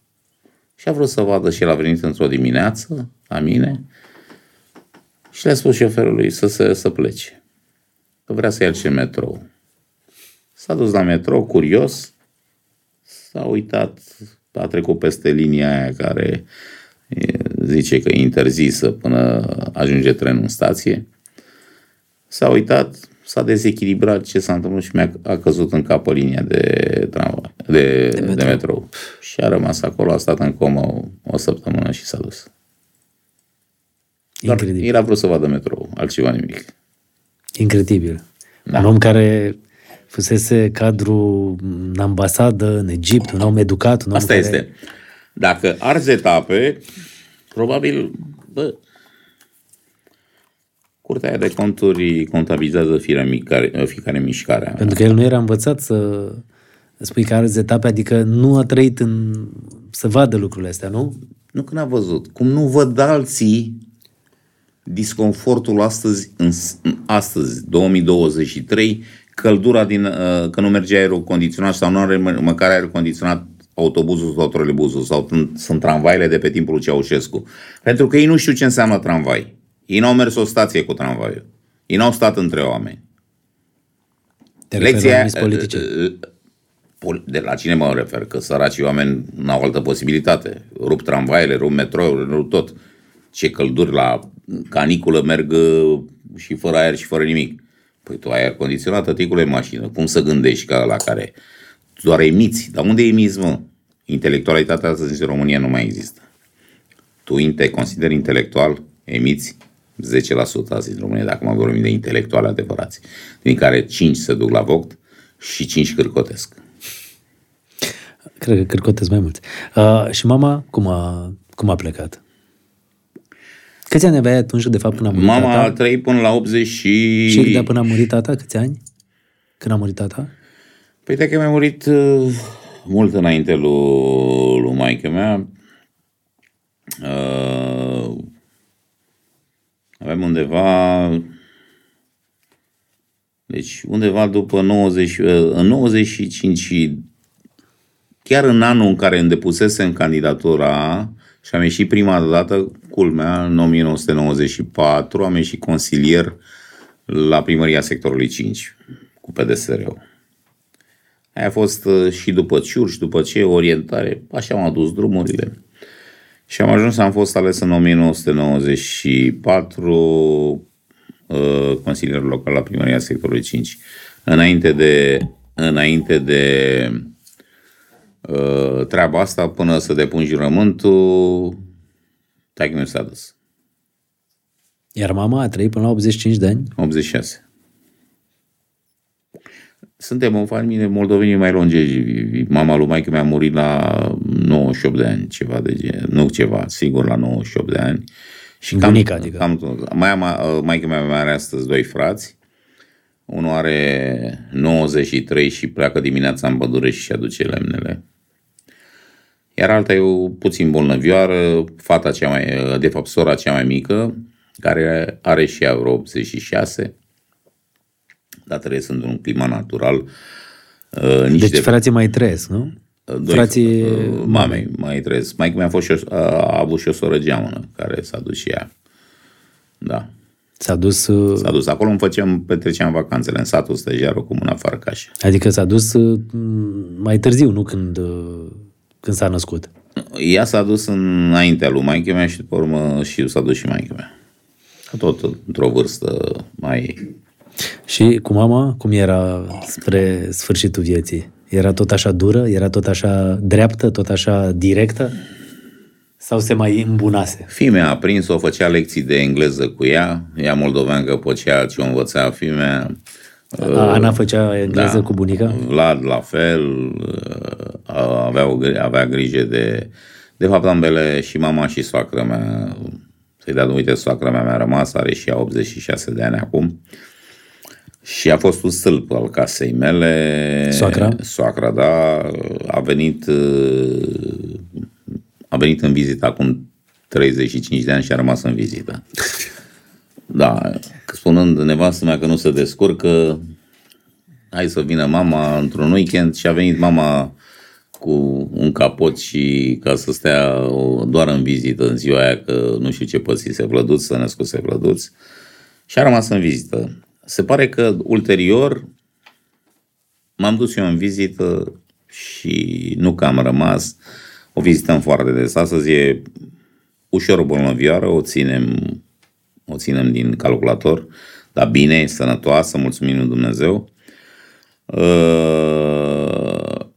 Și a vrut să vadă și el a venit într-o dimineață la mine și le-a spus șoferului să, se, să plece. Că vrea să ia ce metrou. S-a dus la metrou, curios, s-a uitat, a trecut peste linia aia care e, zice că e interzisă până ajunge trenul în stație. S-a uitat, s-a dezechilibrat ce s-a întâmplat și mi-a a căzut în capă linia de tramvai, de, de, metrou. de metrou. Și a rămas acolo, a stat în comă o, o săptămână și s-a dus. Doar Incredibil. el a vrut să vadă metrou, altceva nimic. Incredibil. Da. Un om care fusese cadru în ambasadă în Egipt, un om educat, un om Asta care... este. Dacă arzi etape, probabil, bă, Curtea de conturi contabilizează fiecare, fiecare mișcare. Pentru că el nu era învățat să spui că are etape, adică nu a trăit în... să vadă lucrurile astea, nu? Nu că n-a văzut. Cum nu văd alții disconfortul astăzi, în, în astăzi, 2023, căldura din, uh, că nu merge aerul condiționat sau nu are mă- măcar aer condiționat autobuzul sau trolebuzul sau t- sunt tramvaile de pe timpul lui Ceaușescu. Pentru că ei nu știu ce înseamnă tramvai. Ei n-au mers o stație cu tramvaiul. Ei n-au stat între oameni. Te referi la Lecția, anumiți politici. uh, pol- de la cine mă refer? Că săracii oameni n-au altă posibilitate. Rup tramvaiele, rup metroul, rup tot. Ce călduri la caniculă merg uh, și fără aer și fără nimic. Păi tu ai aer condiționat, tăticule, în mașină. Cum să gândești ca la care doar emiți? Dar unde emiți, mă? Intelectualitatea astăzi în România nu mai există. Tu te consideri intelectual, emiți 10% azi în România, dacă mă vorbim de intelectuali adevărați, din care 5 se duc la voct și 5 cârcotesc. Cred că cârcotez mai mulți. Uh, și mama, cum a, cum a plecat? Câți ani aveai atunci, de fapt, până a murit Mama a tata? trăit până la 80 și... Și de până a murit tata, câți ani? Când a murit tata? Păi dacă mi-a murit uh, mult înainte lui, lui maică mea, uh, avem undeva Deci undeva după 90, în 95, chiar în anul în care îmi depusesem candidatura și am ieșit prima dată, culmea, în 1994, am ieșit consilier la primăria sectorului 5 cu PDSR-ul. Aia a fost uh, și după ciurș și după ce orientare, așa am adus drumurile. Și am ajuns, am fost ales în 1994 uh, consilier local la primăria sectorului 5. Înainte de, înainte de uh, treaba asta, până să depun jurământul, taică mi s-a dus. Iar mama a trăit până la 85 de ani? 86. Suntem o familie moldoveni mai longevi. Mama lui maică mi-a murit la 98 de ani, ceva de gen. Nu ceva, sigur la 98 de ani. Și cam, Bunica, adică. Cam, mai, mai, maică mea mai are astăzi doi frați. Unul are 93 și pleacă dimineața în pădure și aduce lemnele. Iar alta e o puțin bolnăvioară, fata cea mai, de fapt sora cea mai mică, care are și ea vreo 86 dar trăiesc într-un climat natural. Uh, nici Deci de, frații mai trăiesc, nu? doi, frații uh, mamei mai trăiesc. Mai mi-a fost și o, a avut și o soră geamănă care s-a dus și ea. Da. S-a dus, uh, S-a dus. Acolo îmi făceam, petreceam vacanțele în satul Stăjar, o comună Farcaș. adică s-a dus uh, mai târziu, nu când, uh, când s-a născut. Ea s-a dus înaintea lui maică mea și după urmă și s-a dus și maică mea. Tot într-o vârstă mai... Și cu mama, cum era spre sfârșitul vieții? Era tot așa dură? Era tot așa dreaptă? Tot așa directă? Sau se mai îmbunase? Fimea a prins-o, făcea lecții de engleză cu ea, ea moldoveancă pe ceea ce o învăța fimea. A, Ana făcea engleză da. cu bunica? Vlad la fel, uh, avea, o, gri- avea grijă de... De fapt, ambele, și mama și soacră mea, să-i dea, uite, soacră mea mi-a rămas, are și ea 86 de ani acum. Și a fost un stâlp al casei mele. Soacra? Soacra, da. A venit, uh, a venit în vizită acum 35 de ani și a rămas în vizită. Da, spunând nevastă mea că nu se descurcă, hai să vină mama într-un weekend și a venit mama cu un capot și ca să stea o- doar în vizită în ziua aia, că nu știu ce pățise Vlăduț, să născuse Vlăduț, și a rămas în vizită. Se pare că ulterior m-am dus eu în vizită și nu că am rămas, o vizităm foarte des. Astăzi e ușor bolnăvioară, o ținem, o ținem din calculator, dar bine, e sănătoasă, mulțumim lui Dumnezeu. Uh,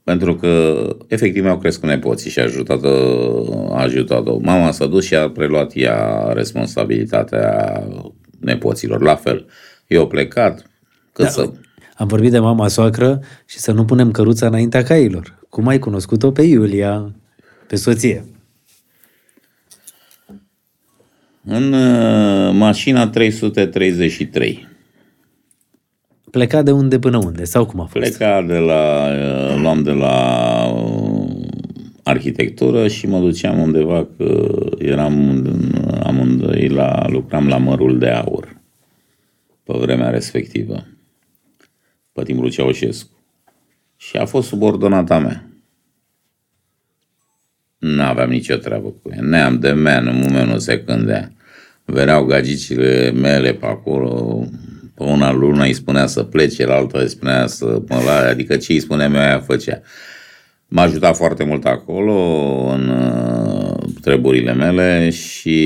pentru că efectiv mi-au crescut nepoții și a ajutat, a ajutat-o. Mama s-a dus și a preluat ea responsabilitatea nepoților. La fel, eu plecat, cât da. să... Am vorbit de mama soacră și să nu punem căruța înaintea cailor. Cum ai cunoscut-o pe Iulia, pe soție? În uh, mașina 333. Pleca de unde până unde? Sau cum a fost? Pleca de la, uh, luam de la uh, arhitectură și mă duceam undeva că eram în- amândoi la, lucram la mărul de aur pe vremea respectivă, pe timpul lui Ceaușescu. Și a fost subordonata mea. Nu aveam nicio treabă cu ea. Neam de men, în moment nu se cândea. Veneau gagicile mele pe acolo, pe una lună îi spunea să plece, la alta îi spunea să mă la, adică ce îi spuneam eu, aia făcea. M-a ajutat foarte mult acolo în uh, treburile mele și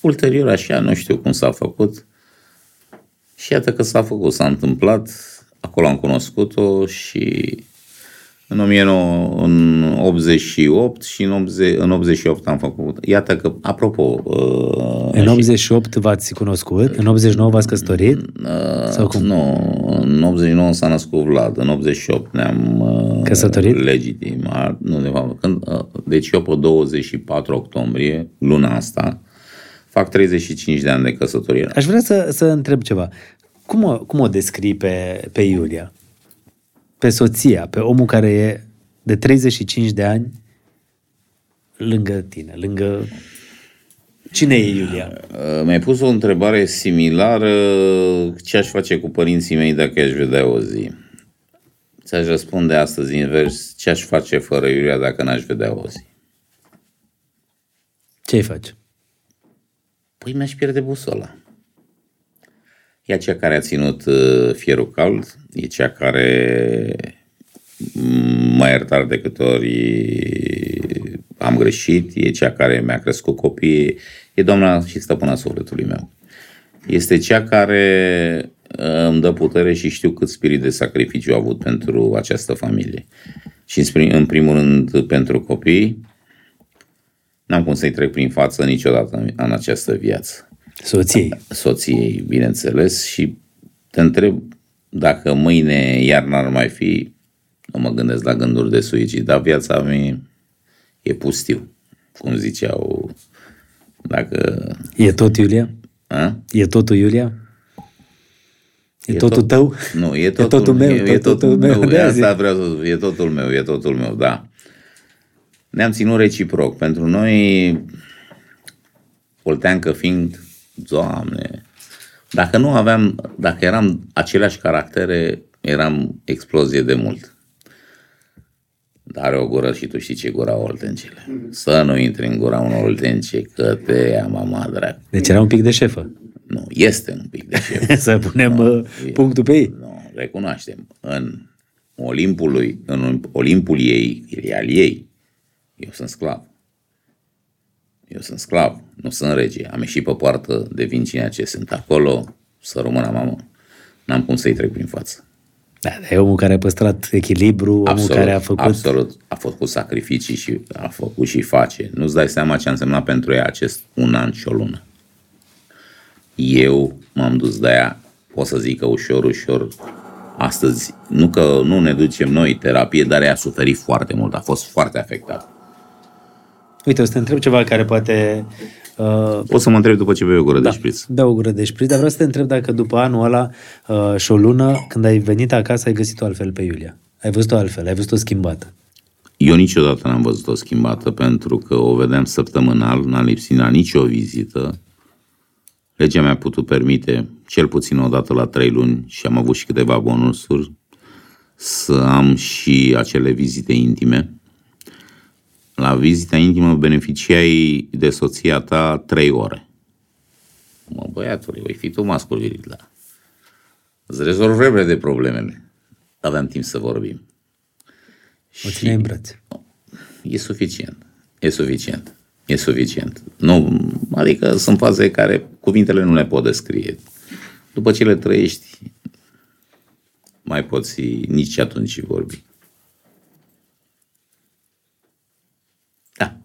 ulterior așa, nu știu cum s-a făcut. Și iată că s-a făcut, s-a întâmplat, acolo am cunoscut-o și în 1988 și în, 80, în 88 am făcut. Iată că, apropo... Uh, În 88 v-ați cunoscut? În 89 v-ați căsătorit? Uh, Sau cum? Nu, în 89 s-a născut Vlad, în 88 ne-am uh, Căsătorit? legitimat. Nu, de fapt, când, uh, deci eu pe 24 octombrie, luna asta, fac 35 de ani de căsătorie. Aș vrea să, să întreb ceva. Cum o, cum o descrii pe, pe Iulia? Pe soția, pe omul care e de 35 de ani lângă tine, lângă Cine e Iulia? Uh, Mi-ai pus o întrebare similară, ce aș face cu părinții mei dacă aș vedea o zi? Ți-aș răspunde astăzi invers, ce aș face fără Iulia dacă n-aș vedea o zi? Ce-i faci? Păi mi-aș pierde busola. E cea care a ținut uh, fierul cald, e cea care m- m-a iertat de câte ori am greșit, e cea care mi-a crescut copiii, e doamna și stăpâna sufletului meu. Este cea care uh, îmi dă putere și știu cât spirit de sacrificiu a avut pentru această familie. Și în prim- în primul rând pentru copii, n-am cum să-i trec prin față niciodată în, în această viață Soției. soției, bineînțeles, și te întreb dacă mâine iar n-ar mai fi, nu mă gândesc la gânduri de suicid, dar viața mea e pustiu, cum ziceau, dacă... E tot Iulia? A? E totul Iulia? E, E totul tot- tău? Nu, e totul, totul meu, E, e totul totul meu, meu, de azi. asta vreau să spun, e totul meu, e totul meu, da. Ne-am ținut reciproc. Pentru noi, Olteancă fiind, Doamne, dacă nu aveam, dacă eram aceleași caractere, eram explozie de mult. Dar are o gură și tu știi ce gura oltencele. Să nu intri în gura unor oltence, că te ia mama dracu. Deci era un pic de șefă. Nu, este un pic de șef. Să punem uh, punctul pe ei. Nu, recunoaștem. În Olimpul lui, în Olimpul ei, e al ei, eu sunt sclav. Eu sunt sclav, nu sunt rege. Am ieșit pe poartă de vin cine ce sunt acolo, să rămână mamă. N-am cum să-i trec prin față. Da, e omul care a păstrat echilibru, omul Absolut, care a făcut... absolut. A făcut sacrificii și a făcut și face. Nu-ți dai seama ce a însemnat pentru ea acest un an și o lună. Eu m-am dus de aia, pot să zic că ușor, ușor, astăzi, nu că nu ne ducem noi terapie, dar ea a suferit foarte mult, a fost foarte afectat. Uite, o să te întreb ceva care poate... Uh, O să mă întreb după ce bei o gură da, de șpriț. Dă o gură de șpriț, dar vreau să te întreb dacă după anul ăla uh, și o lună, când ai venit acasă, ai găsit-o altfel pe Iulia. Ai văzut-o altfel, ai văzut-o schimbată. Eu niciodată n-am văzut-o schimbată pentru că o vedeam săptămânal, n-a lipsit la nicio vizită. Legea mi-a putut permite, cel puțin o dată la trei luni, și am avut și câteva bonusuri, să am și acele vizite intime. La vizita intimă beneficiai de soția ta trei ore. Mă, băiatule, voi fi tu mascul viril, da. Îți rezolv repede problemele. Aveam timp să vorbim. O țineai în brațe. E suficient. E suficient. E suficient. Nu, adică sunt faze care cuvintele nu le pot descrie. După ce le trăiești, mai poți nici atunci vorbi. Da.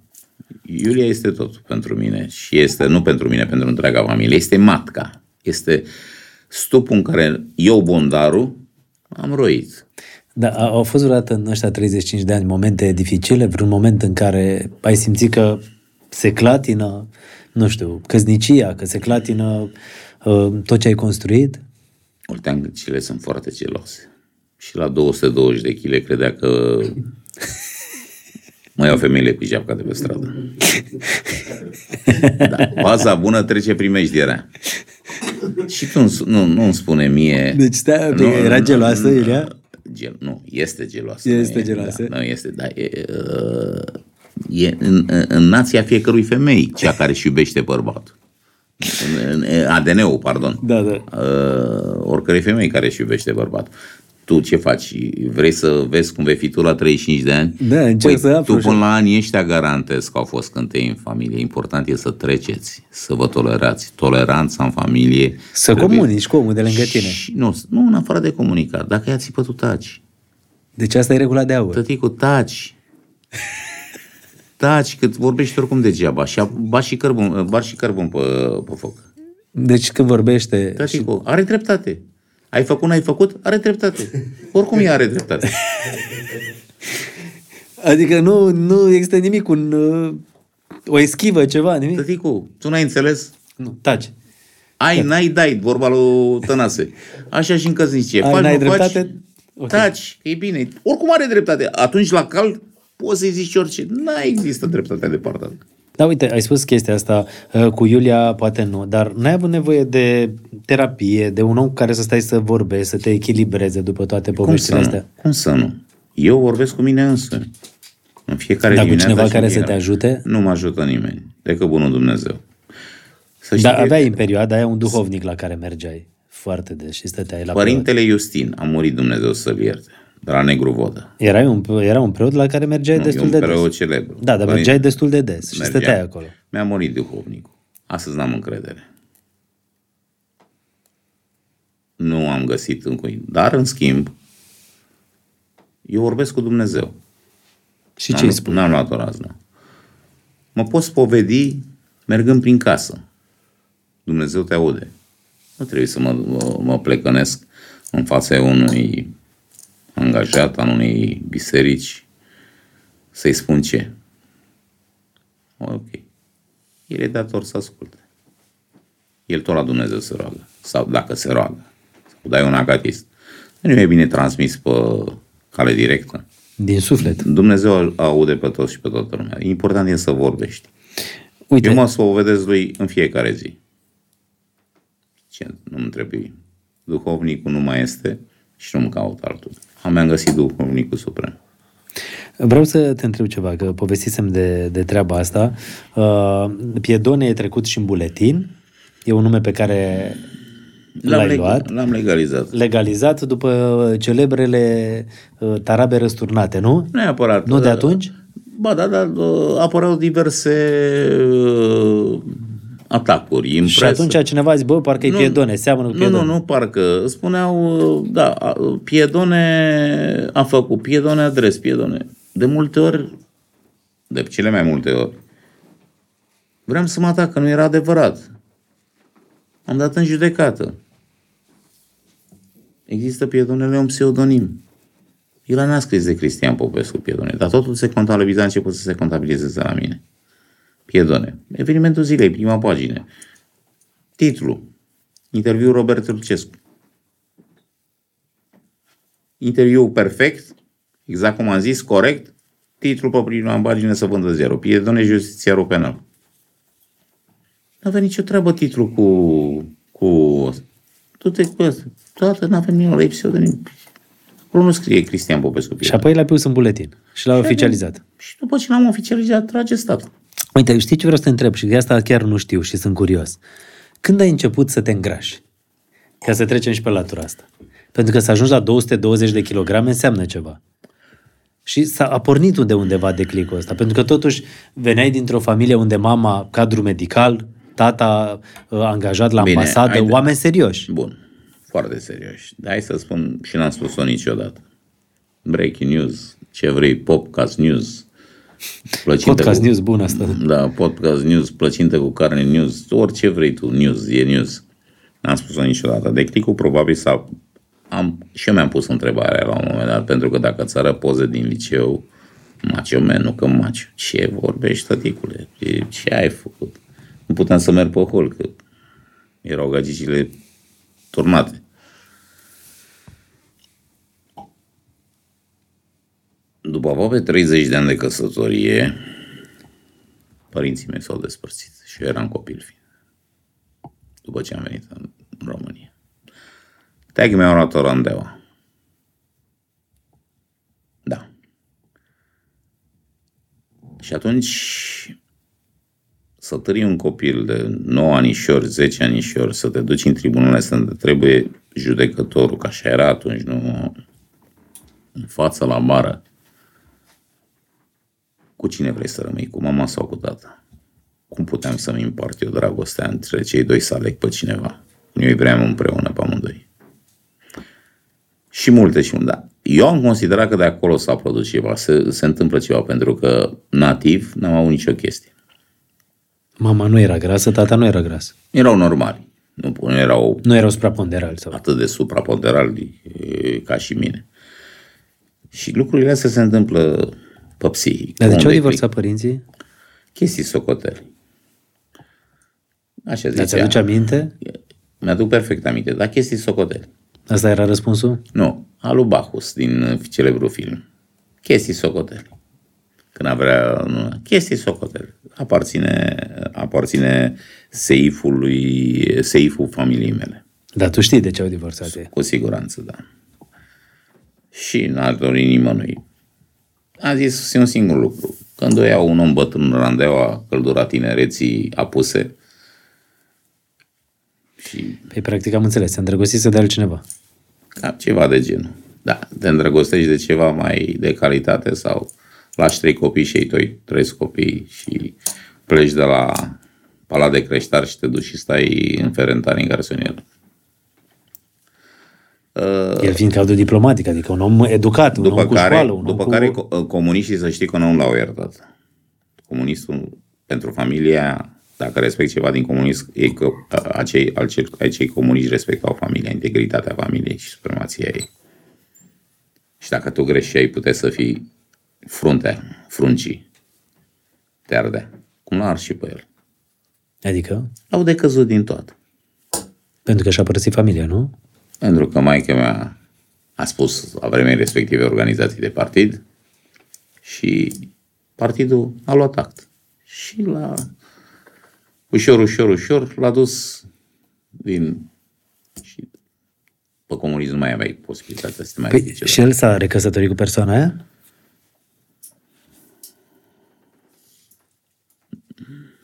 Iulia este totul pentru mine și este, nu pentru mine, pentru întreaga familie, este matca. Este stupul în care eu, bondarul, am roit. Da, a- au fost vreodată în ăștia 35 de ani momente dificile, vreun moment în care ai simțit că se clatină, nu știu, căznicia, că se clatină uh, tot ce ai construit? Olteancele sunt foarte geloase. Și la 220 de kg credea că mai iau femeile cu japca de pe stradă. Da, baza bună trece primejdierea. Și tu nu, nu, nu îmi spune mie... Deci stai un pic, era geloasă, Iulia? Gel, nu, este geloasă. Este nu e, geloasă? Da, nu este, da, e, uh, e în, în, în nația fiecărui femei cea care își iubește bărbatul. În, în ADN-ul, pardon. Da, da. Uh, oricărei femei care își iubește bărbatul. Tu ce faci? Vrei să vezi cum vei fi tu la 35 de ani? Da, încerc să aflu Tu și- până la anii ăștia garantez că au fost cântei în familie. Important e să treceți, să vă tolerați. Toleranța în familie. Să comunici cu omul de lângă tine. Și, nu, nu în afară de comunicat. Dacă ea țipă, tu taci. Deci asta e regula de aur. Tăticu, taci. Taci, cât vorbești oricum degeaba. Și ba și cărbun, bar și cărbun pe, pe foc. Deci când vorbește... Tăticu, are dreptate. Ai făcut, n-ai făcut, are dreptate. Oricum ea are dreptate. Adică nu, nu există nimic, un, uh, o eschivă, ceva, nimic? Tăticu, tu n-ai înțeles? Nu, taci. Ai, n-ai, dai, vorba lui Tănase. Așa și în căsnicie. Ai, Faci, n-ai nu faci, dreptate? Ok. Taci, că e bine. Oricum are dreptate. Atunci la cald poți să-i zici orice. N-ai există dreptatea de partea. Da, uite, ai spus chestia asta uh, cu Iulia, poate nu, dar n-ai avut nevoie de terapie, de un om cu care să stai să vorbești, să te echilibreze după toate Cum să, poveștile nu? astea? Cum să nu? Eu vorbesc cu mine însă. În fiecare Dar cu dimineață cineva și care în să te fiecare- ajute? Nu mă ajută nimeni, decât bunul Dumnezeu. Să știi Dar că aveai în perioada aia un duhovnic la care mergeai foarte des și stăteai la Părintele Iustin a murit Dumnezeu să-l ierte, de la Negru Vodă. preot. Erai un, era un preot la care mergeai Nu, destul e un de preot des. celebru. Da, dar Părinte- mergeai destul de des și Mergeam. stăteai acolo. Mi-a murit duhovnicul. Astăzi n-am încredere. Nu am găsit încă. Dar, în schimb, eu vorbesc cu Dumnezeu. Și N-am- ce îi spui? N-am luat o raznă. Mă pot spovedi mergând prin casă. Dumnezeu te aude. Nu trebuie să mă, mă, mă plecănesc în fața unui angajat al unei biserici să-i spun ce. Ok. El e dator să asculte. El tot la Dumnezeu se roagă. Sau dacă se roagă. Sau dai un agatist. Nu e bine transmis pe cale directă. Din suflet. Dumnezeu aude pe toți și pe toată lumea. Important e să vorbești. Uite, Eu mă spovedesc lui în fiecare zi. Ce nu-mi trebuie. Duhovnicul nu mai este și nu-mi caut altul. Am mi-am găsit duhovnicul suprem. Vreau să te întreb ceva, că povestisem de, de treaba asta. Uh, Piedone e trecut și în buletin. E un nume pe care l-ai leg- luat. l-am legalizat. Legalizat după celebrele uh, tarabe răsturnate, nu? Nu neapărat. Nu de uh, atunci? Ba da, dar uh, apăreau diverse uh, atacuri în Și presă. atunci cineva a zis, bă, parcă e Nu, Piedone, seamănă cu Nu, Piedone. nu, nu, parcă spuneau, uh, da, a- Piedone a făcut, Piedone adres, Piedone. De multe ori, de cele mai multe ori, vreau să mă atac, că nu era adevărat. Am dat în judecată. Există Piedonele un pseudonim. El n-a scris de Cristian Popescu Piedone, dar totul se contabiliza, a început să se contabilizeze la mine. Piedone. Evenimentul zilei, prima pagină. Titlu. Interviu Robert Tulcescu. Interviu perfect, exact cum am zis, corect. Titlul pe prima pagină să vândă zero. Piedone justițiarul penal. Nu avea nicio treabă titlul cu... cu Tu-te cu asta. Toată n-a venit la pseudonim. Acolo nu scrie Cristian Popescu. Și apoi l-ai pus în buletin și l-ai oficializat. Și după ce l-am oficializat, trage statul. Uite, știi ce vreau să te întreb și de asta chiar nu știu și sunt curios. Când ai început să te îngrași? Ca să trecem și pe latura asta. Pentru că să ajungi la 220 de kilograme înseamnă ceva. Și s-a a pornit de undeva declicul ăsta. Pentru că totuși veneai dintr-o familie unde mama cadru medical, tata uh, angajat la Bine, ambasadă, hai de- oameni serioși. Bun. Foarte serios. Dar hai să spun și n-am spus-o niciodată. Breaking news, ce vrei, podcast news. Plăcintă Podcast cu, news bun asta. Da, podcast news, plăcintă cu carne news, orice vrei tu, news, e news. N-am spus-o niciodată. Declicul probabil s-a... Am, și eu mi-am pus întrebarea la un moment dat, pentru că dacă ți arăt poze din liceu, macio man, nu că macio. Ce vorbești, tăticule? Ce, ce ai făcut? Nu puteam să merg pe hol, că erau gagicile turnate. După aproape 30 de ani de căsătorie, părinții mei s-au despărțit și eu eram copil fiind. După ce am venit în România. Tagii mi-au luat o randeaua. Da. Și atunci să tări un copil de 9 anișori, 10 anișori, să te duci în tribunale să te trebuie judecătorul, că așa era atunci, nu în față la bară. Cu cine vrei să rămâi, cu mama sau cu tata? Cum puteam să-mi împart eu dragostea între cei doi să aleg pe cineva? Eu îi vreau împreună pe amândoi. Și multe și multe. Da. Eu am considerat că de acolo s-a produs ceva, se, se întâmplă ceva, pentru că nativ n-am avut nicio chestie. Mama nu era grasă, tata nu era gras. Erau normali, nu, nu erau Nu erau supraponderali. Sau... atât de supraponderali e, ca și mine. Și lucrurile astea se întâmplă pe psihic. Dar de ce au Unde divorțat părinții? Chestii socoteli. Așa Dar zicea. ți-aduce aminte? Mi-aduc perfect aminte, dar chestii socoteli. Asta era răspunsul? Nu, Alu Bacchus din uh, celebrul film. Chestii socoteli. Când vrea, nu, chestii socoteli. aparține, aparține seifului, seiful familiei mele. Dar tu știi de ce au divorțat ei. Cu siguranță, da. Și n-ar dori nimănui. A zis un singur lucru. Când o ia un om bătrân în randeaua căldura tinereții apuse și Păi, practic, am înțeles. Se îndrăgostise de altcineva. ca ceva de genul. Da, te îndrăgostești de ceva mai de calitate sau lași trei copii și ei toi trei copii și pleci de la palat de creștar și te duci și stai în ferentari în garsonieră. El fiind cadru diplomatic, adică un om educat, un După om cu care, școală, un după om care cu... co- comuniștii să știi că nu l-au iertat. Comunistul, pentru familia, dacă respect ceva din comunism, e că acei, acei, acei comuniști respectau familia, integritatea familiei și supremația ei. Și dacă tu greșeai, puteai să fii fruntea, fruncii. Te ardea. Cum l-a ars și pe el. Adică, Au decăzut din toată. pentru că și-a părăsit familia, nu? Pentru că maica mea a spus la vremea respective organizații de partid și partidul a luat act. Și la ușor, ușor, ușor l-a dus din... Și pe comunism nu mai aveai posibilitatea să te mai Păi, ridice. și el s-a recăsătorit cu persoana aia?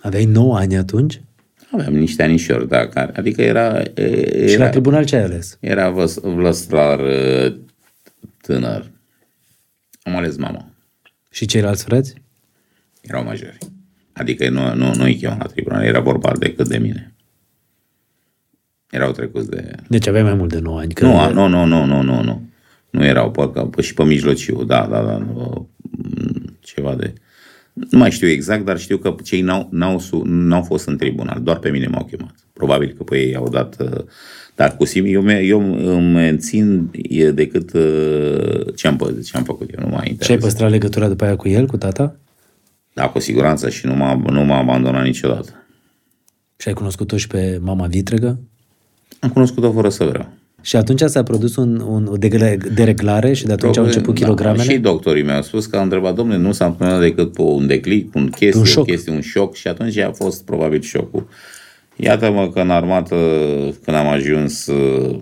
Aveai 9 ani atunci? Aveam niște anișori, da, care, adică era... e, Și la Era, tribunal ce ai ales? era văs- vlăstrar e, tânăr. Am ales mama. Și ceilalți frați? erau majori. Adică nu, nu, nu îi chemam la tribunal, era vorba decât de mine. Erau trecuți de... Deci aveai mai mult de 9 ani. Că Nu, a- nu, nu, nu, nu, nu, nu. Nu erau, pe, pe, și pe mijlociu, da, da, da, nu, mm, ceva de... Nu mai știu exact, dar știu că cei n-au, n-au, su- n-au fost în tribunal, doar pe mine m-au chemat. Probabil că pe ei au dat... uh, Dar cu Simi, eu, mi- eu îmi mențin e decât uh, ce am, pă- ce am făcut eu, nu mai Și ai interesează. păstrat legătura după aia cu el, cu tata? Da, cu siguranță și nu m-a, nu m-a abandonat niciodată. Și ai cunoscut-o și pe mama vitregă? Am cunoscut-o fără să vreau. Și atunci s-a produs un, un, o degle- dereglare și de atunci au început Da, kilogramele? și doctorii mi-au spus că au întrebat, domnule, nu s-a întâmplat decât pe un declic, un chestie, Un un șoc. o chestie, un șoc și atunci a fost probabil șocul. Iată-mă că în armată, când am ajuns, uh,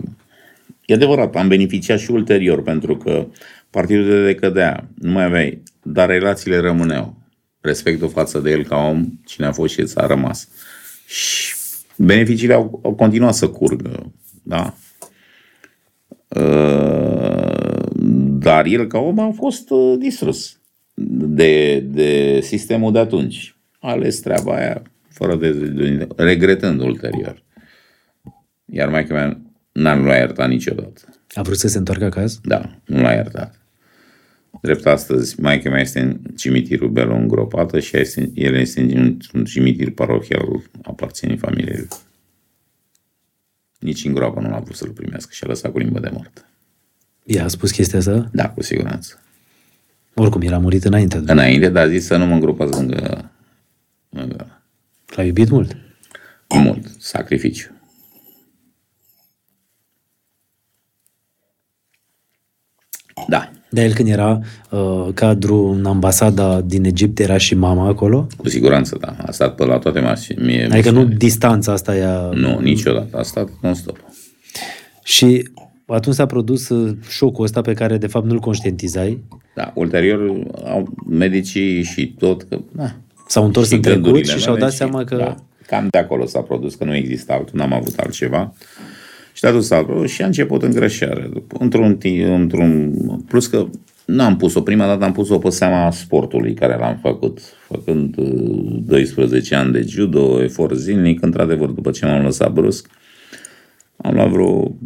e adevărat, am beneficiat și ulterior, pentru că partidul de decădea, nu mai aveai, dar relațiile rămâneau. Respectul față de el ca om, cine a fost și ți-a rămas. Și beneficiile au, au continuat să curgă, da? Uh, dar el ca om a fost uh, distrus de, de sistemul de atunci. A ales treaba aia fără de, de regretând ulterior. Iar mai mea n-am l-a iertat niciodată. A vrut să se întoarcă acasă? Da, nu l-a iertat. Drept astăzi, maica mea este în cimitirul Belo îngropată și ea este, el este în un cimitir parohial aparține familiei lui. Nici în groapă nu l-a vrut să-l primească și a lăsat cu limbă de mort. Ea a spus chestia asta? Da, cu siguranță. Oricum, el a murit înainte. Înainte, dar a zis să nu mă îngropați lângă, lângă L-a iubit mult. mult, sacrificiu. Da, Dar el când era uh, cadru în ambasada din Egipt, era și mama acolo? cu siguranță, da. A stat pe la toate mașini. Adică nu distanța asta ea... Nu, niciodată. A stat non-stop. Și atunci s-a produs uh, șocul ăsta pe care de fapt nu-l conștientizai. Da, ulterior au medicii și tot că, da. S-au întors Și în trecut gândurile și și-au mele dat seama că... Da, cam de acolo s-a produs, că nu exista altul, n-am avut altceva. Și a dus altul și a început îngrășarea. După- Într-un, ti- într-un, plus că n-am pus-o, prima dată am pus-o pe seama sportului care l-am făcut, făcând uh, 12 ani de judo, efort zilnic, într-adevăr, după ce m-am lăsat brusc, am luat vreo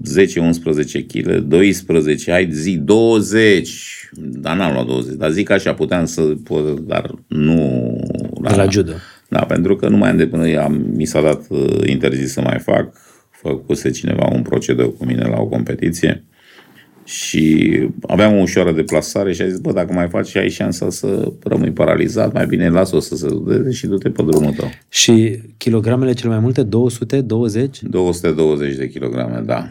10-11 kg, 12, hai zi 20, dar n-am luat 20, dar zic așa, puteam să pot, dar nu... De la judo. Da, pentru că nu mai am de până am, mi s-a dat uh, interzis să mai fac, făcuse cineva un procedeu cu mine la o competiție și aveam o ușoară deplasare și a zis, bă, dacă mai faci și ai șansa să rămâi paralizat, mai bine lasă-o să se deze și du-te pe drumul tău. Și kilogramele cele mai multe, 220? 220 de kilograme, da.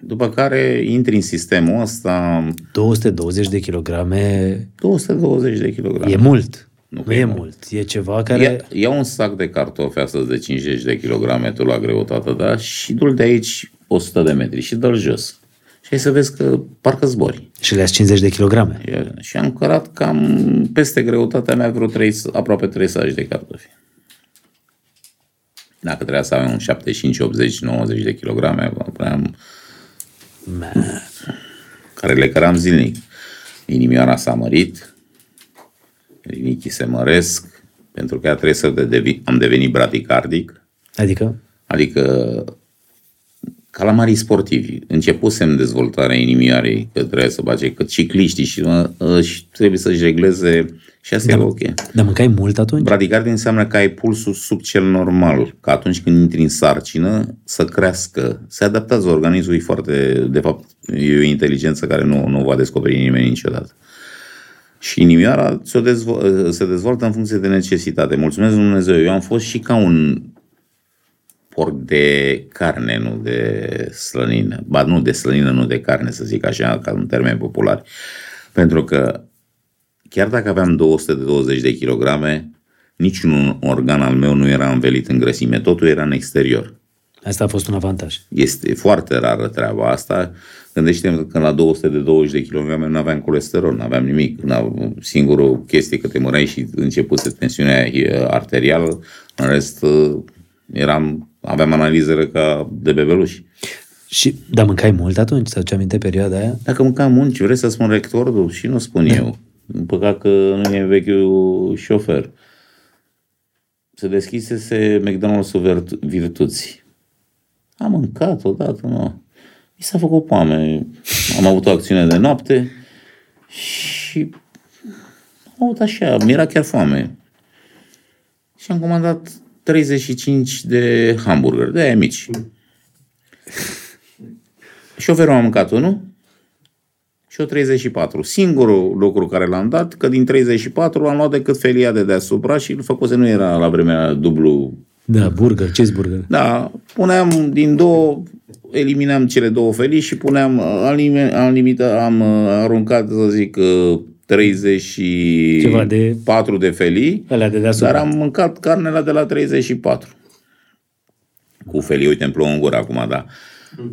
După care intri în sistemul ăsta, 220 de kilograme 220 de kilograme. e mult. Nu, că Nu e mult. E ceva care... Ia, ia un sac de cartofi astăzi de 50 de kilograme tu la greutate, da? Și du-l de aici 100 de metri și dă-l jos. Și ai să vezi că parcă zbori. Și le 50 de kilograme. E- Și am cărat cam peste greutatea mea vreo 3, aproape 3 saci de cartofi. Dacă trebuia să avem un 75, 80, 90 de kilograme, puneam, care le căram zilnic. Inimioara s-a mărit, rinichii se măresc, pentru că ea trebuie să de- devi, am devenit bradicardic, Adică? Adică calamarii sportivi. Începusem dezvoltarea inimioarei, că trebuie să face, că cicliștii și mă, își trebuie să-și regleze și asta da. e ok. Dar mâncai mult atunci? Bradicardia înseamnă că ai pulsul sub cel normal, că atunci când intri în sarcină să crească. Se adaptează organismul, e foarte, de fapt, e o inteligență care nu, nu va descoperi nimeni niciodată. Și inimioara se, dezvo- se dezvoltă în funcție de necesitate. Mulțumesc lui Dumnezeu, eu am fost și ca un porc de carne, nu de slănină. Ba nu de slănină, nu de carne, să zic așa, ca un termen popular. Pentru că chiar dacă aveam 220 de kilograme, niciun organ al meu nu era învelit în grăsime, totul era în exterior. Asta a fost un avantaj. Este foarte rară treaba asta. Gândește-te că la 220 de kg nu aveam colesterol, nu aveam nimic. N-aveam- Singurul chestie că te mărai și începuse tensiunea eh, arterială, în rest eh, eram, aveam analizele ca de bebeluși. Și, dar mâncai mult atunci? Să ți aminte perioada aia? Dacă mâncam munci, vrei să spun recordul? Și nu spun da. eu. În păcat că nu e vechiul șofer. Se deschisese McDonald's-ul Virtu- Virtuți. Am mâncat odată, nu. Mi s-a făcut foame. Am avut o acțiune de noapte și am avut așa, mi-era chiar foame. Și am comandat 35 de hamburger, de aia mici. Șoferul a mâncat unul și o 34. Singurul lucru care l-am dat, că din 34 am luat decât felia de deasupra și îl făcuse, nu era la vremea dublu. Da, burger, cheeseburger. Da, puneam din două, eliminam cele două felii și puneam, al, lim- al limita, am uh, aruncat, să zic, uh, 34 Ceva de- de felii, Alea de deasupra. dar am mâncat carnea de la 34. Cu felii, uite, îmi plouă în gură acum, da.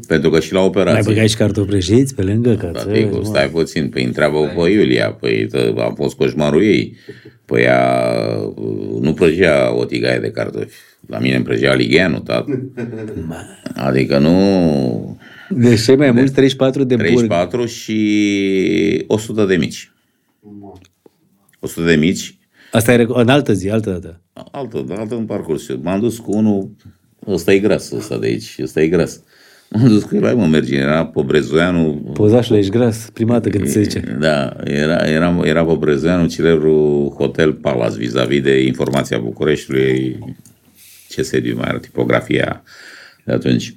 Pentru că și la Mai operație. băgați și cartofi prăjiți pe lângă? Ca să... Taticu, stai puțin, păi întreabă pe Iulia, păi tă, a fost coșmarul ei. Păi ea uh, nu prăjea o tigaie de cartofi. La mine îmi prăjea ligheanul, tată. Adică nu... Deci cei mai mulți 34 de burger. 34 și 100 de mici. 100 de mici, Asta e rec- în altă zi, altă dată. altă, altă în parcurs. Eu M-am dus cu unul, ăsta e gras, ăsta de aici, ăsta e gras. M-am dus cu el, hai mă, merge, era pe Brezoianu, Pozașul ești gras, prima dată când se zice. Da, era, era, era pe Brezoianu, celebrul Hotel Palace, vis-a-vis de informația Bucureștiului, ce sediu mai era, tipografia de atunci.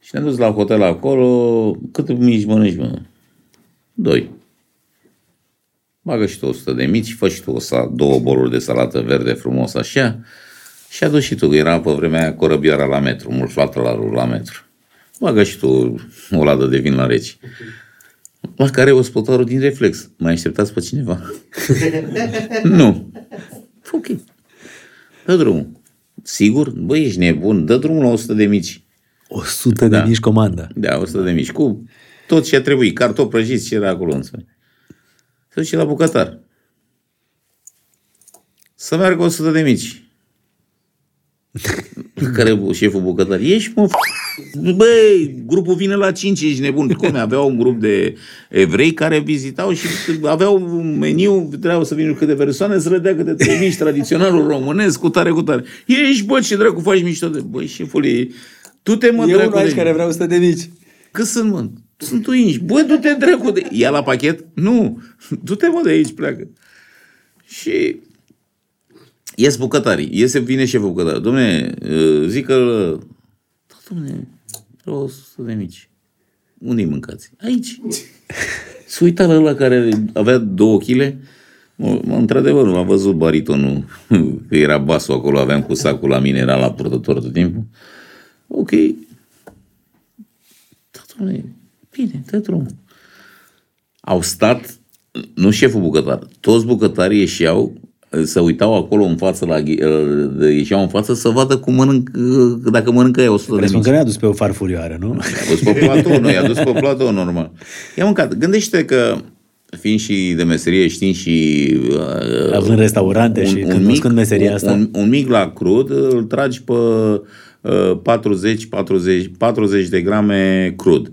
Și ne-am dus la hotel acolo, cât mici mănânci, mă? Doi. Bagă și tu 100 de mici, fă și tu o sa, două boluri de salată verde frumos așa și adu și tu, că era pe vremea aia corăbioara la metru, mult la, la metru. Bagă și tu o ladă de vin la reci. La care ospătarul din reflex. Mai așteptați pe cineva? nu. Ok. Dă drumul. Sigur? Băi, ești nebun. Dă drumul la 100 de mici. 100 de Da. mici comanda. Da, 100 de mici. Cu tot ce a trebuit. Cartofi prăjiți ce era acolo însă. Se duce la bucătar. Să meargă 100 de mici. La care șeful bucătar, ești mă, f- băi, grupul vine la 5, ești nebun. Cum aveau un grup de evrei care vizitau și aveau un meniu, trebuiau să vină câte persoane, să le dea câte trei mici tradiționalul românesc, cu tare, cu tare. Ești, bă, ce dracu faci mișto de... Băi, șefule, tu te mă E dracu unul aici de... care vrea 100 de mici. Cât sunt, mă? Sunt uinși. Bă, du-te dracu de... Ia la pachet? Nu. Du-te, mă, de aici, pleacă. Și ies bucătarii. Iese, vine șeful bucătar. Domne, uh, zic că... Da, domne, vreau 100 de mici. Unde-i mâncați? Aici. Se uita la ăla care avea două chile. Mă, mă, într-adevăr, m-a văzut baritonul, că era basul acolo, aveam cu sacul la mine, era la purtător tot timpul. Ok, da, domnule, bine, dă drumul. Au stat nu șeful bucătar, toți bucătarii ieșeau, se uitau acolo în față, la, ghi- uh, ieșeau în față să vadă cum mănânc, uh, dacă mănâncă ea 100 de Presupun mici. că ne-a dus pe o farfurioară, nu? I-a dus pe platou, nu, i-a dus pe platou, normal. I-a mâncat. Gândește că, fiind și de meserie, știind și... Uh, Având restaurante și cunoscând meseria asta. Un, un mic la crud, îl tragi pe uh, 40, 40, 40 de grame crud.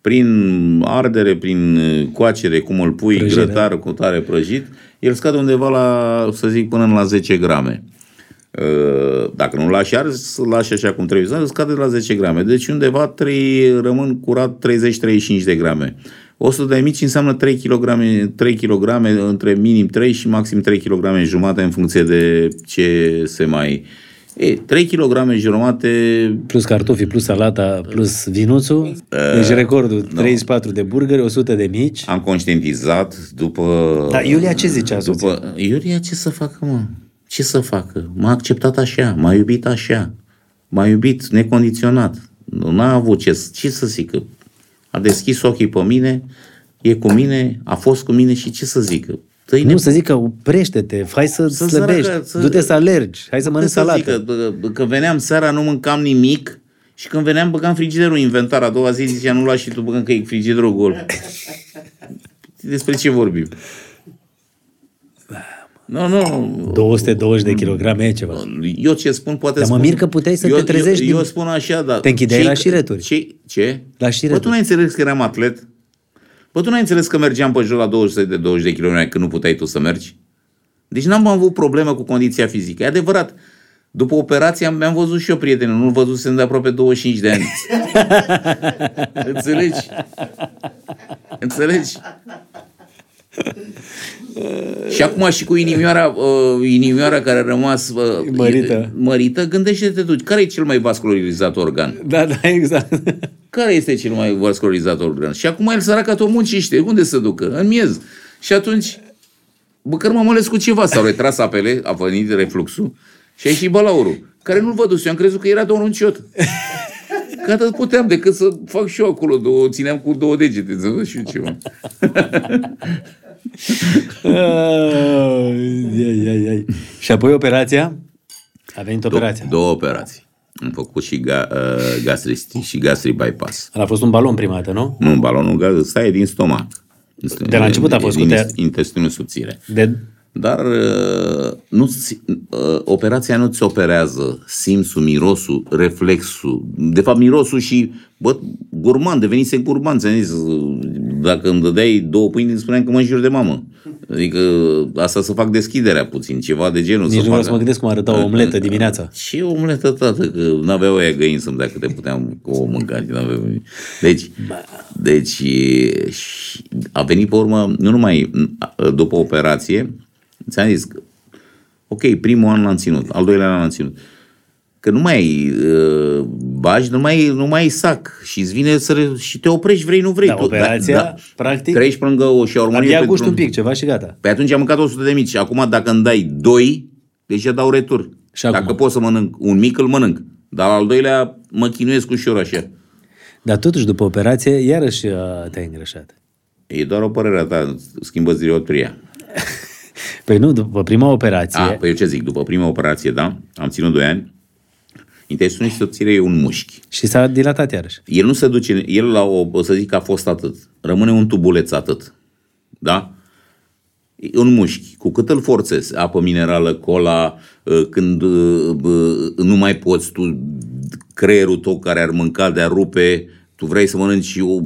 Prin ardere, prin uh, coacere, cum îl pui, Prăjire. grătar cu tare prăjit, el scade undeva la, să zic, până la 10 grame. Uh, Dacă nu lași ars, îl lași așa cum trebuie, să scade la 10 grame. Deci undeva 3, rămân curat 30-35 de grame. 100 de mici înseamnă 3 kg, 3 kg, între minim 3 și maxim 3 kg jumate în funcție de ce se mai... E, 3 kg jumate Plus cartofi, plus salata, plus vinuțul. Deci recordul, 34 de burgeri, 100 de mici. am conștientizat după... Dar Iulia ce zicea soția? După, Iulia ce să facă, mă? Ce să facă? M-a acceptat așa, m-a iubit așa, m-a iubit necondiționat. Nu n-a avut ce, ce să zică. A deschis ochii pe mine, e cu mine, a fost cu mine și ce să zică. Tăi Nu, să zică, oprește-te, hai să, Să slăbești, săracă, să- du-te să alergi, hai să mănânci să salată. zică, bă, bă, că veneam seara, nu mâncam nimic și când veneam băgam frigiderul în inventar. A doua zi zicea, nu lași și tu băgăm că e frigiderul gol. Despre ce vorbim? Nu, nu, 220 de kilograme e ceva. eu ce spun poate Dar mă spun... mir că puteai să eu, te trezești Eu, din- eu spun așa, dar... Te închideai cei la că- șireturi. Cei, ce? La Bă, șireturi. tu n-ai înțeles că eram atlet? Bă, tu n-ai înțeles că mergeam pe jos la 200 de 20 de km când nu puteai tu să mergi? Deci n-am avut problemă cu condiția fizică. E adevărat. După operație am- mi-am văzut și eu prieteni, nu-l văzusem de aproape 25 de ani. Înțelegi? Înțelegi? Și acum și cu inimioara, uh, inimioara care a rămas uh, Mărită. mărită, gândește-te tu, care e cel mai vascularizat organ? Da, da, exact. Care este cel mai vascularizat organ? Și acum el săraca tot muncește. Unde să ducă? În miez. Și atunci, băcăr m-am ales cu ceva. S-au retras apele, a venit refluxul și a ieșit balaurul, care nu-l vădus. Eu am crezut că era doar un ciot. Că atât puteam decât să fac și eu acolo, două, țineam cu două degete, să văd și eu ceva. Ai, ai, ai. Și apoi operația? A venit operația. Două, două operații. Am făcut și ga, uh, gastristi și gastri bypass. A fost un balon prima dată, nu? Nu, balonul gaz stai din stomac. De la început a fost din cu te- intestinul subțire. De... Dar uh, nu uh, operația nu ți operează simțul, mirosul, reflexul. De fapt, mirosul și, bă, gurman, devenise gurman. Ți-am zis, uh, dacă îmi dădeai două pâini, îmi spuneam că mă înjur de mamă. Adică asta să fac deschiderea puțin, ceva de genul. Nici nu să vreau facă. să mă gândesc cum arăta o omletă dimineața. Și o omletă, tată, că n-aveau aia găini să-mi dea câte puteam cu o mânca. și n-aveau... Deci, deci e, și a venit pe urmă, nu numai după operație, ți-am zis că, ok, primul an l-am ținut, al doilea an l-am ținut. Că nu mai ai uh, bagi, nu mai, nu mai ai sac și îți vine să re- și te oprești, vrei, nu vrei. Da, Tu- operația, practic, Treci pe lângă o șaurmărie. Abia pentru gust un pic, ceva și gata. Păi atunci am mâncat 100 de mici. Și acum dacă îmi dai doi, deja dau retur. Și acum? dacă pot să mănânc un mic, îl mănânc. Dar al doilea mă chinuiesc ușor așa. Dar totuși, după operație, iarăși uh, te-ai îngrășat. E doar o părere a ta, schimbă dioptria. Păi nu, după prima operație, A, păi eu ce zic, după prima operație, da, am ținut 2 ani, intestinul și subțire e un mușchi. și s-a dilatat iarăși. El nu se duce, el la o, o să zic că a fost atât. Rămâne un tubuleț atât. Da? E un mușchi. Cu cât îl forțezi, apă minerală, cola, uh, când uh, uh, nu mai poți tu, creierul tău care ar mânca de-a rupe, tu vrei să mănânci o,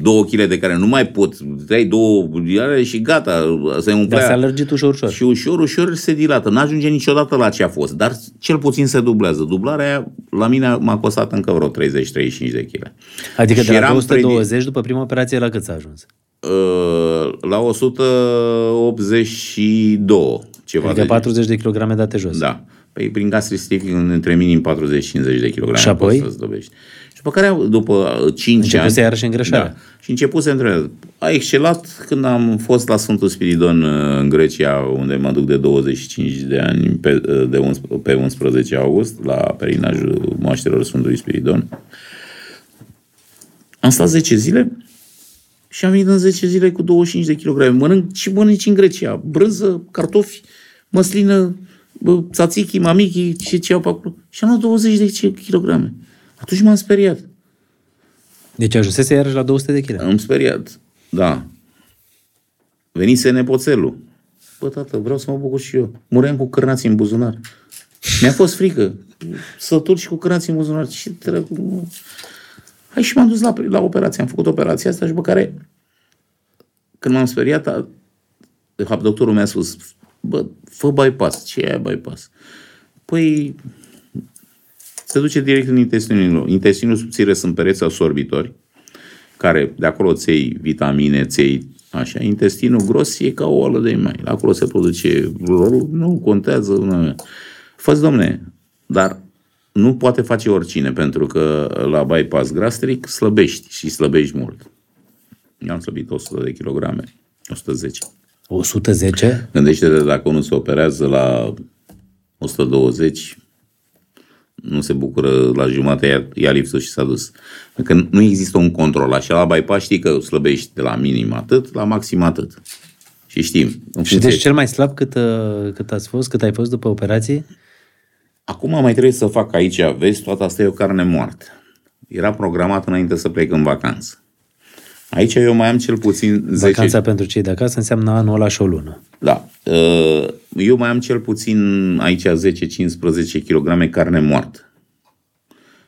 două kg de care nu mai poți, dai două iare și gata, să-i Dar umplea. s-a lărgit ușor, ușor. Și ușor, ușor se dilată. N-ajunge niciodată la ce a fost, dar cel puțin se dublează. Dublarea aia, la mine m-a costat încă vreo 30-35 de kg. Adică Și de la eram 220 după prima operație la cât s-a ajuns? Uh, la 182, ceva Adică de 40 de kilograme date jos. Da. Păi prin gastristific între minim 40-50 de kg. Și apoi? Să dobești. Și după care, după 5 Începuse ani... iarăși îngrășarea. Da. Și începuse între... A excelat când am fost la Sfântul Spiridon uh, în Grecia, unde mă duc de 25 de ani pe, uh, de 11, pe 11 august, la perinajul moaștelor Sfântului Spiridon. Am stat 10 zile Și am venit în 10 zile cu 25 de kilograme. Mănânc și mănânci în Grecia. Brânză, cartofi, măslină, bă, tzatziki, mamichi și ce au pe acolo. Și am luat 20 de kilograme. Atunci m-am speriat. Deci ajunsese iarăși la 200 de kg. Am speriat. Da. Venise nepoțelul. Bă, tată, vreau să mă bucur și eu. Muream cu cârnații în buzunar. Mi-a fost frică. Sătul și cu cârnații în buzunar. Ce dracu... Hai și m-am dus la, la operație. Am făcut operația asta și pe care când m-am speriat, a, de fapt, doctorul mi-a spus, bă, fă bypass. Ce e aia bypass? Păi, se duce direct în intestinul. Intestinul subțire sunt pereți absorbitori, care de acolo îți iei vitamine, îți iei așa. Intestinul gros e ca o oală de mai. Acolo se produce, nu contează. Nu. Fă domne, dar nu poate face oricine, pentru că la bypass gastric slăbești și slăbești mult. Eu am slăbit 100 de kilograme, 110. 110? Gândește-te dacă unul se operează la 120, nu se bucură la jumătate, ia, ia lipsul și s-a dus. Că nu există un control. Așa la bypass știi că slăbești de la minim atât, la maxim atât. Și știm. În Și funcție- deci cel mai slab cât, uh, cât ați fost, cât ai fost după operație? Acum mai trebuie să fac aici, vezi, toată asta e o carne moartă. Era programat înainte să plec în vacanță. Aici eu mai am cel puțin 10... Vacanța pentru cei de acasă înseamnă anul ăla și o lună. Da. Uh, Eu mai am cel puțin aici 10-15 kg carne moartă.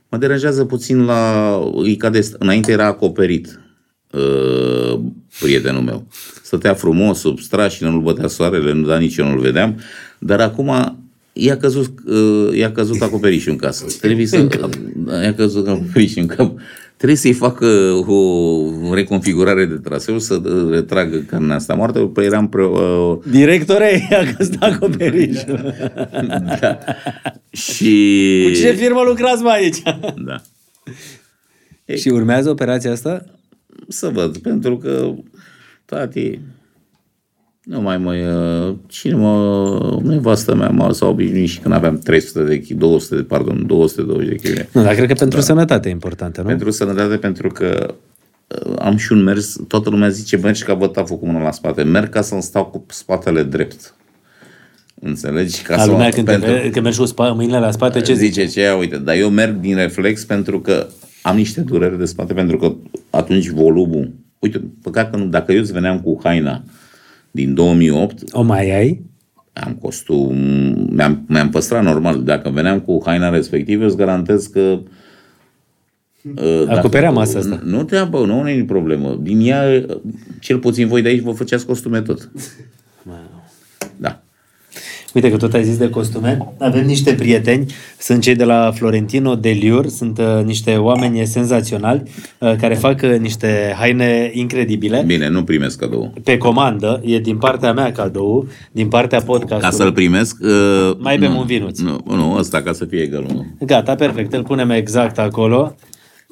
Mă deranjează puțin la... E ca de, înainte era acoperit uh, prietenul meu. Stătea frumos sub strașină, nu-l bătea soarele, nu da nici eu nu-l vedeam, dar acum i-a căzut, uh, i-a căzut acoperișul în casă. Trebuie să... i-a căzut acoperișul în cap. Trebuie să-i facă o reconfigurare de traseu, să retragă carnea asta moartă, păi eram pre, uh, Directore, a căzut acoperișul. da. Și... Cu ce firmă lucrați mai aici? Da. și urmează operația asta? Să văd, pentru că, tati, nu mai mă... uh, Cine mă... Nevastă mea mă s-a obișnuit și când aveam 300 de kg, 200 de, pardon, 220 de kg. Nu, dar cred că pentru sănătate e importantă, nu? Pentru sănătate, pentru că uh, am și un mers, toată lumea zice, mergi ca bătaful cu mâna la spate. Merg ca să-mi stau cu spatele drept. Înțelegi? Ca A să lumea când, pentru- te, când mergi cu spa, mâinile la spate, ce zici? zice ce ia, uite, dar eu merg din reflex pentru că am niște dureri de spate, pentru că atunci volumul, uite, păcat că nu, dacă eu îți veneam cu haina din 2008, O mai ai? am costum, mi-am, mi-am păstrat normal, dacă veneam cu haina respectivă, îți garantez că uh, Acoperea dacă- masa asta. Nu te apă, nu e problemă. Din ea, cel puțin voi de aici, vă făceați costume tot. Da. Uite că tot ai zis de costume. Avem niște prieteni, sunt cei de la Florentino de Liur, sunt uh, niște oameni senzaționali uh, care fac uh, niște haine incredibile. Bine, nu primesc cadou. Pe comandă, e din partea mea cadou, din partea podcastului. Ca să-l primesc... Uh, Mai bem nu, un vinuț. Nu, nu, ăsta ca să fie egal unul. Gata, perfect, îl punem exact acolo.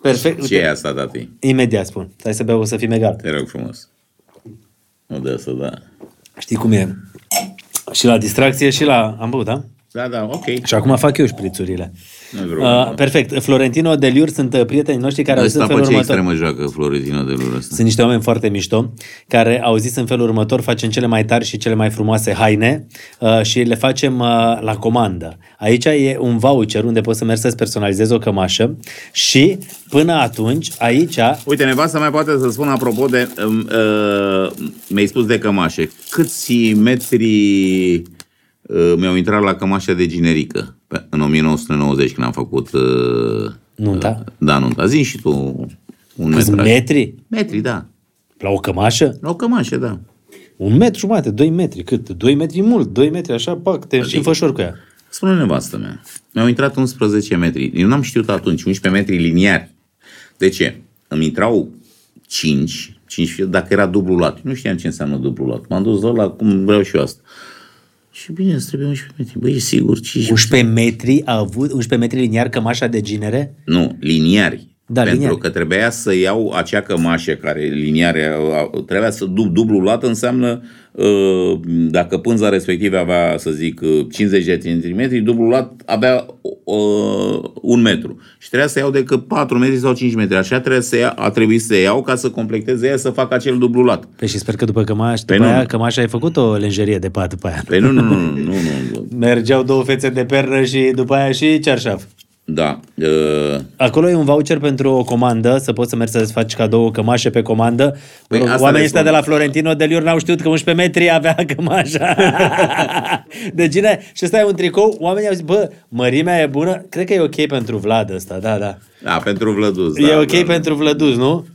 Perfect. Ce e asta, tati? Imediat spun. Hai să beau, o să fim egal. Te rog frumos. Nu de asta, da. Știi cum e? Și la distracție și la... Am băut, da? Da, da, ok. Și acum fac eu șprițurile. Nu vreau. Uh, perfect. Florentino de Liur sunt uh, prietenii noștri care au zis în Ăsta felul pe ce următor. extremă joacă Florentino de lor ăsta? Sunt niște oameni foarte mișto care au zis în felul următor facem cele mai tari și cele mai frumoase haine uh, și le facem uh, la comandă. Aici e un voucher unde poți să mergi să-ți personalizezi o cămașă și până atunci aici Uite, nevasta mai poate să spun apropo de... Um, uh, mi-ai spus de cămașe. Câți metri uh, mi-au intrat la cămașa de generică pe, în 1990 când am făcut... Uh, Nunta? Da, nunta. Zi și tu un câți metraj. metri Metri, da. la o cămașă? La o cămașă, da. Un metru jumate, doi metri, cât? Doi metri mult, doi metri, așa, pac, te și înfășori cu ea. Spune nevastă mea. Mi-au intrat 11 metri. Eu n-am știut atunci, 11 metri liniari. De ce? Îmi intrau 5, 5 dacă era dublu lat. Nu știam ce înseamnă dublu lat. M-am dus la cum vreau și eu asta. Și bine, îți trebuie 11 metri. Băi, e sigur, 5... 11 metri a avut, 11 metri liniar cămașa de ginere? Nu, liniari. Da, Pentru liniare. că trebuia să iau acea cămașă care liniare trebuia să du- dublu luată înseamnă uh, dacă pânza respectivă avea, să zic, uh, 50 de centimetri, dublu luat avea uh, un metru. Și trebuia să iau decât 4 metri sau 5 metri. Așa trebuie să ia, a trebuit să iau ca să completeze ea să fac acel dublu luat. Păi și sper că după cămaș, după Păi nu. aia, cămașa ai făcut o lenjerie de pat după aia. Păi nu, nu, nu, nu, nu, nu. Mergeau două fețe de pernă și după aia și cearșaf. Da. Uh, Acolo e un voucher pentru o comandă, să poți să mergi să-ți faci cadou o cămașă pe comandă. Păi Păi asta Oamenii le ăștia spun. de la Florentino de Liur n-au știut că 11 metri avea cămașa. de cine? Și ăsta e un tricou. Oamenii au zis, bă, mărimea e bună. Cred că e ok pentru Vlad ăsta, da, da. da, pentru Vlăduz. e da, ok da, pentru Vlăduz, nu?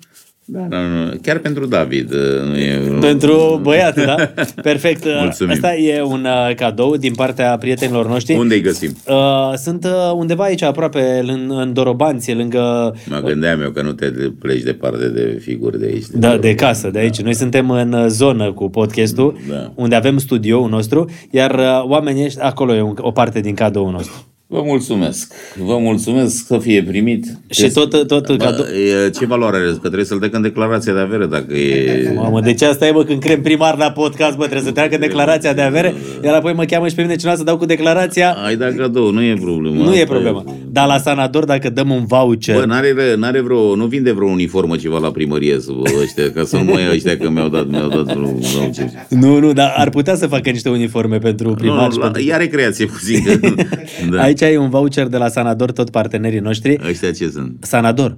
Da, nu, nu. Chiar pentru David. uh, Nu e, Pentru băiat, da? Perfect. Mulțumim. Asta e un uh, cadou din partea prietenilor noștri. Unde îi găsim? Uh, sunt uh, undeva aici aproape, în, în Dorobanție, lângă Mă gândeam eu că nu te pleci departe de figuri de aici. Da, de casă, de aici. Noi suntem în uh, zonă cu podcastul, Da. unde avem studioul nostru, iar uh, oamenii ăștia, acolo e un, o parte din cadoul nostru. Vă mulțumesc. Vă mulțumesc să fie primit. Și tot, tot cadou... Bă, e, ce valoare are? Că trebuie să-l dec în declarația de avere dacă e... Mamă, deci asta e, bă, când crem primar la podcast, bă, trebuie să treacă declarația de avere, iar apoi mă cheamă și pe mine cineva să dau cu declarația. Ai dat cadou, nu e problemă. Nu e Asta problema. Dar la Sanador, dacă dăm un voucher... Bă, n-are, n-are vreo, nu vinde vreo uniformă ceva la primărie să vă ăștia, ca să nu mai ia ăștia că mi-au dat, mi-au dat vreo, vreo ce. Nu, nu, dar ar putea să facă niște uniforme pentru primar. Nu, și la, pentru... ia recreație puțin. Că, da. Aici ai un voucher de la Sanador, tot partenerii noștri. Ăștia ce sunt? Sanador.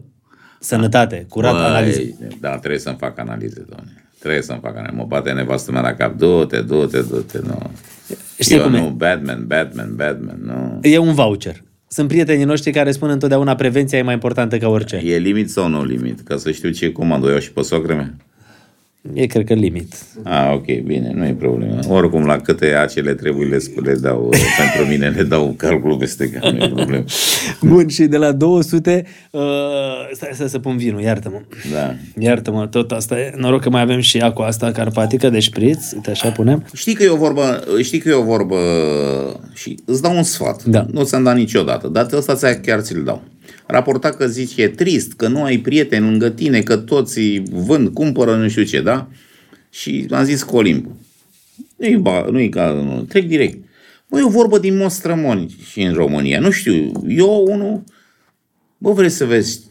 Sănătate, curat, Băi, analize. Da, trebuie să-mi fac analize, doamne. Trebuie să-mi fac analize. Mă bate nevastă mea la cap. Du-te, du-te, du-te, nu. Știi Eu cum e? nu, Batman, Batman, Batman, nu. E un voucher. Sunt prietenii noștri care spun întotdeauna prevenția e mai importantă ca orice. E limit sau nu limit? Ca să știu ce comandă o iau și pe soacră mea. E, cred că, limit. Ah, ok, bine, nu e problemă. Oricum, la câte acele trebuie le, sp- le dau, pentru mine le dau calculul peste cap, nu e problemă. Bun, și de la 200, uh, stai să, să pun vinul, iartă-mă. Da. Iartă-mă, tot asta e. Noroc că mai avem și acua asta carpatică de șpriț, uite așa punem. Știi că e o vorbă, știi că e o vorbă și îți dau un sfat. Da. Nu ți-am dat niciodată, dar ăsta ți chiar ți-l dau. Raporta că zici e trist, că nu ai prieteni lângă tine, că toți îi vând, cumpără, nu știu ce, da? Și am zis Colimbu. Nu-i, ba, nu-i ca, nu, trec direct. Bă, e o vorbă din Mostrămoni și în România. Nu știu, eu unul, bă, vrei să vezi,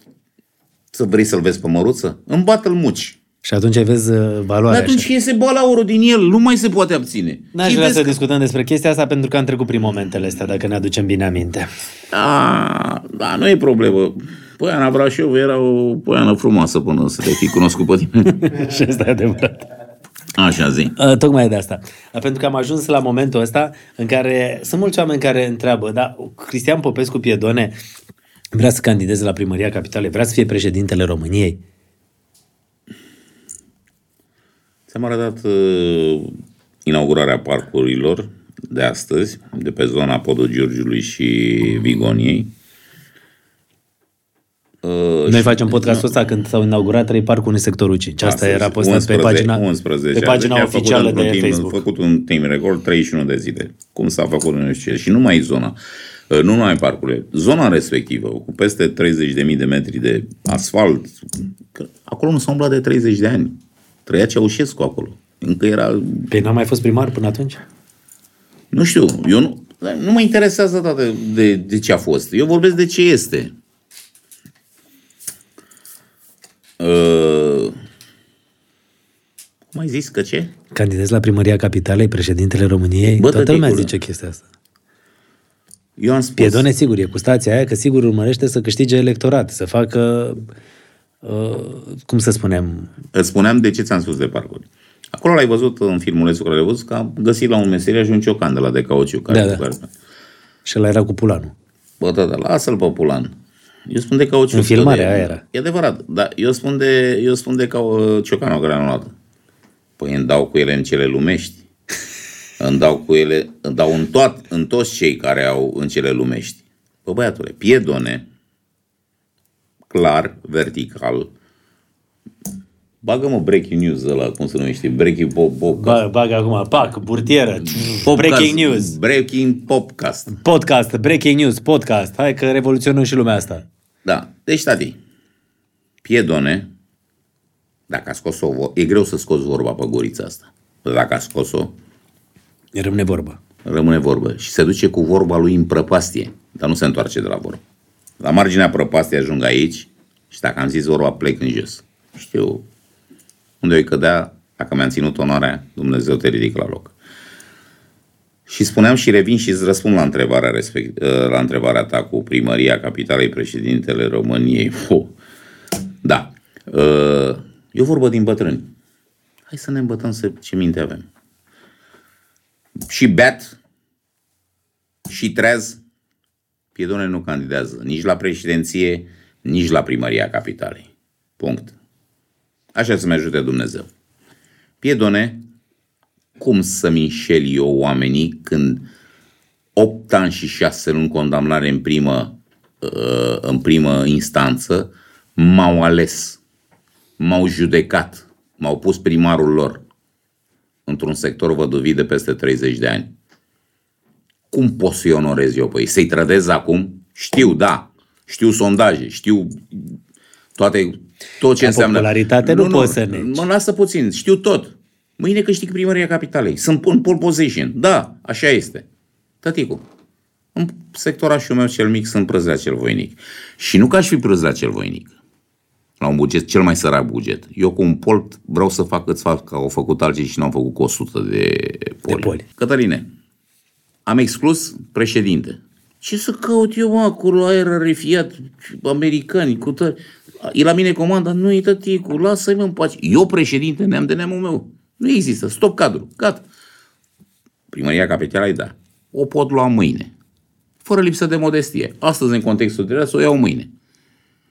să vrei să-l vezi pe măruță? Îmi bată-l muci. Și atunci vezi uh, Dar valoarea atunci așa. iese balaurul din el, nu mai se poate abține. N-aș Și vrea vezi să că- discutăm despre chestia asta pentru că am trecut prin momentele astea, dacă ne aducem bine aminte. A, da, nu e problemă. Poiana Brașov era o poiană frumoasă până să te fi cunoscut pe tine. și asta e adevărat. Așa zi. Uh, tocmai de asta. Uh, pentru că am ajuns la momentul ăsta în care sunt mulți oameni care întreabă, da, Cristian Popescu Piedone vrea să candideze la primăria capitalei, vrea să fie președintele României. Ți-am arătat uh, inaugurarea parcurilor de astăzi, de pe zona Podul Giurgiului și Vigoniei. Uh, Noi și- facem podcastul ăsta când s-au inaugurat trei parcuri în sectorul 5. Asta Astăzi, era postat pe pagina, 11, pe pagina Deci a făcut oficială într-un de timp, Facebook. A făcut un timp record 31 de zile. Cum s-a făcut nu știu ce. Și nu mai zona. Uh, Nu numai parcurile. Zona respectivă, cu peste 30.000 de metri de asfalt. Că acolo nu s-a umblat de 30 de ani. Trăia Ceaușescu acolo. Încă era... Păi n-am mai fost primar până atunci? Nu știu, eu nu... Nu mă interesează atât de, de, de ce a fost. Eu vorbesc de ce este. Uh, cum ai zis că ce? Candidez la primăria capitalei, președintele României? Bă, Toată lumea tăticule. zice chestia asta. Eu am spus... Piedone, sigur, e cu stația aia, că sigur urmărește să câștige electorat, să facă, uh, cum să spunem, Îți spuneam de ce ți-am spus de parcuri. Acolo l-ai văzut în filmulețul care l-ai văzut, că am găsit la un meseriaș un ciocan de la de cauciu. Care, Da, da. Care, și ăla era cu pulanul. bă, da, da, lasă-l pe pulan. Eu spun de cauciu. În filmare, de, aia era. E adevărat, dar eu spun de, eu spun de cau, ciocanul care am luat. Păi îmi dau cu ele în cele lumești. îmi dau cu ele, îmi dau în, toat, în toți cei care au în cele lumești. Bă, băiatule, piedone, clar, vertical, Bagă-mă breaking news ăla, cum se numește, breaking pop, pop, Ba, bag acum, pac, burtieră, breaking news, Breaking popcast. podcast, breaking news, podcast. Hai că revoluționăm și lumea asta. Da. Deci, tati, Piedone, dacă a scos-o, vo- e greu să scoți vorba pe gurița asta. Dacă a scos-o, Rămâne vorba. rămâne vorbă și se duce cu vorba lui în prăpastie, dar nu se întoarce de la vorbă. La marginea prăpastiei ajung aici și dacă am zis vorba, plec în jos. Știu unde o cădea, dacă mi-am ținut onoarea, Dumnezeu te ridică la loc. Și spuneam și revin și îți răspund la întrebarea, respect, la întrebarea ta cu primăria capitalei președintele României. Puh. Da. E o vorbă din bătrâni. Hai să ne îmbătăm să ce minte avem. Și beat și treaz, Piedone nu candidează nici la președinție, nici la primăria capitalei. Punct. Așa să-mi ajute Dumnezeu. Piedone, cum să-mi înșel eu oamenii când 8 ani și 6 luni condamnare în primă, uh, în primă instanță m-au ales, m-au judecat, m-au pus primarul lor într-un sector văduvit de peste 30 de ani. Cum pot să-i onorez eu pe ei? Să-i trădez acum? Știu, da. Știu sondaje, știu toate, tot ce Ca înseamnă... popularitate nu poți să negi. Mă lasă puțin, știu tot. Mâine câștig primăria capitalei. Sunt în pole position. Da, așa este. Tăticu, în sectorașul meu cel mic sunt prăzlea cel voinic. Și nu că aș fi prăzlea cel voinic. La un buget, cel mai sărac buget. Eu cu un pol vreau să fac câți fac, că au făcut alții și n-au făcut cu 100 de poli. poli. Cătăline, am exclus președinte. Ce să caut eu mă, acolo, aer refiat, americani, cu tări. E la mine comanda, nu e tăticu, lasă-i mă în pace. Eu președinte, neam de neamul meu. Nu există, stop cadru, gata. Primăria capitalei, da. O pot lua mâine. Fără lipsă de modestie. Astăzi, în contextul de să o iau mâine.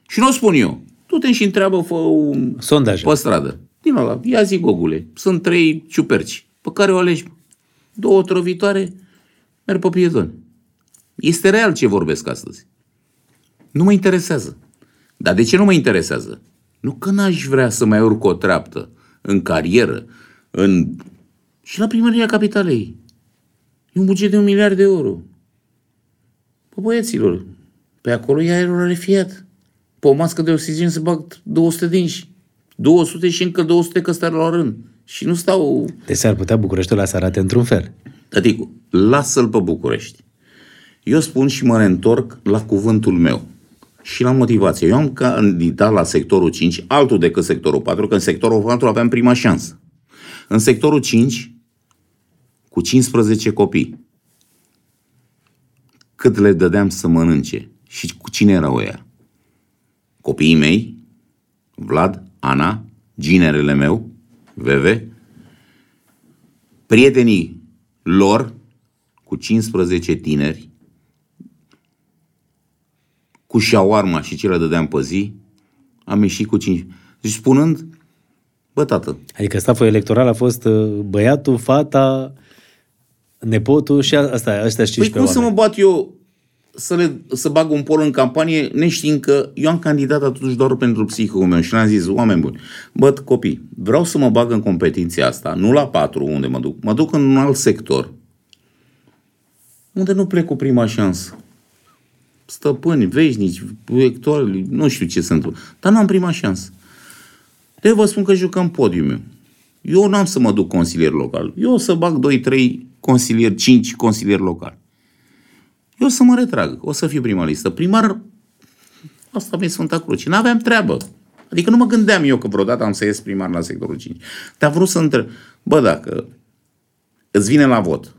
Și nu o spun eu. Du-te și întreabă, fă un Sondaj. pe stradă. Din ăla, ia zi gogule. Sunt trei ciuperci. Pe care o alegi? Două trăvitoare, merg pe piedoni. Este real ce vorbesc astăzi. Nu mă interesează. Dar de ce nu mă interesează? Nu că n-aș vrea să mai urc o treaptă în carieră, în... și la primăria capitalei. E un buget de un miliard de euro. Pă băieților, pe acolo e aerul rarefiat. Pe o mască de oxigen se bag 200 de inși. 200 și încă 200 că stau la rând. Și nu stau... Deci s-ar putea Bucureștiul să arate într-un fel. Tăticu, lasă-l pe București. Eu spun și mă reîntorc la cuvântul meu și la motivație. Eu am candidat la sectorul 5, altul decât sectorul 4, că în sectorul 4 aveam prima șansă. În sectorul 5, cu 15 copii, cât le dădeam să mănânce și cu cine erau ea? Copiii mei, Vlad, Ana, ginerele meu, Veve, prietenii lor, cu 15 tineri, cu șaoarma și ce le dădeam pe zi, am ieșit cu 5. Deci spunând, bă, tată, Adică staful electoral a fost uh, băiatul, fata, nepotul și a- asta, ăștia păi 15 cum să mă oameni. bat eu să, le, să bag un pol în campanie, neștiind că eu am candidat atunci doar pentru psihicul meu și le-am zis, oameni buni, bă, copii, vreau să mă bag în competiția asta, nu la patru unde mă duc, mă duc în un alt sector, unde nu plec cu prima șansă. Stăpâni, veșnici, vectori, nu știu ce sunt, dar nu am prima șansă. De vă spun că jucăm podiul meu. Eu n-am să mă duc consilier local. Eu o să bag 2-3 consilieri, 5 consilieri locali. Eu o să mă retrag. O să fiu prima listă. Primar, asta mi-e Sfânta Cruce. N-aveam treabă. Adică nu mă gândeam eu că vreodată am să ies primar la sectorul 5. Dar vrut să întreb. Bă, dacă îți vine la vot,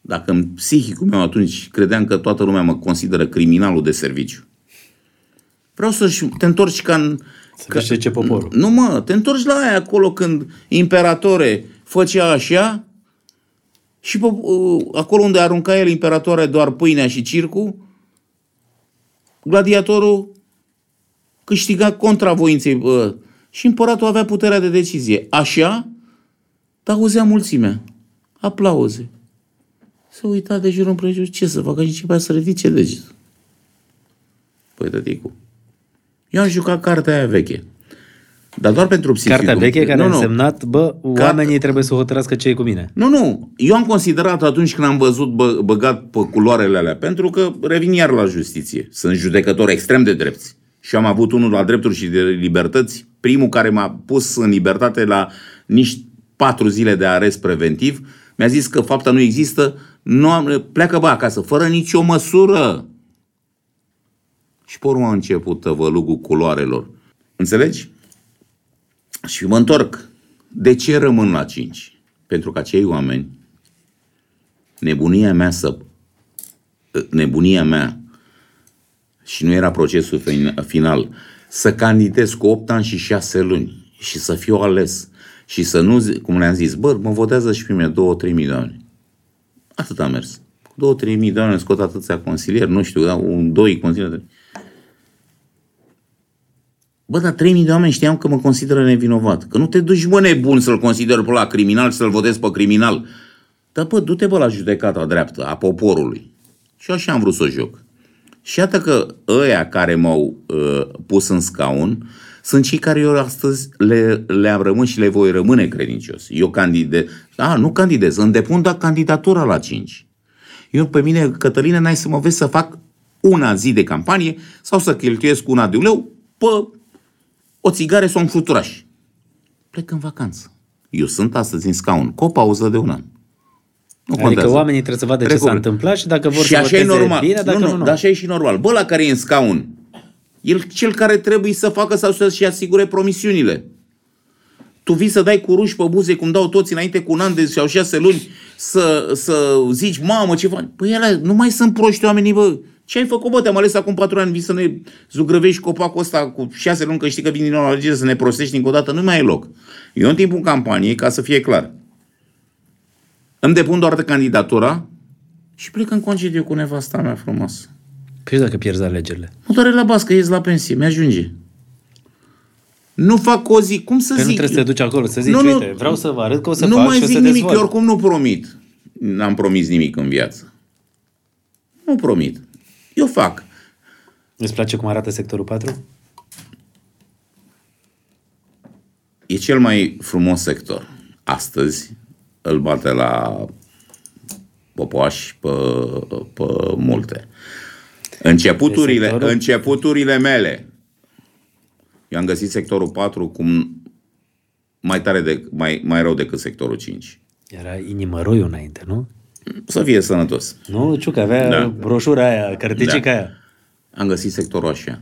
dacă în psihicul meu atunci credeam că toată lumea mă consideră criminalul de serviciu, vreau să te întorci ca în... Să vezi ce zice poporul. Nu mă, te întorci la aia acolo când imperatore făcea așa și pe, uh, acolo unde arunca el imperatoare doar pâinea și circul, gladiatorul câștiga contra voinței uh, și împăratul avea puterea de decizie. Așa, dar auzea mulțimea. Aplauze. Se uita de jur împrejur, ce să facă și începea să ridice degetul. Păi, tăticu, eu am jucat cartea aia veche. Dar doar pentru psihicul. Cartea veche care Nu, a nu. însemnat, bă, oamenii trebuie să hotărască ce e cu mine. Nu, nu. Eu am considerat atunci când am văzut bă, băgat pe culoarele alea, pentru că revin iar la justiție. Sunt judecători extrem de drepți. și am avut unul la drepturi și de libertăți, primul care m-a pus în libertate la niște patru zile de arest preventiv, mi-a zis că fapta nu există, nu am, pleacă bă acasă, fără nicio măsură. Și pe urmă a început tăvălugul culoarelor. Înțelegi? Și mă întorc. De ce rămân la 5? Pentru că acei oameni, nebunia mea să... Nebunia mea și nu era procesul fin- final, să candidez cu 8 ani și 6 luni și să fiu ales și să nu, zi- cum le-am zis, bă, mă votează și pe mine 2-3 mii de oameni. Atât a mers. Cu 2-3 mii de oameni scot atâția consilieri, nu știu, da, un, doi consilieri. Bă, dar 3000 de oameni știam că mă consideră nevinovat. Că nu te duci, mă, nebun să-l consideri pe la criminal și să-l votezi pe criminal. Dar, bă, du-te, bă, la judecata dreaptă a poporului. Și așa am vrut să o joc. Și iată că ăia care m-au uh, pus în scaun sunt cei care eu astăzi le, le-am rămân și le voi rămâne credincios. Eu candidez, a, nu candidez, îmi depun doar candidatura la 5. Eu pe mine, Cătăline, n-ai să mă vezi să fac una zi de campanie sau să cheltuiesc una de uleu pe o țigare sau un fluturaș. Plec în vacanță. Eu sunt astăzi în scaun, cu o pauză de un an. Nu Adică contează. oamenii trebuie să vadă ce Trec s-a ori. întâmplat și dacă vor și să așa e voteze normal. bine, dacă nu, nu, nu, nu. dar așa e și normal. Bă, la care e în scaun, el cel care trebuie să facă sau să-și asigure promisiunile. Tu vii să dai cu ruși pe buze, cum dau toți înainte cu un an de sau șase luni, să, să zici, mamă, ce faci? Păi ele, nu mai sunt proști oamenii, bă. Ce ai făcut, bă? Te-am ales acum patru ani, vii să ne zugrăvești copacul ăsta cu șase luni, că știi că vin din nou la alegeri să ne prostești încă o dată, nu mai e loc. Eu în timpul campaniei, ca să fie clar, îmi depun doar de candidatura și plec în concediu cu nevasta mea frumoasă. Păi și dacă pierzi alegerile? Mă doare la bască, ies la pensie, mi-ajunge. Nu fac o zi, cum să Că nu zic? trebuie să te duci acolo, să zici, Nu, nu. uite, vreau să vă arăt că o să nu fac mai și o zic să nimic, dezvolt. eu oricum nu promit. N-am promis nimic în viață. Nu promit. Eu fac. Îți place cum arată sectorul 4? E cel mai frumos sector. Astăzi îl bate la popoași pe, pe multe. Începuturile, sectorul? începuturile mele. Eu am găsit sectorul 4 cum mai tare de, mai, mai rău decât sectorul 5. Era inimăroiul înainte, nu? Să fie sănătos. Nu, Ciucă, avea Da. da. broșura aia, carticica Da. aia. Am găsit sectorul așa.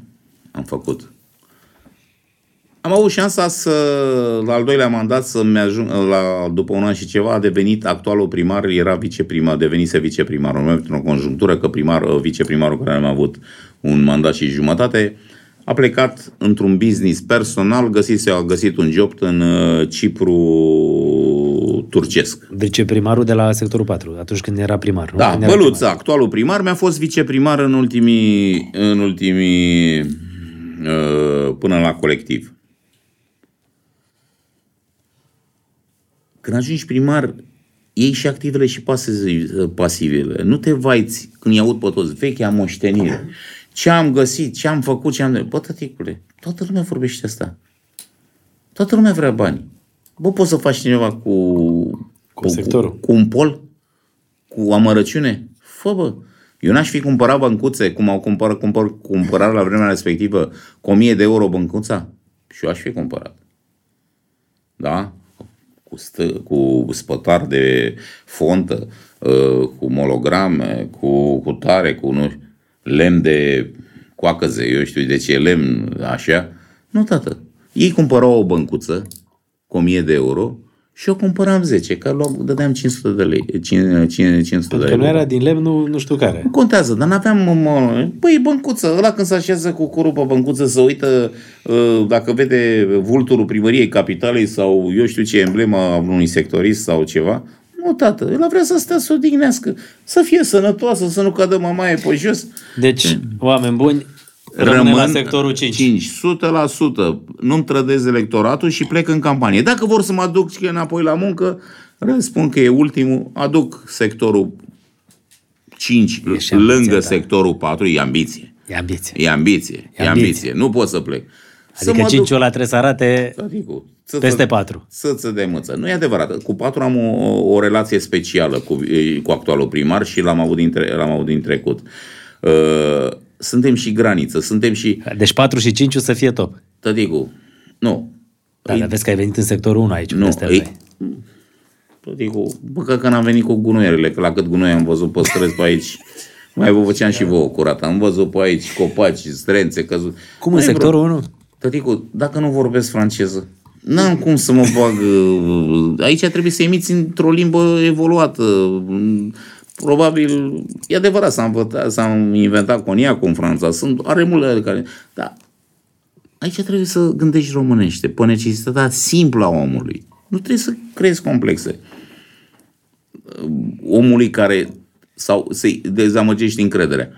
Am făcut. Am avut șansa să, la al doilea mandat, să mi ajung, la, după un an și ceva, a devenit actualul primar, era viceprimar, devenise viceprimar. În într-o conjunctură că primar, viceprimarul care am avut un mandat și jumătate, a plecat într-un business personal, găsise, a găsit un job în uh, Cipru turcesc. Deci primarul de la sectorul 4, atunci când era primar, nu? Da, când era Băluța, actualul primar, mi-a fost viceprimar în ultimii, în ultimii uh, până la colectiv. Când ajungi primar, iei și activele și pase- pasivele. Nu te vaiți când i-aud pe toți, vechea moștenire. Ce am găsit, ce am făcut, ce am... Bă, tăticule, toată lumea vorbește asta. Toată lumea vrea bani. Bă, poți să faci cineva cu... Cu sectorul. Cu, cu un pol? Cu amărăciune? Fă, bă. Eu n-aș fi cumpărat băncuțe, cum au cumpărat, cumpăr, cumpărat la vremea respectivă, cu 1000 de euro băncuța. Și eu aș fi cumpărat. Da? Cu, stă, cu spătar de fontă, uh, cu molograme, cu, cu tare, cu nu, lemn de coacăze, eu știu de ce lemn, așa. Nu, tată. Ei cumpărau o băncuță cu 1000 de euro și eu cumpăram 10, că luam, dădeam 500 de lei, 500 de Pentru că euro. nu era din lemn, nu, nu știu care. Nu contează, dar n-aveam... mă, Păi, băncuță, ăla când se așează cu curul pe băncuță să uită uh, dacă vede vulturul primăriei capitalei sau eu știu ce emblema unui sectorist sau ceva. Nu, tată, el vrea să stea să odihnească, să fie sănătoasă, să nu cadă mamaie pe jos. Deci, oameni buni, rămâne la sectorul 5. 5, 100%. Nu-mi trădez electoratul și plec în campanie. Dacă vor să mă aduc și înapoi la muncă, răspund că e ultimul, aduc sectorul 5 E și ambiția lângă ta. sectorul 4, e ambiție. E ambiție. E ambiție, e E ambiție. ambiție. Nu pot să plec. Să Adică mă 5 duc- ăla trebuie să arate Tăticu, țâță- peste 4. Țâță de mâță. Nu e adevărat. Cu patru am o, o relație specială cu, cu actualul primar și l-am avut din, tre- l-am avut din trecut. Uh, suntem și graniță, suntem și... Deci 4 și 5 o să fie top. Tăticu, nu. Da, dar vezi că ai venit în sectorul 1 aici. nu, peste ei, noi. Tăticu, bă, că n-am venit cu gunoierele, că la cât gunoi am văzut pe străzi pe aici, mai vă făceam și vouă curat. Am văzut pe aici copaci, strențe, căzut. Cum în Măi, bro, sectorul 1? Tăticu, dacă nu vorbesc franceză, n-am cum să mă bag... uh, Aici trebuie să emiți într-o limbă evoluată. Probabil, e adevărat, s-a, învățat, s-a inventat coniacul în Franța, sunt, are multe care... Dar aici trebuie să gândești românește, pe necesitatea simplă a omului. Nu trebuie să crezi complexe. Omului care sau să-i dezamăgești încrederea.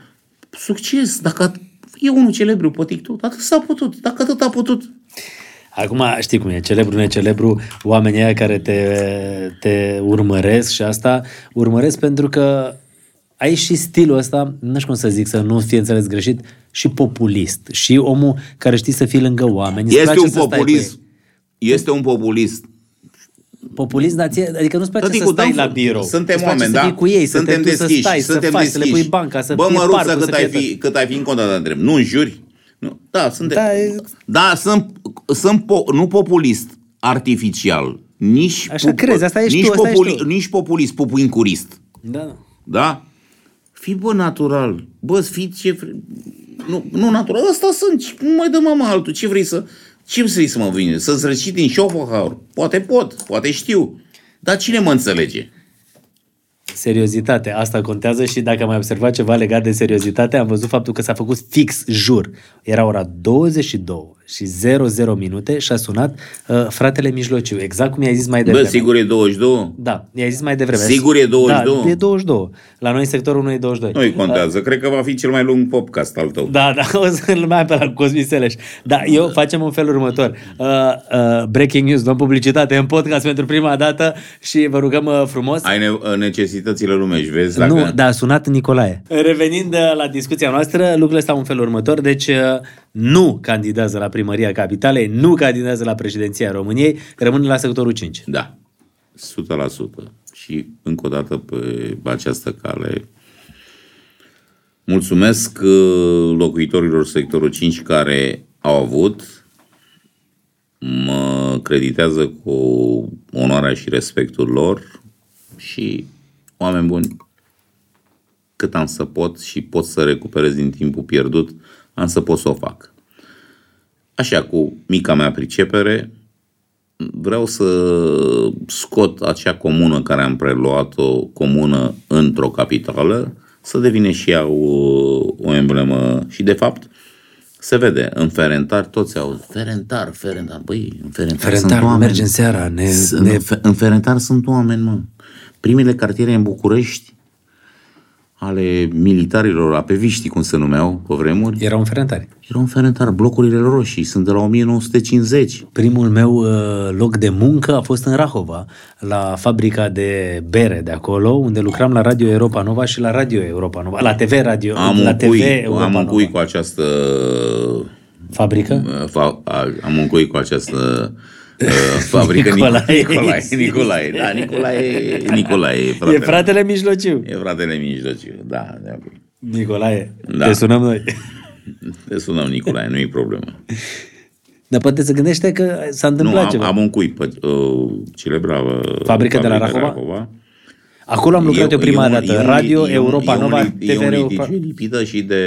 Succes, dacă e unul celebru pe TikTok, atât s-a putut, dacă atât a putut. Acum știi cum e, celebru, necelebru, oamenii aia care te, te urmăresc și asta, urmăresc pentru că ai și stilul ăsta, nu știu cum să zic, să nu fie înțeles greșit, și populist. Și omul care știi să fii lângă oameni. îți Este place un să stai cu populist. ei. Este un populist. Populist, dar ție, adică nu-ți place Tăticu, să stai da, la birou. Suntem Îți place oameni, să da? fii cu ei, suntem să te duci deschiși, să stai, suntem să faci, deschiși. să le pui banca, să Bă, fie măruță, parcul, cât să ai, fie fi, cât ai fi în conta de întreb. Nu înjuri? Nu. Da, suntem. Da, Da, e- da sunt, sunt po, nu populist artificial, nici, Așa crezi, asta ești nici, tu, asta ești tu. nici populist, popuincurist. Da. Da? Fii bă natural. Bă, fii ce vrei. Nu, nu natural. Ăsta sunt. Nu mai dă mama altul. Ce vrei să... Ce vrei să mă vine? Să-ți recit din Schopenhauer? Poate pot, poate știu. Dar cine mă înțelege? Seriozitate, asta contează și dacă am mai observat ceva legat de seriozitate, am văzut faptul că s-a făcut fix, jur. Era ora 22 și 00 minute și a sunat uh, fratele mijlociu, exact cum i-ai zis mai Bă, devreme. sigur e 22? Da, i-ai zis mai devreme. Sigur e 22? Da, e 22. La noi în sectorul 1 e 22. Nu-i contează. Cred că va fi cel mai lung podcast al tău. Da, da, o să-l mai am pe la Cosmin Seleș. Da, eu facem un fel următor. Uh, uh, breaking news, dăm publicitate în podcast pentru prima dată și vă rugăm uh, frumos. Ai ne- necesitățile lumești, vezi? Dacă... Nu, da, a sunat Nicolae. Revenind uh, la discuția noastră, lucrurile stau în felul următor. Deci uh, nu candidează la primăria capitalei, nu candidează la președinția României, rămâne la sectorul 5. Da, 100%. Și încă o dată pe această cale mulțumesc uh, locuitorilor sectorul 5 care au avut, mă creditează cu onoarea și respectul lor și oameni buni, cât am să pot și pot să recuperez din timpul pierdut, am să pot să o fac. Așa, cu mica mea pricepere, vreau să scot acea comună care am preluat-o comună într-o capitală, să devine și ea o, o emblemă și de fapt se vede, în Ferentar toți au Ferentar, Ferentar, băi, în Ferentar, Ferentar, sunt oameni. mergem seara, ne- S- ne- În, Fe- în Ferentar sunt oameni, mă. Primele cartiere în București ale militarilor, apeviștii, cum se numeau pe vremuri, Erau în ferentari. erau în Ferentar, blocurile roșii, sunt de la 1950. Primul meu uh, loc de muncă a fost în Rahova, la fabrica de bere de acolo, unde lucram la Radio Europa Nova și la Radio Europa Nova, la TV Radio, Am la un TV cui, Europa am un Nova. cui cu această Fabrică? uh, fa, a, am un cui cu această uh, fabrică Nicolae. Nicolae, Nicolae, da, Nicolae, Nicolae, e fratele, E fratele mijlociu. e fratele mijlociu, da, da. Nicolae, Da. te sunăm noi. Te sunăm Nicolae, nu e problemă. Dar poate se gândește că s-a Nu, întâmplat am, ceva. am un cui, pe, uh, celebra uh, Fabrică de la Rahova? Acolo am lucrat eu prima un- dată. un- Radio e un- Europa e un Nova, lit- E TVR un Europa. litigiu lipidă și de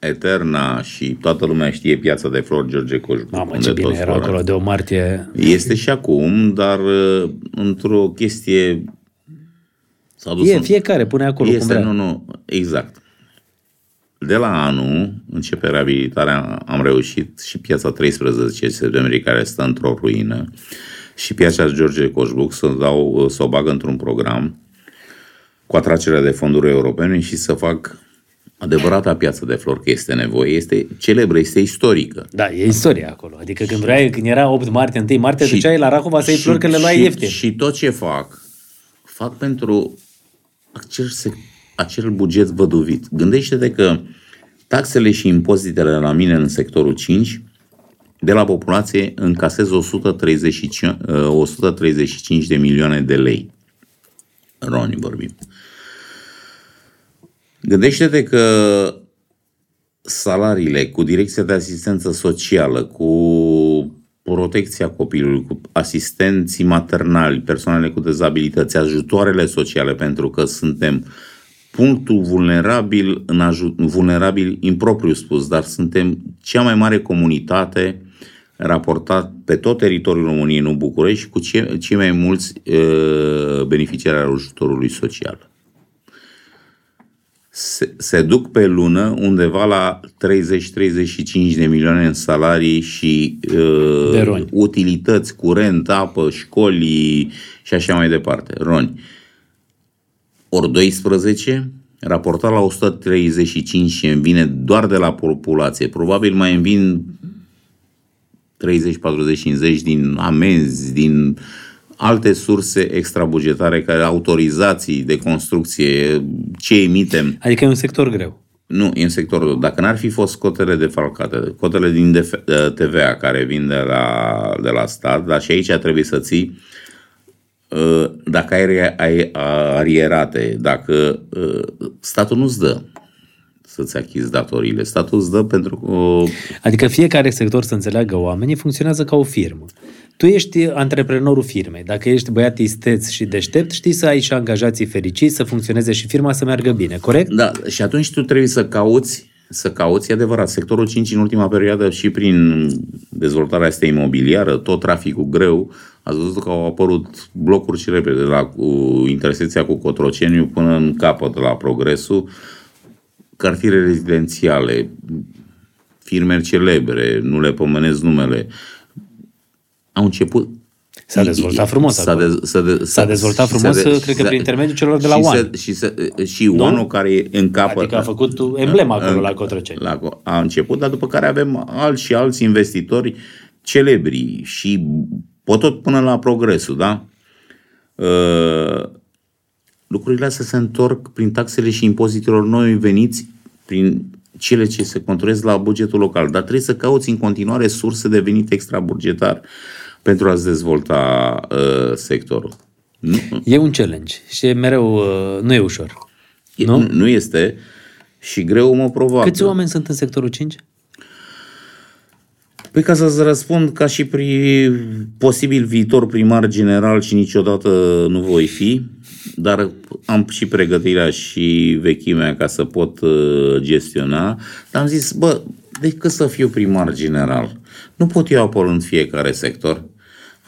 Eterna și toată lumea știe piața de flori George Coșbuc. Mamă, unde ce bine toți era flori- acolo de o martie. Este și acum, dar uh, într-o chestie s-a dus E, în- fiecare pune acolo cum este, vrea. nu, nu, exact. De la anul, începe reabilitarea, am reușit și piața 13 septembrie, care stă într-o ruină, și piața George Coșbuc să, dau, să o bagă într-un program cu atragerea de fonduri europene și să fac adevărata piață de flori, că este nevoie, este celebră, este istorică. Da, e istoria acolo. Adică când vreai, când era 8 martie, 1 martie, și, duceai la Rahova să iei flori că le luai și, ieftin. Și tot ce fac, fac pentru acel, sec- acel buget văduvit. Gândește-te că taxele și impozitele la mine în sectorul 5, de la populație încasez 135, uh, 135 de milioane de lei. Roni vorbim. Gândește-te că salariile cu direcția de asistență socială, cu protecția copilului, cu asistenții maternali, persoanele cu dezabilități, ajutoarele sociale, pentru că suntem punctul vulnerabil, în aju- vulnerabil impropriu spus, dar suntem cea mai mare comunitate raportat pe tot teritoriul României, nu București, cu ce, cei mai mulți uh, beneficiari al ajutorului social se, se duc pe lună undeva la 30-35 de milioane în salarii și uh, De roni. utilități, curent, apă, școli și așa mai departe, roni. Ori 12, raportat la 135 și îmi vine doar de la populație. Probabil mai îmi vin 30, 40, 50 din amenzi, din alte surse extrabugetare, care autorizații de construcție, ce emitem. Adică e un sector greu. Nu, e în sectorul. Dacă n-ar fi fost cotele defalcate, cotele din DF- de TVA care vin de la, de la stat, dar și aici trebuie să ții uh, dacă ai, ai arierate, dacă uh, statul nu-ți dă să-ți achizi datoriile. Statul îți dă pentru că Adică fiecare sector să înțeleagă oamenii funcționează ca o firmă. Tu ești antreprenorul firmei. Dacă ești băiat isteț și deștept, știi să ai și angajații fericiți, să funcționeze și firma să meargă bine, corect? Da, și atunci tu trebuie să cauți, să cauți, e adevărat, sectorul 5 în ultima perioadă și prin dezvoltarea asta imobiliară, tot traficul greu, ați văzut că au apărut blocuri și repede, de la cu intersecția cu Cotroceniu până în capăt, la Progresul, cartiere rezidențiale, firme celebre, nu le pomenesc numele, au început S-a dezvoltat frumos S-a, acolo. de, s-a, de, S-a dezvoltat frumos, cred că prin intermediul celor de la și One. Se, și se, și One-ul care e în capăt. Adică a făcut emblema acolo la Cotroceni. La, a început, dar după care avem alți și alți investitori celebri și pot tot până la progresul, da? Uh, lucrurile astea se întorc prin taxele și impozitelor noi veniți, prin cele ce se controlez la bugetul local. Dar trebuie să cauți în continuare surse de venit extrabugetar pentru a-ți dezvolta uh, sectorul. Nu, E un challenge și e mereu, uh, nu e ușor. e- Nu? nu este și greu mă provoacă. Câți oameni sunt în sectorul 5? Păi ca să-ți răspund ca și pri, posibil viitor primar general și niciodată nu voi fi, dar am și pregătirea și vechimea ca să pot uh, gestiona, dar am zis, bă, decât să fiu primar general, nu pot eu acolo în fiecare sector.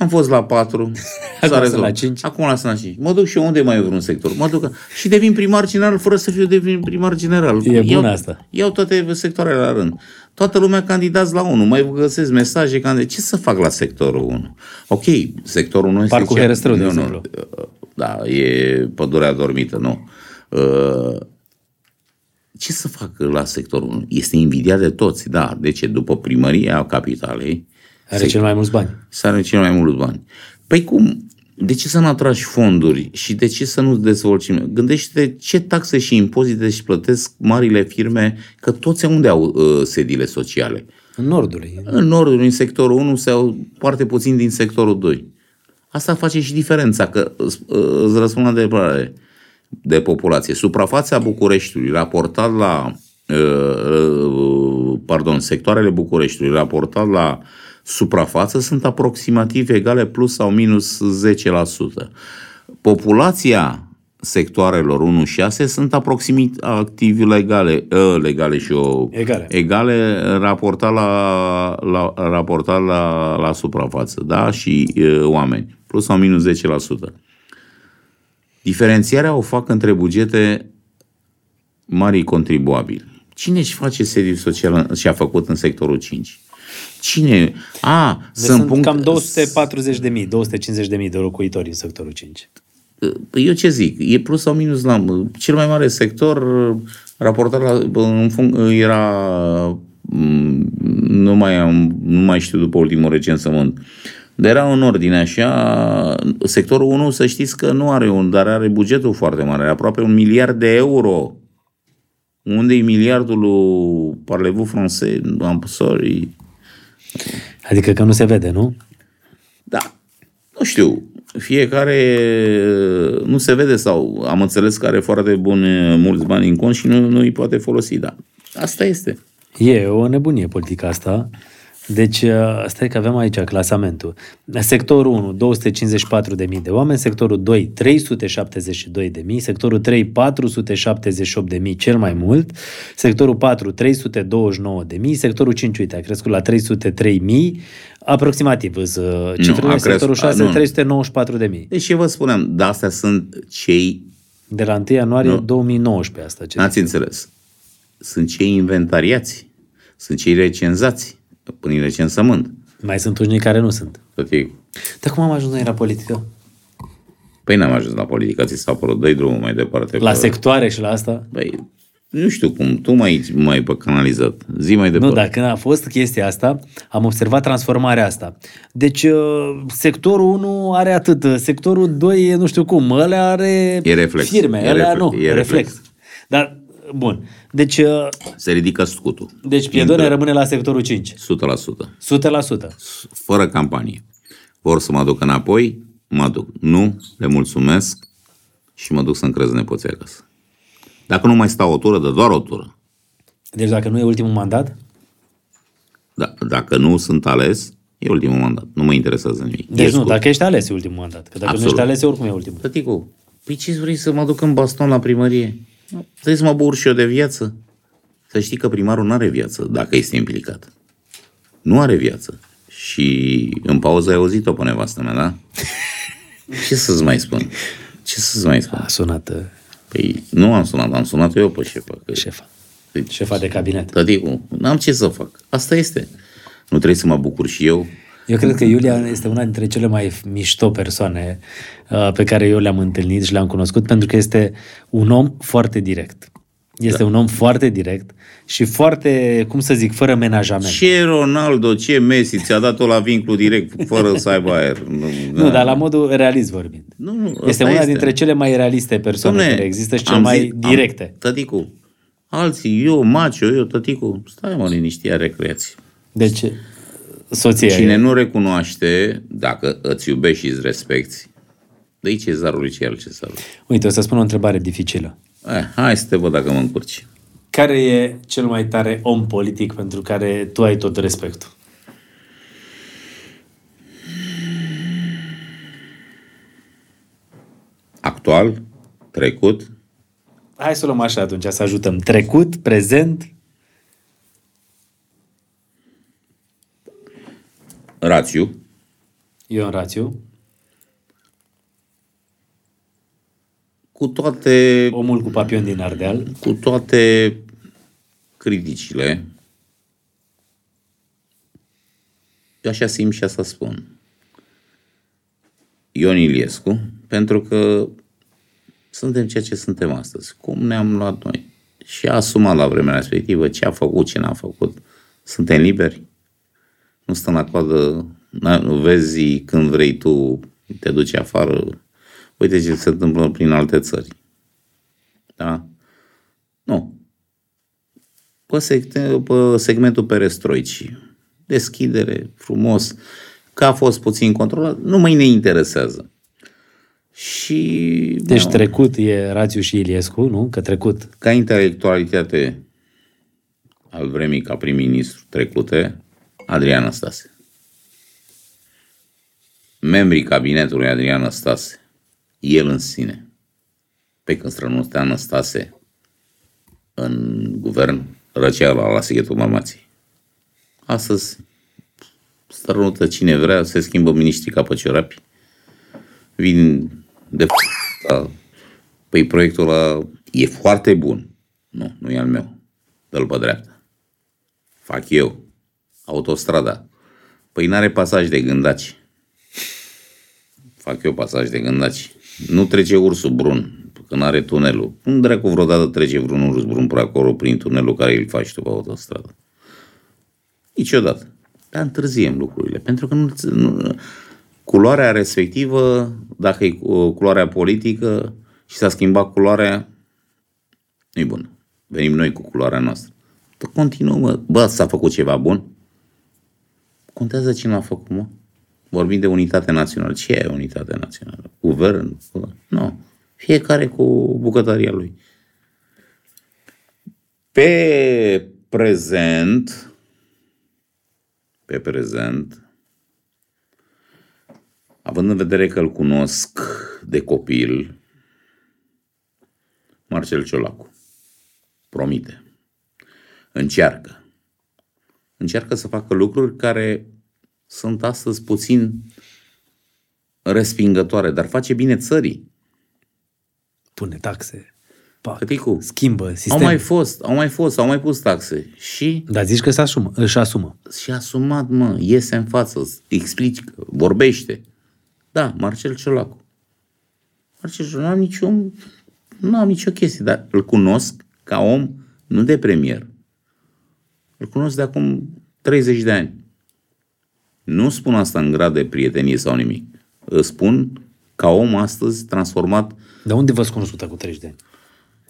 Am fost la 4, Acum sunt la cinci. Acum la sunt la 5. Mă duc și eu unde mai e vreun sector. Mă duc și devin primar general fără să fiu devin primar general. E bun iau, asta. Iau toate sectoarele la rând. Toată lumea candidați la 1. Mai găsesc mesaje. Candid... Ce să fac la sectorul 1? Ok, sectorul 1 este... Parcul cea- Herăstrău, de Nu, nu, exemplu. Da, e pădurea dormită, nu. Uh, ce să fac la sectorul 1? Este invidiat de toți, da. De ce? După primăria capitalei, Are cel mai mulți bani. să are cel mai mulți bani. Păi cum? De ce să nu atragi fonduri și de ce să nu dezvolți? Gândește-te ce taxe și impozite își plătesc marile firme, că toți unde au uh, sediile sociale. În nordul. În nordul, în sectorul 1 sau foarte puțin din sectorul 2. Asta face și diferența, că uh, îți răspund la întrebare de populație. Suprafața Bucureștiului raportat la uh, uh, pardon, sectoarele Bucureștiului raportat la suprafață sunt aproximativ egale plus sau minus 10%. Populația sectoarelor 1-6 sunt aproximativ legale, uh, legale și o Egale. egale raportat la, la, raportat la, la suprafață, da? Și uh, oameni, plus sau minus 10%. Diferențiarea o fac între bugete marii contribuabili. Cine își face sediu social și a făcut în sectorul 5? Cine? A, Deci sunt, sunt punct... cam 240 de mii, 250 de mii de locuitori în sectorul 5. Eu ce zic? E plus sau minus la... Cel mai mare sector raportat la... În fun, era... mm, Nu mai, am, nu mai știu după ultimul recensământ. Dar era în ordine așa, sectorul 1 să știți că nu are un, dar are bugetul foarte mare, are aproape un miliard de euro. Unde e miliardul lui Parlez-vous français? I'm sorry. Adică că nu se vede, nu? Da, nu știu, fiecare, nu se vede sau am înțeles că are foarte bun mulți bani în cont și nu, nu îi poate folosi, da. Asta este. E o nebunie politica asta. Deci, uh, stai că avem aici clasamentul. Sectorul 1, 254.000 de oameni, sectorul 2, 372.000, sectorul 3, 478.000 cel mai mult, sectorul 4, 329.000, sectorul 5, uite, a crescut la 303.000, aproximativ, uh, cifrele, a sectorul crescut- 6, nu. 394.000. Deci ce vă spuneam, dar astea sunt cei, De la 1 ianuarie Nu. 2019 asta. Ce n-ați înțeles, sunt cei inventariați, sunt cei recenzați prin recensământ. Mai sunt unii care nu sunt. Tot e Dar cum am ajuns noi la politică? Păi n-am ajuns la politică, ți s-a părut, dă drumul mai departe. La Pe- sectoare și la asta? Băi, nu știu cum, tu mai mai pe canalizat. Zi mai departe. Nu, dar când a fost chestia asta, am observat transformarea asta. Deci, uh, sectorul 1 are atât, uh, sectorul 2 e nu știu cum, ăla are E reflex. firme, E ăla reflex. nu, E reflex. reflex. Dar, bun, deci, uh, Se ridică scutul. deci Piedone Intră. rămâne la sectorul 5, 100%. 100%. Fără campanie. Vor să mă aduc înapoi, mă duc. Nu, le mulțumesc și mă duc să-mi crez nepoții acasă. Dacă nu mai stau o tură, dă doar o tură. Deci dacă nu e ultimul mandat, Da, dacă nu sunt ales, e ultimul mandat. Nu mă interesează nimic. deci E nu, scurt. dacă ești ales e ultimul mandat. Că dacă Absolut. nu ești ales, e oricum e ultimul. Tăticu, păi ce vrei să mă duc în baston la primărie? Trebuie să mă bucur și eu de viață. Să știi că primarul nu are viață dacă este implicat. Nu are viață. Și în pauză ai auzit-o pe nevastă mea, da? Ce să-ți mai spun? Ce să-ți mai spun? A sunat uh, Păi nu am sunat, am sunat eu pe șefa. Că... șefa, Păi, șefa de cabinet. Tăticu, n-am ce să fac. Asta este. Nu trebuie să mă bucur și eu. Eu cred că Iulia este una dintre cele mai mișto persoane uh, pe care eu le-am întâlnit și le-am cunoscut pentru că este un om foarte direct. Este da. un om foarte direct și foarte, cum să zic, fără menajament. Ce Ronaldo, ce Messi, ți-a dat-o la vinclu direct, fără să aibă aer. Nu, Nu, dar la modul realist vorbind. Nu, nu, este ăsta una este. dintre cele mai realiste persoane Dom'le, care există și cele am mai zis- directe. Am, tăticu, alții, eu, macio, eu, tăticu, stai mă liniștia recreație. Deci, soția Cine e- nu recunoaște, dacă îți iubești și îți respecti, dă-i cezarului ce el cezarul. Uite, o să spun o întrebare dificilă. Eh, hai să te văd dacă mă încurci. Care e cel mai tare om politic pentru care tu ai tot respectul? Actual, trecut, Hai să o luăm așa atunci, să ajutăm. Trecut, prezent, rațiu, Ion Rațiu, cu toate, omul cu papion din Ardeal, cu toate criticile, eu așa simt și asta spun. Ion Iliescu, pentru că suntem ceea ce suntem astăzi. Cum ne-am luat noi? Și a asumat la vremea respectivă ce a făcut, ce n-a făcut. Suntem liberi. Nu stăm la coadă, na- nu vezi când vrei tu, te duci afară. Uite ce se întâmplă prin alte țări. Da? Nu. Pe, secte, pe segmentul perestroicii. Deschidere, frumos. Că a fost puțin controlat, nu mai ne interesează. Și... Deci da, trecut e Rațiu și Iliescu, nu? Că trecut. ca intelectualitate al vremii ca prim-ministru trecute, Adrian Stase. Membrii cabinetului Adrian Stase, el în sine, pe când strănutea Năstase în guvern, răcea la, la sighetul mamații. Astăzi strănută cine vrea, se schimbă miniștrii ca pe ciorapi, vin de f- Păi proiectul ăla e foarte bun. Nu, nu e al meu. Dă-l pe dreapta. Fac eu. Autostrada. Păi n-are pasaj de gândaci. Fac eu pasaj de gândaci. Nu trece ursul brun, că n-are tunelul. Nu dracu vreodată trece vreun urs brun pe acolo prin tunelul care îl faci tu pe autostradă. Niciodată. Dar întârziem lucrurile, pentru că nu, nu, culoarea respectivă, dacă e uh, culoarea politică și s-a schimbat culoarea, nu-i bună. Venim noi cu culoarea noastră. Dar continuăm, mă. Bă, s-a făcut ceva bun? Contează cine l-a făcut, mă. Vorbim de unitate națională. Ce e unitate națională? Guvern? Bă, Nu. Fiecare cu bucătăria lui. Pe prezent, pe prezent, având în vedere că îl cunosc de copil, Marcel Ciolacu promite, încearcă. Încearcă să facă lucruri care sunt astăzi puțin respingătoare, dar face bine țării. Pune taxe. Pac. Căticu, Schimbă au sistem. mai fost, au mai fost, au mai pus taxe și Dar zici că se asumă, își asumă. și asumat, mă, iese în față, explici, vorbește. Da, Marcel Ciolacu. Marcel Ciolacu, nu am niciun, nu am nicio chestie, dar îl cunosc ca om, nu de premier. Îl cunosc de acum 30 de ani. Nu spun asta în grad de prietenie sau nimic. Îl spun ca om astăzi transformat Dar unde v-ați cunoscut cu 30 de ani?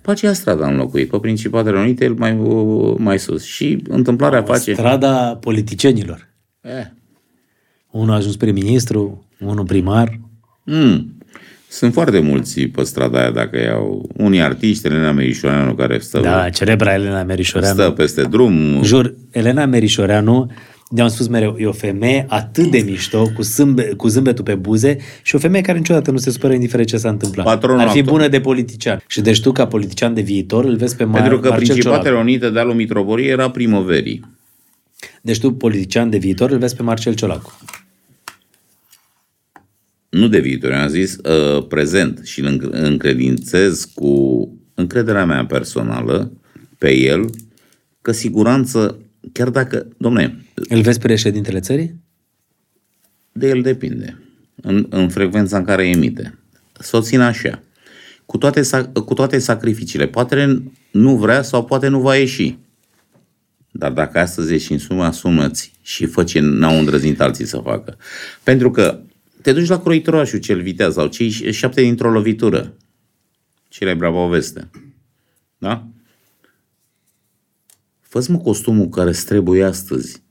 pe aceea stradă am locuit, pe Principatele Unite, el mai, mai sus. Și întâmplarea face... Strada politicienilor. Eh, Unul a ajuns prim-ministru, unul primar. Mm. Sunt foarte mulți pe strada aia, dacă iau unii artiști, Elena Merișoreanu, care stă, Da, celebra Elena Merișoreanu. stă peste drum. Jur, Elena Merișoreanu, de-am spus mereu, e o femeie atât de mișto, cu, zâmbe, cu zâmbetul pe buze și o femeie care niciodată nu se supără indiferent ce s-a întâmplat. Patronul Ar fi actor. bună de politician. Și deci tu, ca politician de viitor, îl vezi pe Mar- Pentru că Marcel Principatele Ciolacu. Unite de alu Mitroporie era primăverii. Deci tu, politician de viitor, îl vezi pe Marcel Ciolacu. Nu de viitor, am zis uh, prezent și îl înc- încredințez cu încrederea mea personală pe el că siguranță, chiar dacă, domne, Îl vezi președintele țării? de el depinde, în, în frecvența în care emite. Să o țină așa. Cu toate, sac- cu toate sacrificiile. Poate nu vrea sau poate nu va ieși. Dar dacă astăzi ești în sumă, asumă-ți și fă ce n-au îndrăznit alții să facă. Pentru că te duci la croitorașul cel viteaz sau cei șapte dintr-o lovitură. Celebra poveste. Da? Fă-ți mă costumul care îți trebuie astăzi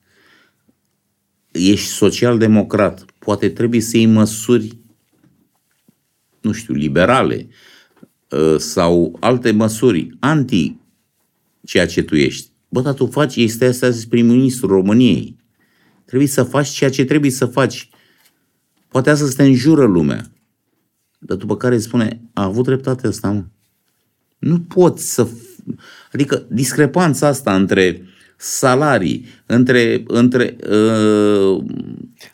ești social-democrat, poate trebuie să iei măsuri, nu știu, liberale uh, sau alte măsuri anti ceea ce tu ești. Bă, dar tu faci, este astăzi prim-ministru României. Trebuie să faci ceea ce trebuie să faci. Poate asta să te înjură lumea. Dar după care îți spune, a avut dreptate asta, mă. Nu poți să... f- Adică discrepanța asta între salarii, între, între uh,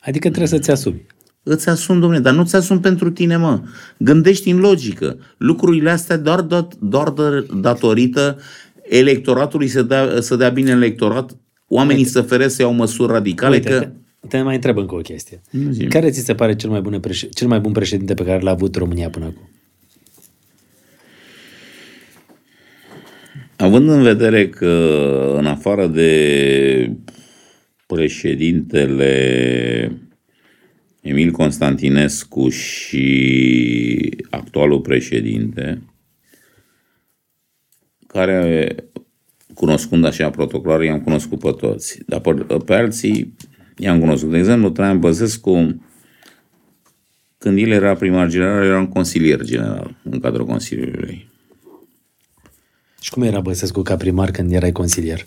Adică trebuie să-ți asumi. îți asumi, domnule, dar nu ți asumi pentru tine, mă. Gândești în logică. Lucrurile astea doar, doar, doar de- datorită electoratului să dea, să dea bine în electorat, oamenii să feresc să iau măsuri radicale, Uite, că... te, te mai întreb încă o chestie. zi-mi. Care ți se pare cel mai, bun preș- cel mai bun președinte pe care l-a avut România până acum? Având în vedere că în afară de președintele Emil Constantinescu și actualul președinte, care cunoscând așa protocolar, i-am cunoscut pe toți. Dar pe, pe alții i-am cunoscut. De exemplu, Traian Băsescu, când el era primar general, era un consilier general în cadrul Consiliului. Și cum era Băsescu ca primar când erai consilier?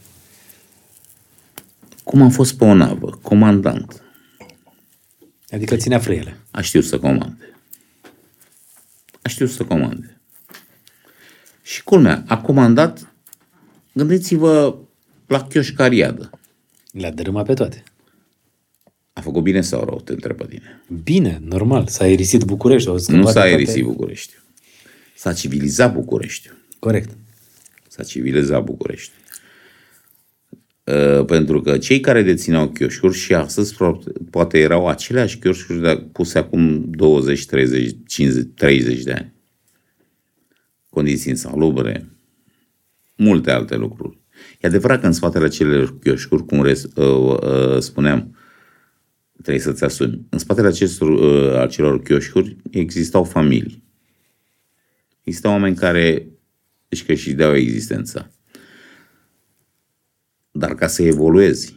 Cum am fost pe o navă, comandant. Adică ținea frâiele. A știut să comande. A știut să comande. Și culmea, a comandat, gândiți-vă la chioșcariadă. Le-a dărâmat pe toate. A făcut bine sau rău, te întreb pe tine. Bine, normal. S-a aerisit București. Au Nu scăpat s-a de toate- aerisit București. S-a civilizat București. Corect. S-a civilizat București. Uh, pentru că cei care dețineau chioșcuri și astăzi pro- poate erau aceleași chioșcuri de- puse acum 20, 30, 50, 30 de ani. Condiții insalubre, multe alte lucruri. E adevărat că în spatele acelor chioșcuri, cum res, uh, uh, spuneam, trebuie să-ți asumi. În spatele acestor, uh, acelor chioșcuri existau familii. Existau oameni care își câștigau existența. Dar ca să evoluezi,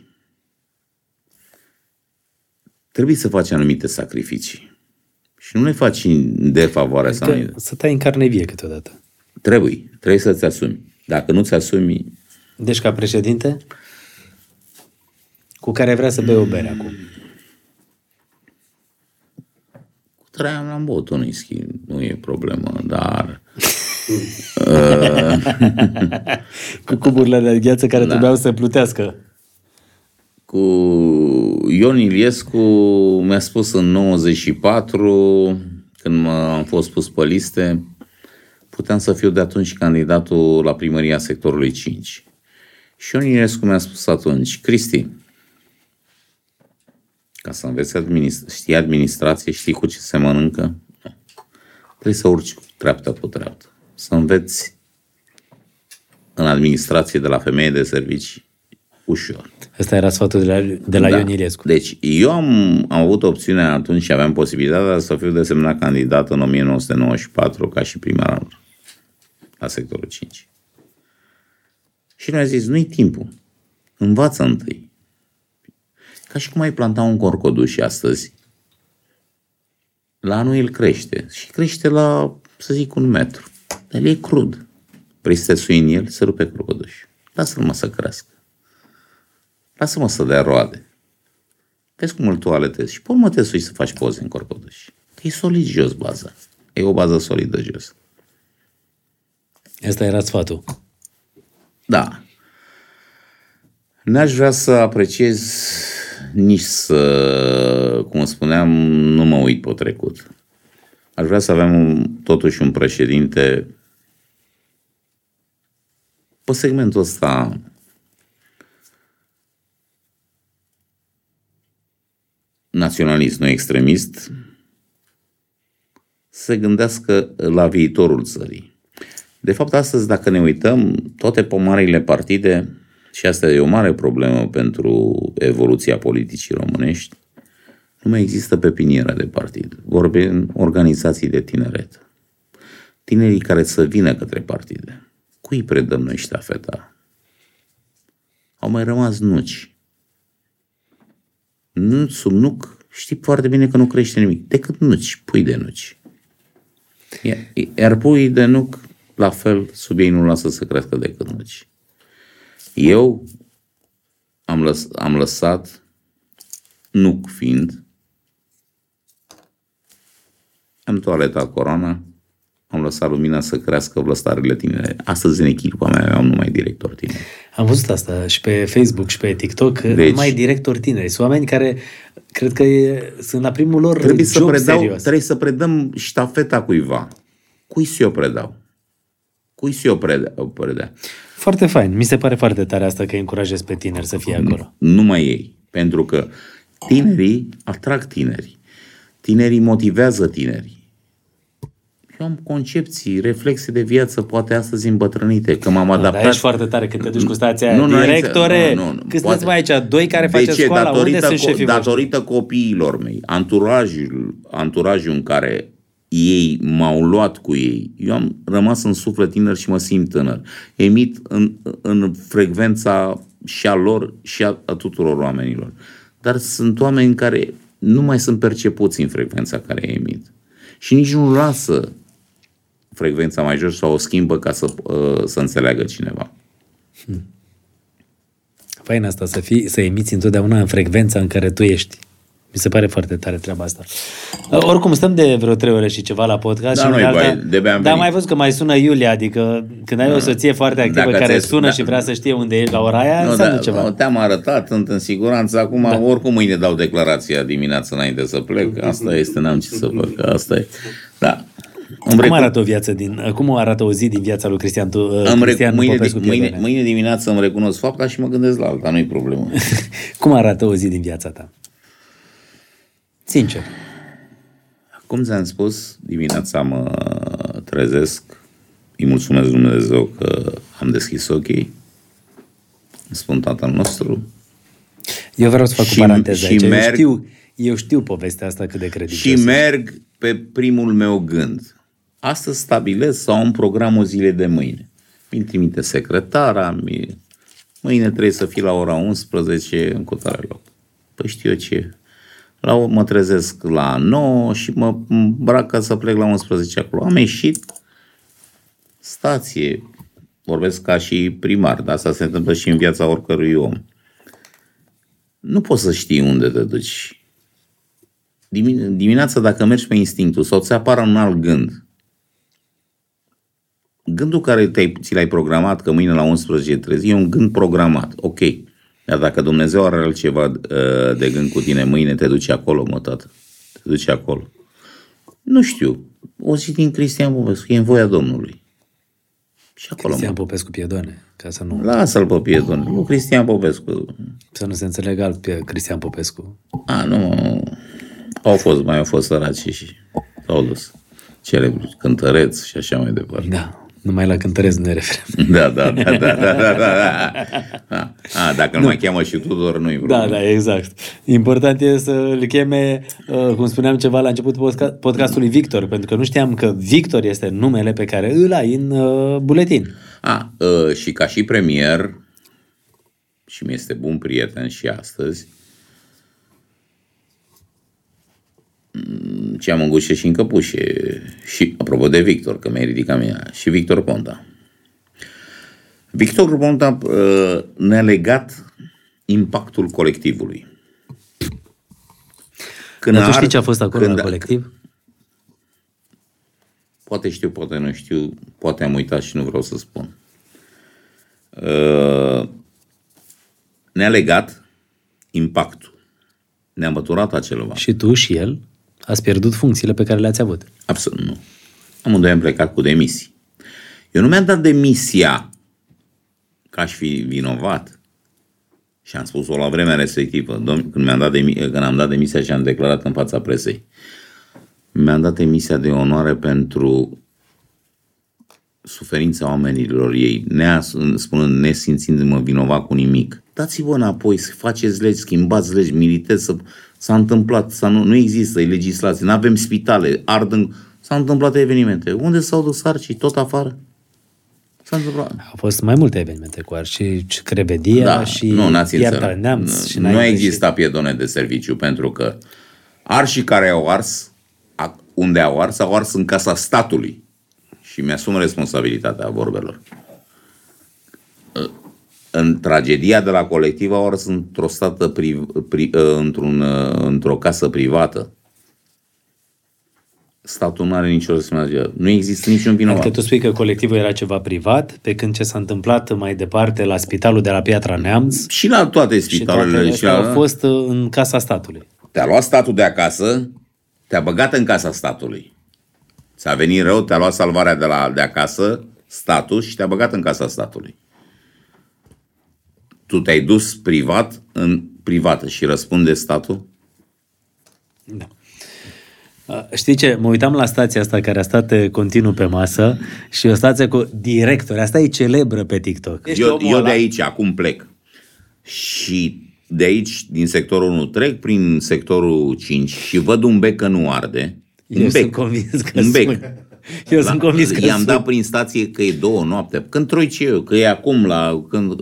trebuie să faci anumite sacrificii. Și nu le faci în defavoarea Că, să să tai în carne vie câteodată. Trebuie, trebuie să-ți asumi. Dacă nu-ți asumi, Deci ca președinte, cu care vrea să bei o bere acum. Cu Traian am băut un whisky, nu e problemă, dar Cu cuburile de gheață care da. trebuiau să plutească. cu Ion Iliescu mi-a spus în 94, când m- am fost pus pe liste, puteam să fiu de atunci candidatul la primăria sectorului 5. Și Ion Iliescu mi-a spus atunci, Cristi, ca să înveți administ- știi administrație, știi cu ce se mănâncă, Nu. trebuie să urci treaptă cu treaptă. Să înveți în administrație de la femeie de servicii ușor. Ăsta era sfatul de la, de la da. Ion Iliescu. Deci eu am, am avut opțiunea atunci și aveam posibilitatea să fiu desemnat candidat în 1994 ca și primar la sectorul 5. Și mi-a zis, nu-i timpul, învață întâi. Ca și cum ai planta un corcoduș astăzi. La anul el crește și crește la, să zic, un metru. Dar el e crud. Vrei să te sui în el, să rupe corcodușul. Lasă-l mă să crească. Lasă-mă să dea roade. Vezi cum îl toaletezi și pe urmă te sui să faci poze în corcoduș. Că e solid jos baza. E o bază solidă jos. Ăsta era sfatul. Da. N-aș vrea să apreciez nici să, cum spuneam, nu mă uit pe trecut. Aș vrea să avem un, totuși un președinte pe segmentul ăsta naționalist, nu extremist, să se gândească la viitorul țării. De fapt, astăzi, dacă ne uităm, toate pomarile partide, și asta e o mare problemă pentru evoluția politicii românești, nu mai există pepiniera de partid. Vorbim organizații de tineret. Tinerii care să vină către partide. Cui predăm noi ștafeta? Au mai rămas nuci. Nu sub nuc, știi foarte bine că nu crește nimic, decât nuci, pui de nuci. Iar, iar pui de nuc, la fel, sub ei nu lasă să crească decât nuci. Eu am, lăs, am lăsat, nuc fiind, am toaletat corona, am lăsat lumina să crească vlăstarele tinere. Astăzi în echipa mea am numai director tineri. Am văzut asta și pe Facebook și pe TikTok, deci, Deci- numai directori tineri. Sunt oameni care cred că e, sunt la primul lor Trebuie să, job predau, serios. trebuie să predăm ștafeta cuiva. Cui să o predau? Cui să o predea? O predea? Foarte fain. Mi se pare foarte tare asta că îi încurajez pe tineri să fie acolo. Numai ei. Pentru că tinerii atrag tineri. Tinerii motivează tinerii. Eu am concepții, reflexe de viață, poate astăzi îmbătrânite, că m-am Dar adaptat. ești foarte tare când te duci cu stația Nu, nu, directore. nu, nu, nu, Cât poate. sunteți mai aici? Doi care de faceți ce? școala? Unde Datorită, sunt co- șefii voștri? datorită copiilor mei, anturajul, anturajul în care ei m-au luat cu ei, eu am rămas în suflet tiner și mă simt tânăr. Emit în, în frecvența și a lor și a, a tuturor oamenilor. Dar sunt oameni care nu mai sunt percepuți în frecvența care emit. Și nici nu lasă frecvența mai jos sau o schimbă ca să, uh, să înțeleagă cineva. Fain asta, să, fii, să emiți întotdeauna în frecvența în care tu ești. Mi se pare foarte tare treaba asta. Uh, Oricum, stăm de vreo trei ore și ceva la podcast. Da, și nu-i de alta- bai, de-abia am Dar venit. mai văzut că mai sună Iulia, adică când ai o soție foarte activă Dacă care ți-ai- sună da. și vrea să știe unde ești la ora aia, Nu, înseamnă da, ceva. te-am arătat, sunt în siguranță. Acum, da. oricum, mâine dau declarația dimineața înainte să plec. Asta este, n-am ce să fac. Asta e. Da. Îmi Cum recu- arată o viață din, cum arată o zi din viața lui Cristian, tu, uh, îmi Cristian recu- mâine, Popescu mâine, Pierdonea? mâine dimineață îmi recunosc fapta și mă gândesc la alta, nu-i problemă. Cum arată o zi din viața ta? Sincer. Cum ți-am spus, dimineața mă trezesc, îi mulțumesc lui Dumnezeu că am deschis ochii, îmi spun Tatăl nostru, Eu vreau să fac Și- o paranteză și aici. merg- Eu, știu, eu știu povestea asta cât de credincios. și merg pe primul meu gând. Astăzi stabilesc sau am programul zilei de mâine. Mi trimite secretara, mi... mâine trebuie să fii la ora 11 în cutare loc. Păi știu eu ce. La, mă trezesc la 9 și mă îmbrac ca să plec la 11 acolo. Am ieșit, stație, vorbesc ca și primar, dar asta se întâmplă și în viața oricărui om. Nu poți să știi unde te duci. Dimin- Dimineața, dacă mergi pe instinctul sau ți apară un alt gând, gândul care te-ai, ți l-ai programat că mâine la 11 trezi e un gând programat, ok. Dar dacă Dumnezeu are altceva uh, de gând cu tine mâine, te duci acolo, mă, tată. Te duci acolo. Nu știu. O zi din Cristian Popescu, e în voia Domnului. Și acolo, Cristian mă. Popescu Piedone, ca să nu, Lasă-l pe piedon. Nu Cristian Popescu. să nu se înțelegă alt pe Cristian Popescu. A, nu. Au fost, mai au fost săraci și s-au dus. Celebri cântăreți și așa mai departe. Da, numai la cântăresc ne referăm. Da, da, da, da, da, da, da, da. A, a, dacă nu mai cheamă și Tudor, nu-i Da, problemă. da, exact. Important e să îl cheme, uh, cum spuneam ceva la început podca- podcastului Victor, pentru că nu știam că Victor este numele pe care îl ai în uh, buletin. A, uh, și ca și premier, și mi este bun prieten și astăzi, mm, ce am în gușă și în căpușe. Și, apropo de Victor, că mi-ai ridicat mie, și Victor Ponta. Victor Ponta uh, ne-a legat impactul colectivului. Când Dar tu ar- știi ce a fost acolo când- la colectiv? Poate știu, poate nu știu, poate am uitat și nu vreau să spun. Uh, Ne-a legat impactul. Ne-a măturat acelva. Și tu și el ați pierdut funcțiile pe care le-ați avut. Absolut nu. Amândoi am plecat cu demisii. Eu nu mi-am dat demisia ca aș fi vinovat. Și am spus-o la vremea respectivă, domn, când, mi-am dat demi- când am dat demisia și am declarat în fața presei. Mi-am dat demisia de onoare pentru suferința oamenilor ei, neas, spunând, nesimțindu-mă vinovat cu nimic. Dați-vă înapoi, să faceți legi, schimbați legi, militezi, să, s-a întâmplat, să nu, nu există legislație, nu avem spitale, ard în, s-au întâmplat evenimente. Unde s-au dus arcii? Tot afară? S-a întâmplat. Au fost mai multe evenimente cu ar și Crevedia Da, și nu, n-ați Iarta înțeles. Neamț. și Nu înainte exista piedone de serviciu pentru că arșii care au ars, a- unde au ars, au ars în casa statului. Și mi-asum responsabilitatea vorbelor. În tragedia de la colectiv au ars într-o, stată priv, pri, într-un, într-o casă privată. Statul nu are nicio responsabilitate. Nu există niciun vinovat. Adică tu spui că colectivul era ceva privat, pe când ce s-a întâmplat mai departe la spitalul de la Piatra Neamț Și la toate și toate spitalele. Și astea la... au fost uh, în casa statului. Te-a luat statul de acasă, te-a băgat în casa statului. Ți-a venit rău, te-a luat salvarea de, la, de acasă, statul, și te-a băgat în casa statului. Tu te-ai dus privat în privată și răspunde statul? Da. Uh, Știi ce? Mă uitam la stația asta care a stat uh, continuu pe masă și o stație cu directori. Asta e celebră pe TikTok. Eu, eu de aici, acum plec. Și de aici, din sectorul 1, trec prin sectorul 5 și văd un bec că nu arde. Un Eu bec. sunt convins că un bec. sunt. Eu sunt convins că I-am sunt. dat prin stație că e două noapte. Când troi ce eu, că e acum la... Când,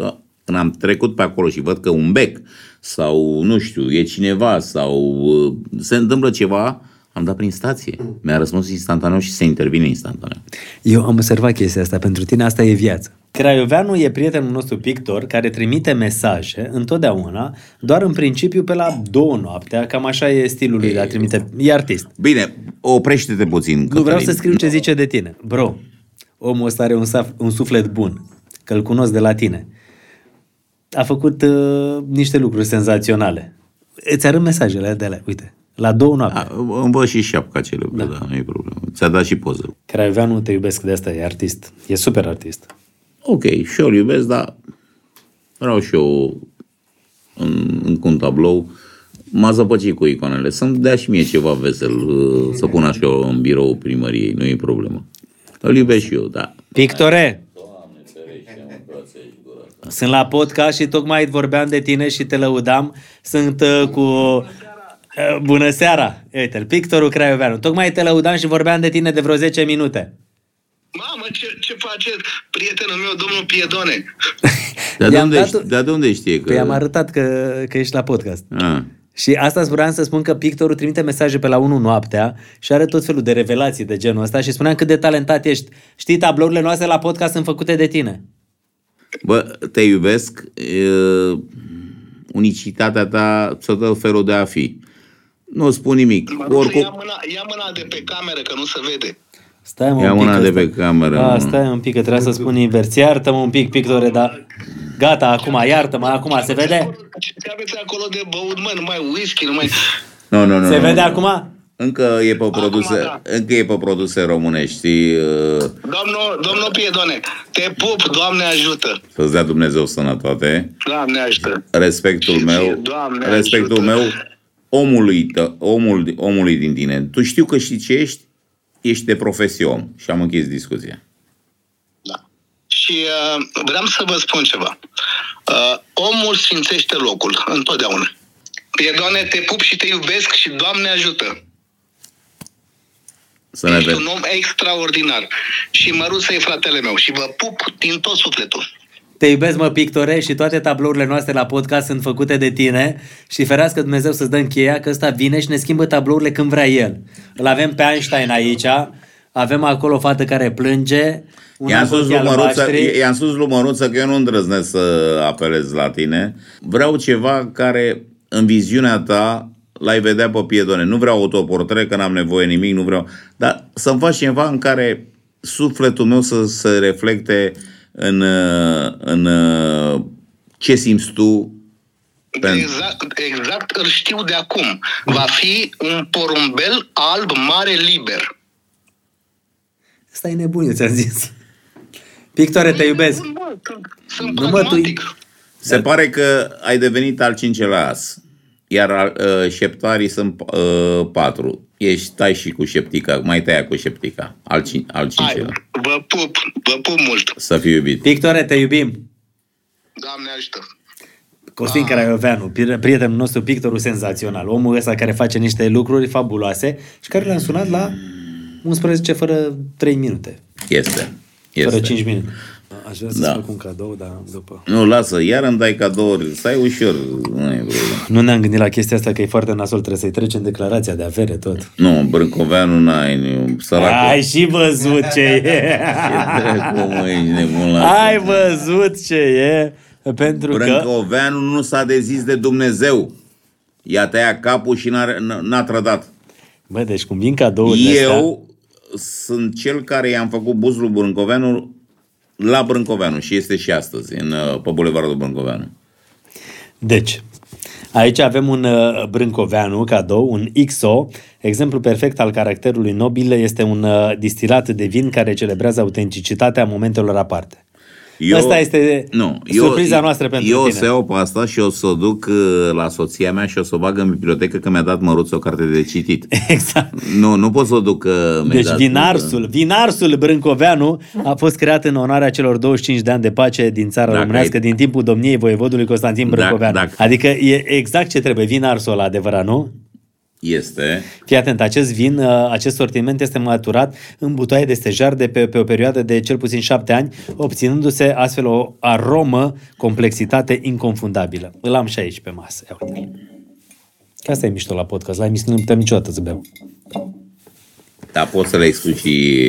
când am trecut pe acolo și văd că un bec sau, nu știu, e cineva sau uh, se întâmplă ceva, am dat prin stație. Mi-a răspuns instantaneu și se intervine instantaneu. Eu am observat chestia asta. Pentru tine asta e viață. Craioveanu e prietenul nostru pictor care trimite mesaje întotdeauna, doar în principiu pe la două noaptea, cam așa e stilul lui de a trimite. E artist. Bine, oprește-te puțin, Nu vreau Cătălin. să scriu ce zice de tine. Bro, omul ăsta are un, saf- un suflet bun, că îl cunosc de la tine. A făcut uh, niște lucruri senzaționale. Îți arăt mesajele de alea, uite, la două noapte. A, Îmi văd și șapca celebru, da. da, nu e problemă. Ți-a dat și poză. Craioveanu, te iubesc de asta, e artist. E super artist. Ok, și eu îl iubesc, dar vreau și eu în, în un tablou m-a zăpăcit cu icoanele. Să-mi dea și mie ceva vesel, uh, să pun așa în birou primăriei, nu e problemă. Îl iubesc și eu, da. Pictore! Sunt la podcast și tocmai vorbeam de tine și te lăudam. Sunt uh, cu... Uh, bună seara! Uite, pictorul Craioveanu. Tocmai te lăudam și vorbeam de tine de vreo 10 minute. Mamă, ce, ce faceți, prietenul meu, domnul Piedone? Dar de, I-am unde, dat- ști- dar de unde știe că... Păi am arătat că, că ești la podcast. A, Și asta spuneam să spun că pictorul trimite mesaje pe la 1 noaptea și are tot felul de revelații de genul ăsta și spuneam cât de talentat ești. Știi, tablourile noastre la podcast sunt făcute de tine. Bă, te iubesc, uh, unicitatea ta ți-o dă felul de a fi. Nu spun nimic. Măruță, ia Oricum, mâna, ia mâna de pe cameră, că nu se vede. Stai mă Ia un pic mâna de ăsta. pe cameră, A, mă. stai un pic, că trebuia să spun invers. Iartă-mă un pic, pictore, dar... Gata, acum, iartă-mă, acum, se vede? Ce aveți acolo de băut, mă? Numai whisky, numai... nu, nu, nu. Se nu, vede nu. acum? Încă e pe produse, da. încă e pe produse românești, știi? uh, Domnul, domnul Piedone, te pup, Doamne ajută. Să-ți dea Dumnezeu sănătate. Doamne ajută. Respectul Și meu, ție, Doamne respectul ajută. meu omului, tă- omul, omului din tine. Tu știu că știi ce ești? Ești de profesie om. Și am închis discuția. Da. Și uh, vreau să vă spun ceva. Uh, omul sfințește locul, întotdeauna. Piedone, te pup și te iubesc și Doamne ajută. Să ne Ești vedem. un om extraordinar. Și Măruță e fratele meu și vă pup din tot sufletul. Te iubesc, mă, pictore, și toate tablourile noastre la podcast sunt făcute de tine și ferească Dumnezeu să-ți dă încheia că ăsta vine și ne schimbă tablourile când vrea el. Îl avem pe Einstein aici, avem acolo o fată care plânge, una I-am cu spus, ochii lui Măruță, albaștri. i-am spus lui Măruță că eu nu îndrăznesc să apelez la tine. Vreau ceva care, în viziunea ta, l-ai vedea pe piedone. Nu vreau autoportret, că n-am nevoie nimic, nu vreau... Dar să-mi faci ceva în care sufletul meu să se reflecte în, uh, în uh, ce simți tu Pentru- Exact, exact îl știu de acum. Va fi un porumbel alb mare liber. Ăsta e nebun, eu ți-am zis. Pictore, te iubesc. Bun, mă, sunt- Sunt Nu, mă, tu- pragmatic. Se pare că ai devenit al cincelea as, iar uh, șeptarii sunt uh, patru. Ești tai și cu șeptica, mai tăia cu șeptica, al, cin- al Hai, cincelea. vă pup, vă pup mult. Să fii iubit. Pictore, te iubim. Doamne ajută. Costin Caraioveanu, pri- prietenul nostru, pictorul senzațional, omul ăsta care face niște lucruri fabuloase și care l-am sunat la 11 fără 3 minute, Este. fără este. 5 minute. Aș vrea să-ți Da. fac un cadou, dar după. Nu, lasă, iar îmi dai cadouri, stai ușor, nu e problemă. Nu ne-am gândit la chestia asta că e foarte nasol, trebuie să-i trecem declarația de avere tot. Nu, Brâncoveanu n-ai, nu, săracul. Ai și văzut ce e! Cum ești nebun la Ai văzut ce e! Pentru că... Brâncoveanu nu s-a dezis de Dumnezeu. I-a tăiat capul și n-a, n-a trădat. Bă, deci cum vin cadourile astea... Eu sunt cel care i-am făcut buz lui Brâncoveanu la Brâncoveanu și este și astăzi, în, uh, pe Bulevardul Brâncoveanu. Deci, aici avem un uh, brâncoveanu cadou, un XO. Exemplu perfect al caracterului nobil este un uh, distilat de vin care celebrează autenticitatea momentelor aparte. Asta este surpriza noastră pentru eu tine. o să iau pe asta și o să o duc uh, la soția mea și o să o bag în bibliotecă că mi-a dat măruț o carte de citit. Exact. Nu, nu pot să o duc că mi-a Deci dat, vinarsul, vinarsul Brâncoveanu a fost creat în onoarea celor 25 de ani de pace din țara Dacă românească ai- din timpul domniei voievodului Constantin Dacă- Brâncoveanu. dacă- Adică e exact ce trebuie, vinarsul ăla adevărat, nu? Este. Fii atent, acest vin, uh, acest sortiment este maturat în butoaie de stejar de pe, pe o perioadă de cel puțin șapte ani, obținându-se astfel o aromă, complexitate inconfundabilă. Îl am și aici pe masă. Ia uite. Că asta e mișto la podcast. La emisiune nu putem niciodată să beau. Dar poți să le explici și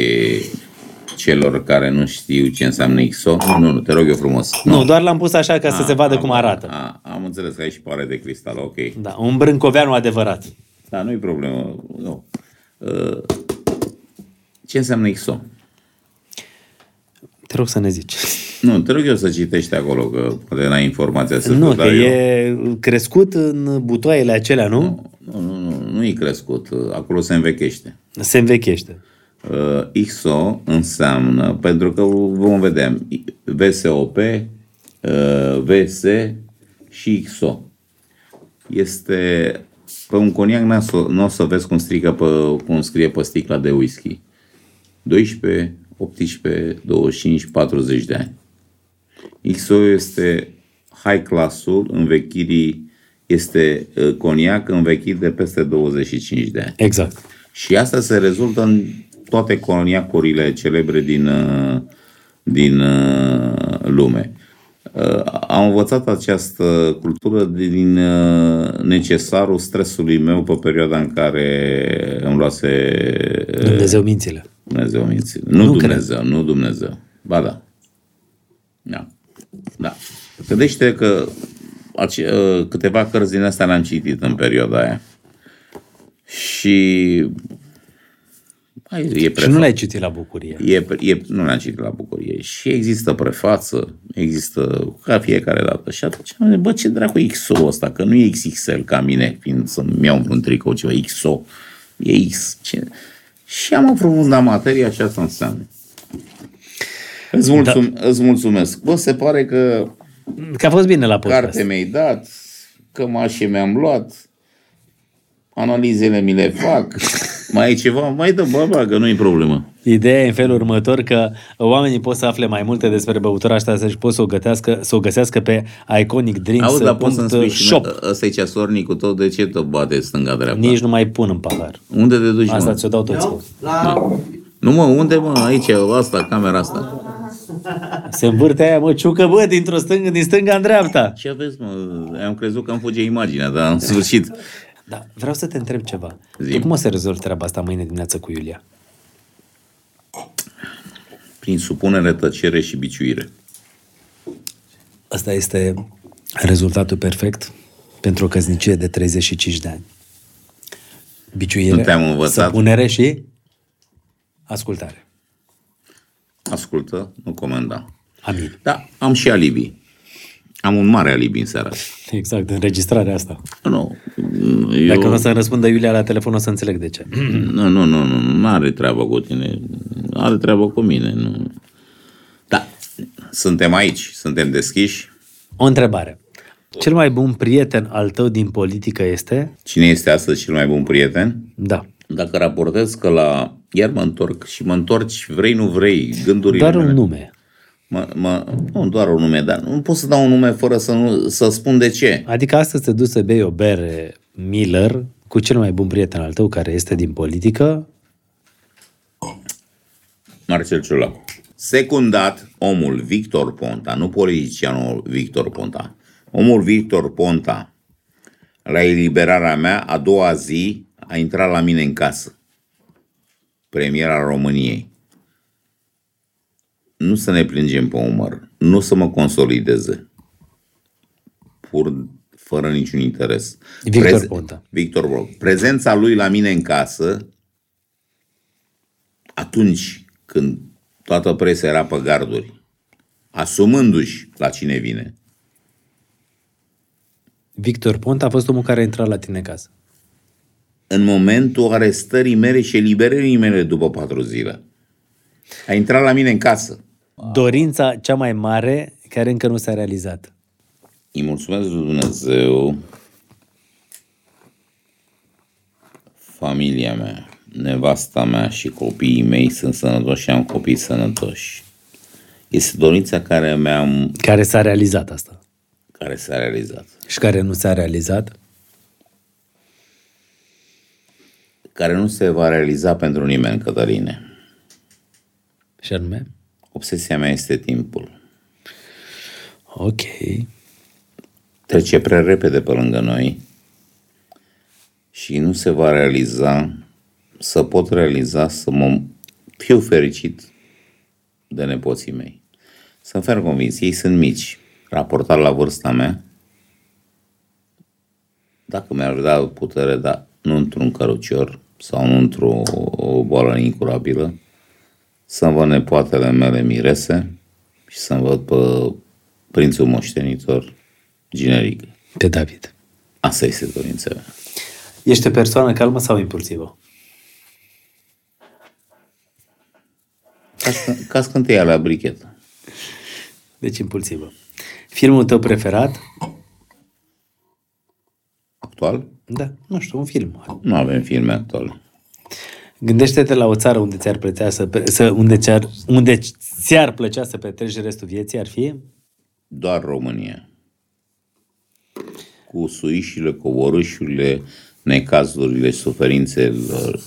celor care nu știu ce înseamnă XO? Nu, nu, te rog eu frumos. Nu, doar l-am pus așa ca să se vadă am, cum arată. A, am înțeles că ai și pare de cristal, ok. Da, un brâncoveanu adevărat. Da, nu-i problemă. Nu. Uh, Ce înseamnă XO? Te rog să ne zici. Nu, te rog eu să citești acolo, că poate n-ai informația să nu, fiu, că dar eu- e crescut în butoaiele acelea, nu? Nu, nu, nu, nu e crescut. Acolo se învechește. Se învechește. Uh, XO înseamnă, pentru că vom vedea, VSOP, uh, VS și XO. Este, pe un coniac n-o să, n-o să vezi cum, strică pe, cum scrie pe sticla de whisky. 12, 18, 25, 40 de ani. XO este high classul învechirii, este uh, coniac învechit de peste 25 de ani. Exact. Și asta se rezultă în toate coloniacurile celebre din, uh, din uh, lume. Uh, Am învățat această cultură din uh, necesarul stresului meu pe perioada în care îmi luase uh, Dumnezeu mințile. Dumnezeu minții. Nu, Nu nu Dumnezeu, nu Dumnezeu. Ba da. Da. Da. Gândește că ace- uh, câteva cărți din astea le-am citit în perioada aia. Și Hai, e Și prefa- nu l-ai citit la bucurie. E, e, nu le-am citit la bucurie. Și există prefață, există ca fiecare dată. Și atunci am zis, bă, ce dracu e XO ăsta? Că nu e XXL ca mine, fiind să-mi iau un tricou ceva XO. E X. Ce? Și am aprofundat materia și asta înseamnă. Îți, mulțum, da. îți mulțumesc. Bă, se pare că Că a fost bine la podcast. carte mi-ai dat, cămașe mi-am luat, analizele mi le fac, mai e ceva, mai dă, bă, bă, că nu e problemă. Ideea e în felul următor că oamenii pot să afle mai multe despre băutura asta și pot să o, gătească, să o găsească pe Iconic Drinks Auzi, dar poți să-mi spui și shop. mie, ăsta e ceasornicul tău, de ce tot bate stânga-dreapta? Nici nu mai pun în pahar. Unde te duci, Asta mă? ți-o dau toți. Nu mă, unde mă? Aici, asta, camera asta. Se învârte aia, mă, ciucă, bă, dintr-o stângă, din stânga în dreapta. Ce aveți, mă? Am crezut că îmi fuge imaginea, dar în sfârșit. Da, vreau să te întreb ceva. Zi. Tu cum o să rezolvi treaba asta mâine dimineață cu Iulia? Prin supunere, tăcere și biciuire. Asta este rezultatul perfect pentru o căsnicie de 35 de ani. Biciuire, Nu te-am învățat. săpunere și ascultare. Ascultă, nu comanda. Amin. Da, am și alibi. Am un mare alibi în seara asta. Exact, înregistrarea asta. Nu, Eu... Dacă eu... nu o să-mi răspundă Iulia la telefon, o să înțeleg de ce. Nu, nu, nu, nu, nu are treabă cu tine. Are treabă cu mine. Nu. Da, suntem aici, suntem deschiși. O întrebare. Cel mai bun prieten al tău din politică este? Cine este astăzi cel mai bun prieten? Da. Dacă raportez că la... Iar mă întorc și mă întorci, vrei, nu vrei, gândurile Doar un mele. nume. Mă, mă, nu doar un nume, dar nu pot să dau un nume fără să, nu, să spun de ce. Adică astăzi te duci să bei o bere Miller cu cel mai bun prieten al tău care este din politică. Marcel Ciolacu. Secundat, omul Victor Ponta, nu politicianul Victor Ponta, omul Victor Ponta, la eliberarea mea, a doua zi, a intrat la mine în casă. Premiera României. Nu să ne plângem pe umăr, nu să mă consolideze. Pur, fără niciun interes. Victor Ponta. Victor Ponta. Prezența lui la mine în casă atunci când toată presa era pe garduri, asumându-și la cine vine, Victor Ponta a fost omul care a intrat la tine în casă. în momentul arestării mele și eliberării mele după patru zile, a intrat la mine în casă. Dorința cea mai mare care încă nu s-a realizat. Îi mulțumesc lui Dumnezeu, familia mea, nevasta mea și copiii mei sunt sănătoși și am copii sănătoși. Este dorința care mi-am, Care s-a realizat asta. care s-a realizat. Și care nu s-a realizat. Care nu se va realiza pentru nimeni, Cătăline. Și anume? Obsesia mea este timpul. Ok. Trece prea repede pe lângă noi și nu se va realiza, să pot realiza, să mă fiu fericit de nepoții mei. Sunt ferm convins, ei sunt mici, raportat la vârsta mea, dacă mi-ar da putere, dar nu într-un cărucior sau nu într-o o boală incurabilă, să-mi văd nepoatele mele mirese și să-mi văd pe prințul moștenitor generic. Pe David. Asta este dorința mea. Ești o persoană calmă sau impulsivă? Ca, sc- ca scânteia la brichetă. Deci impulsivă. Filmul tău preferat? Actual? Da, nu știu, un film. Nu avem filme actuale. Gândește-te la o țară unde ți-ar plăcea să, pe- să unde, ți-ar, unde ți-ar plăcea să petreci restul vieții, ar fi? Doar România. Cu suișile, coborâșurile, necazurile, suferințelor.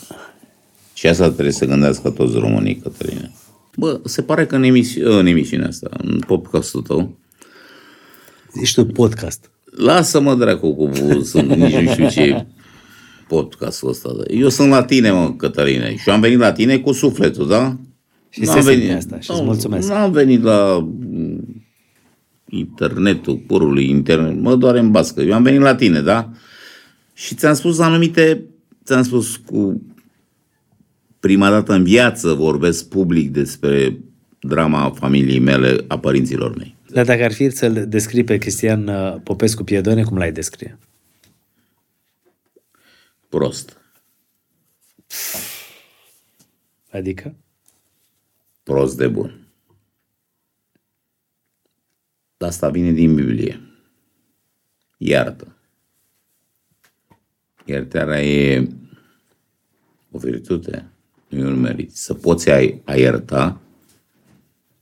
Și asta trebuie să gândească toți românii, Cătăline. Bă, se pare că în, emisi- în emisiunea asta, în podcastul tău, Ești un podcast. Lasă-mă dracu cu sunt, nici nu știu ce podcastul ăsta. Eu sunt la tine, mă, Cătăline, și am venit la tine cu sufletul, da? Și N-am se simte asta și îți nu, mulțumesc. Nu am venit la mm, internetul, purului internet, mă doare în bască. Eu am venit la tine, da? Și ți-am spus anumite, ți-am spus cu prima dată în viață vorbesc public despre drama familiei mele, a părinților mei. Dar dacă ar fi să-l descrii pe Cristian uh, Popescu Piedone, cum l-ai descrie? Prost. Adică? Prost de bun. Asta vine din Biblie. Iartă. Iertarea e o virtute, nu e un merit. Să poți a, a ierta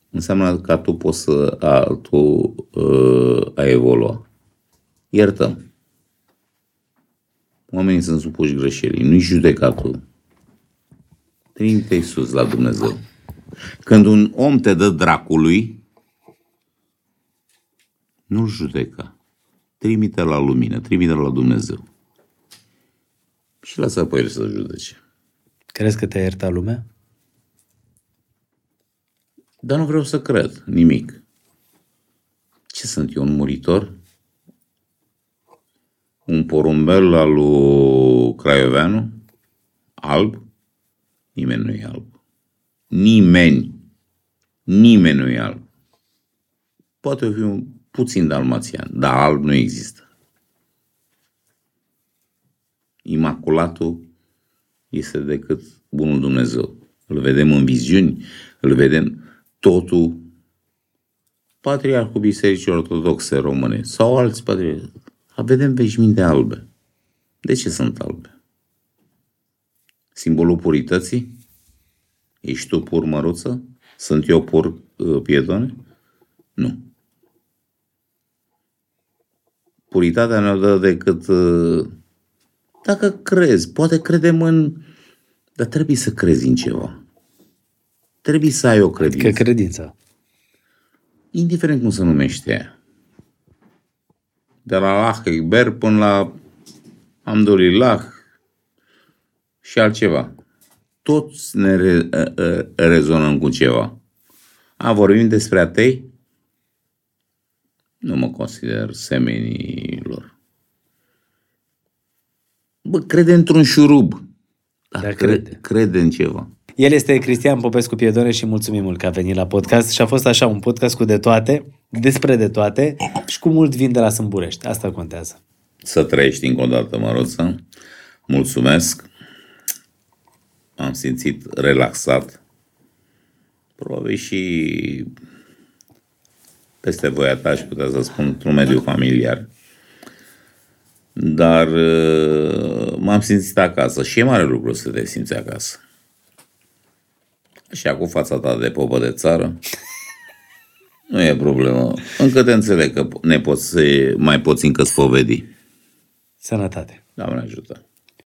înseamnă ca tu poți să a, tu, uh, a evolua. Iertăm. Oamenii sunt supuși greșelii, nu-i judecatul. Trimite sus la Dumnezeu. Când un om te dă dracului, nu-l judeca. Trimite la lumină, trimite la Dumnezeu. Și lasă pe el să judece. Crezi că te-a iertat lumea? Dar nu vreau să cred nimic. Ce sunt eu, un muritor? Un porumbel al lui Craioveanu? Alb? Nimeni nu e alb. Nimeni. Nimeni nu e alb. Poate fi un puțin dalmațian, dar alb nu există. Imaculatul este decât bunul Dumnezeu. Îl vedem în viziuni, îl vedem totul. Patriarhul Bisericii Ortodoxe Române sau alți patriarhi, vedem veșminte albe. De ce sunt albe? Simbolul purității? Ești tu pur măruță? Sunt eu pur uh, piedone? Nu. Puritatea ne-o dă decât... Uh, dacă crezi, poate credem în... Dar trebuie să crezi în ceva. Trebuie să ai o credință. Că credința. Indiferent cum se numește ea. De la Allah Ekber până la Amdulillah și altceva. Toți ne re, uh, uh, rezonăm cu ceva. A, vorbim despre atei? Nu mă consider semenilor. Bă, crede într-un șurub. Dar Dar crede. crede. crede în ceva. El este Cristian Popescu Piedone și mulțumim mult că a venit la podcast și a fost așa un podcast cu de toate, despre de toate și cu mult vin de la Sâmburești. Asta contează. Să trăiești încă o dată, Măruță. Mulțumesc. Am simțit relaxat. Probabil și peste voia ta aș putea să spun într-un mediu familiar. Dar uh, m-am simțit acasă și e mare lucru să te simți acasă. Așa cu fața ta de popă de țară. Nu e problemă. Încă te înțeleg că ne poți, mai poți încă spovedi. Sănătate! Doamne ajută!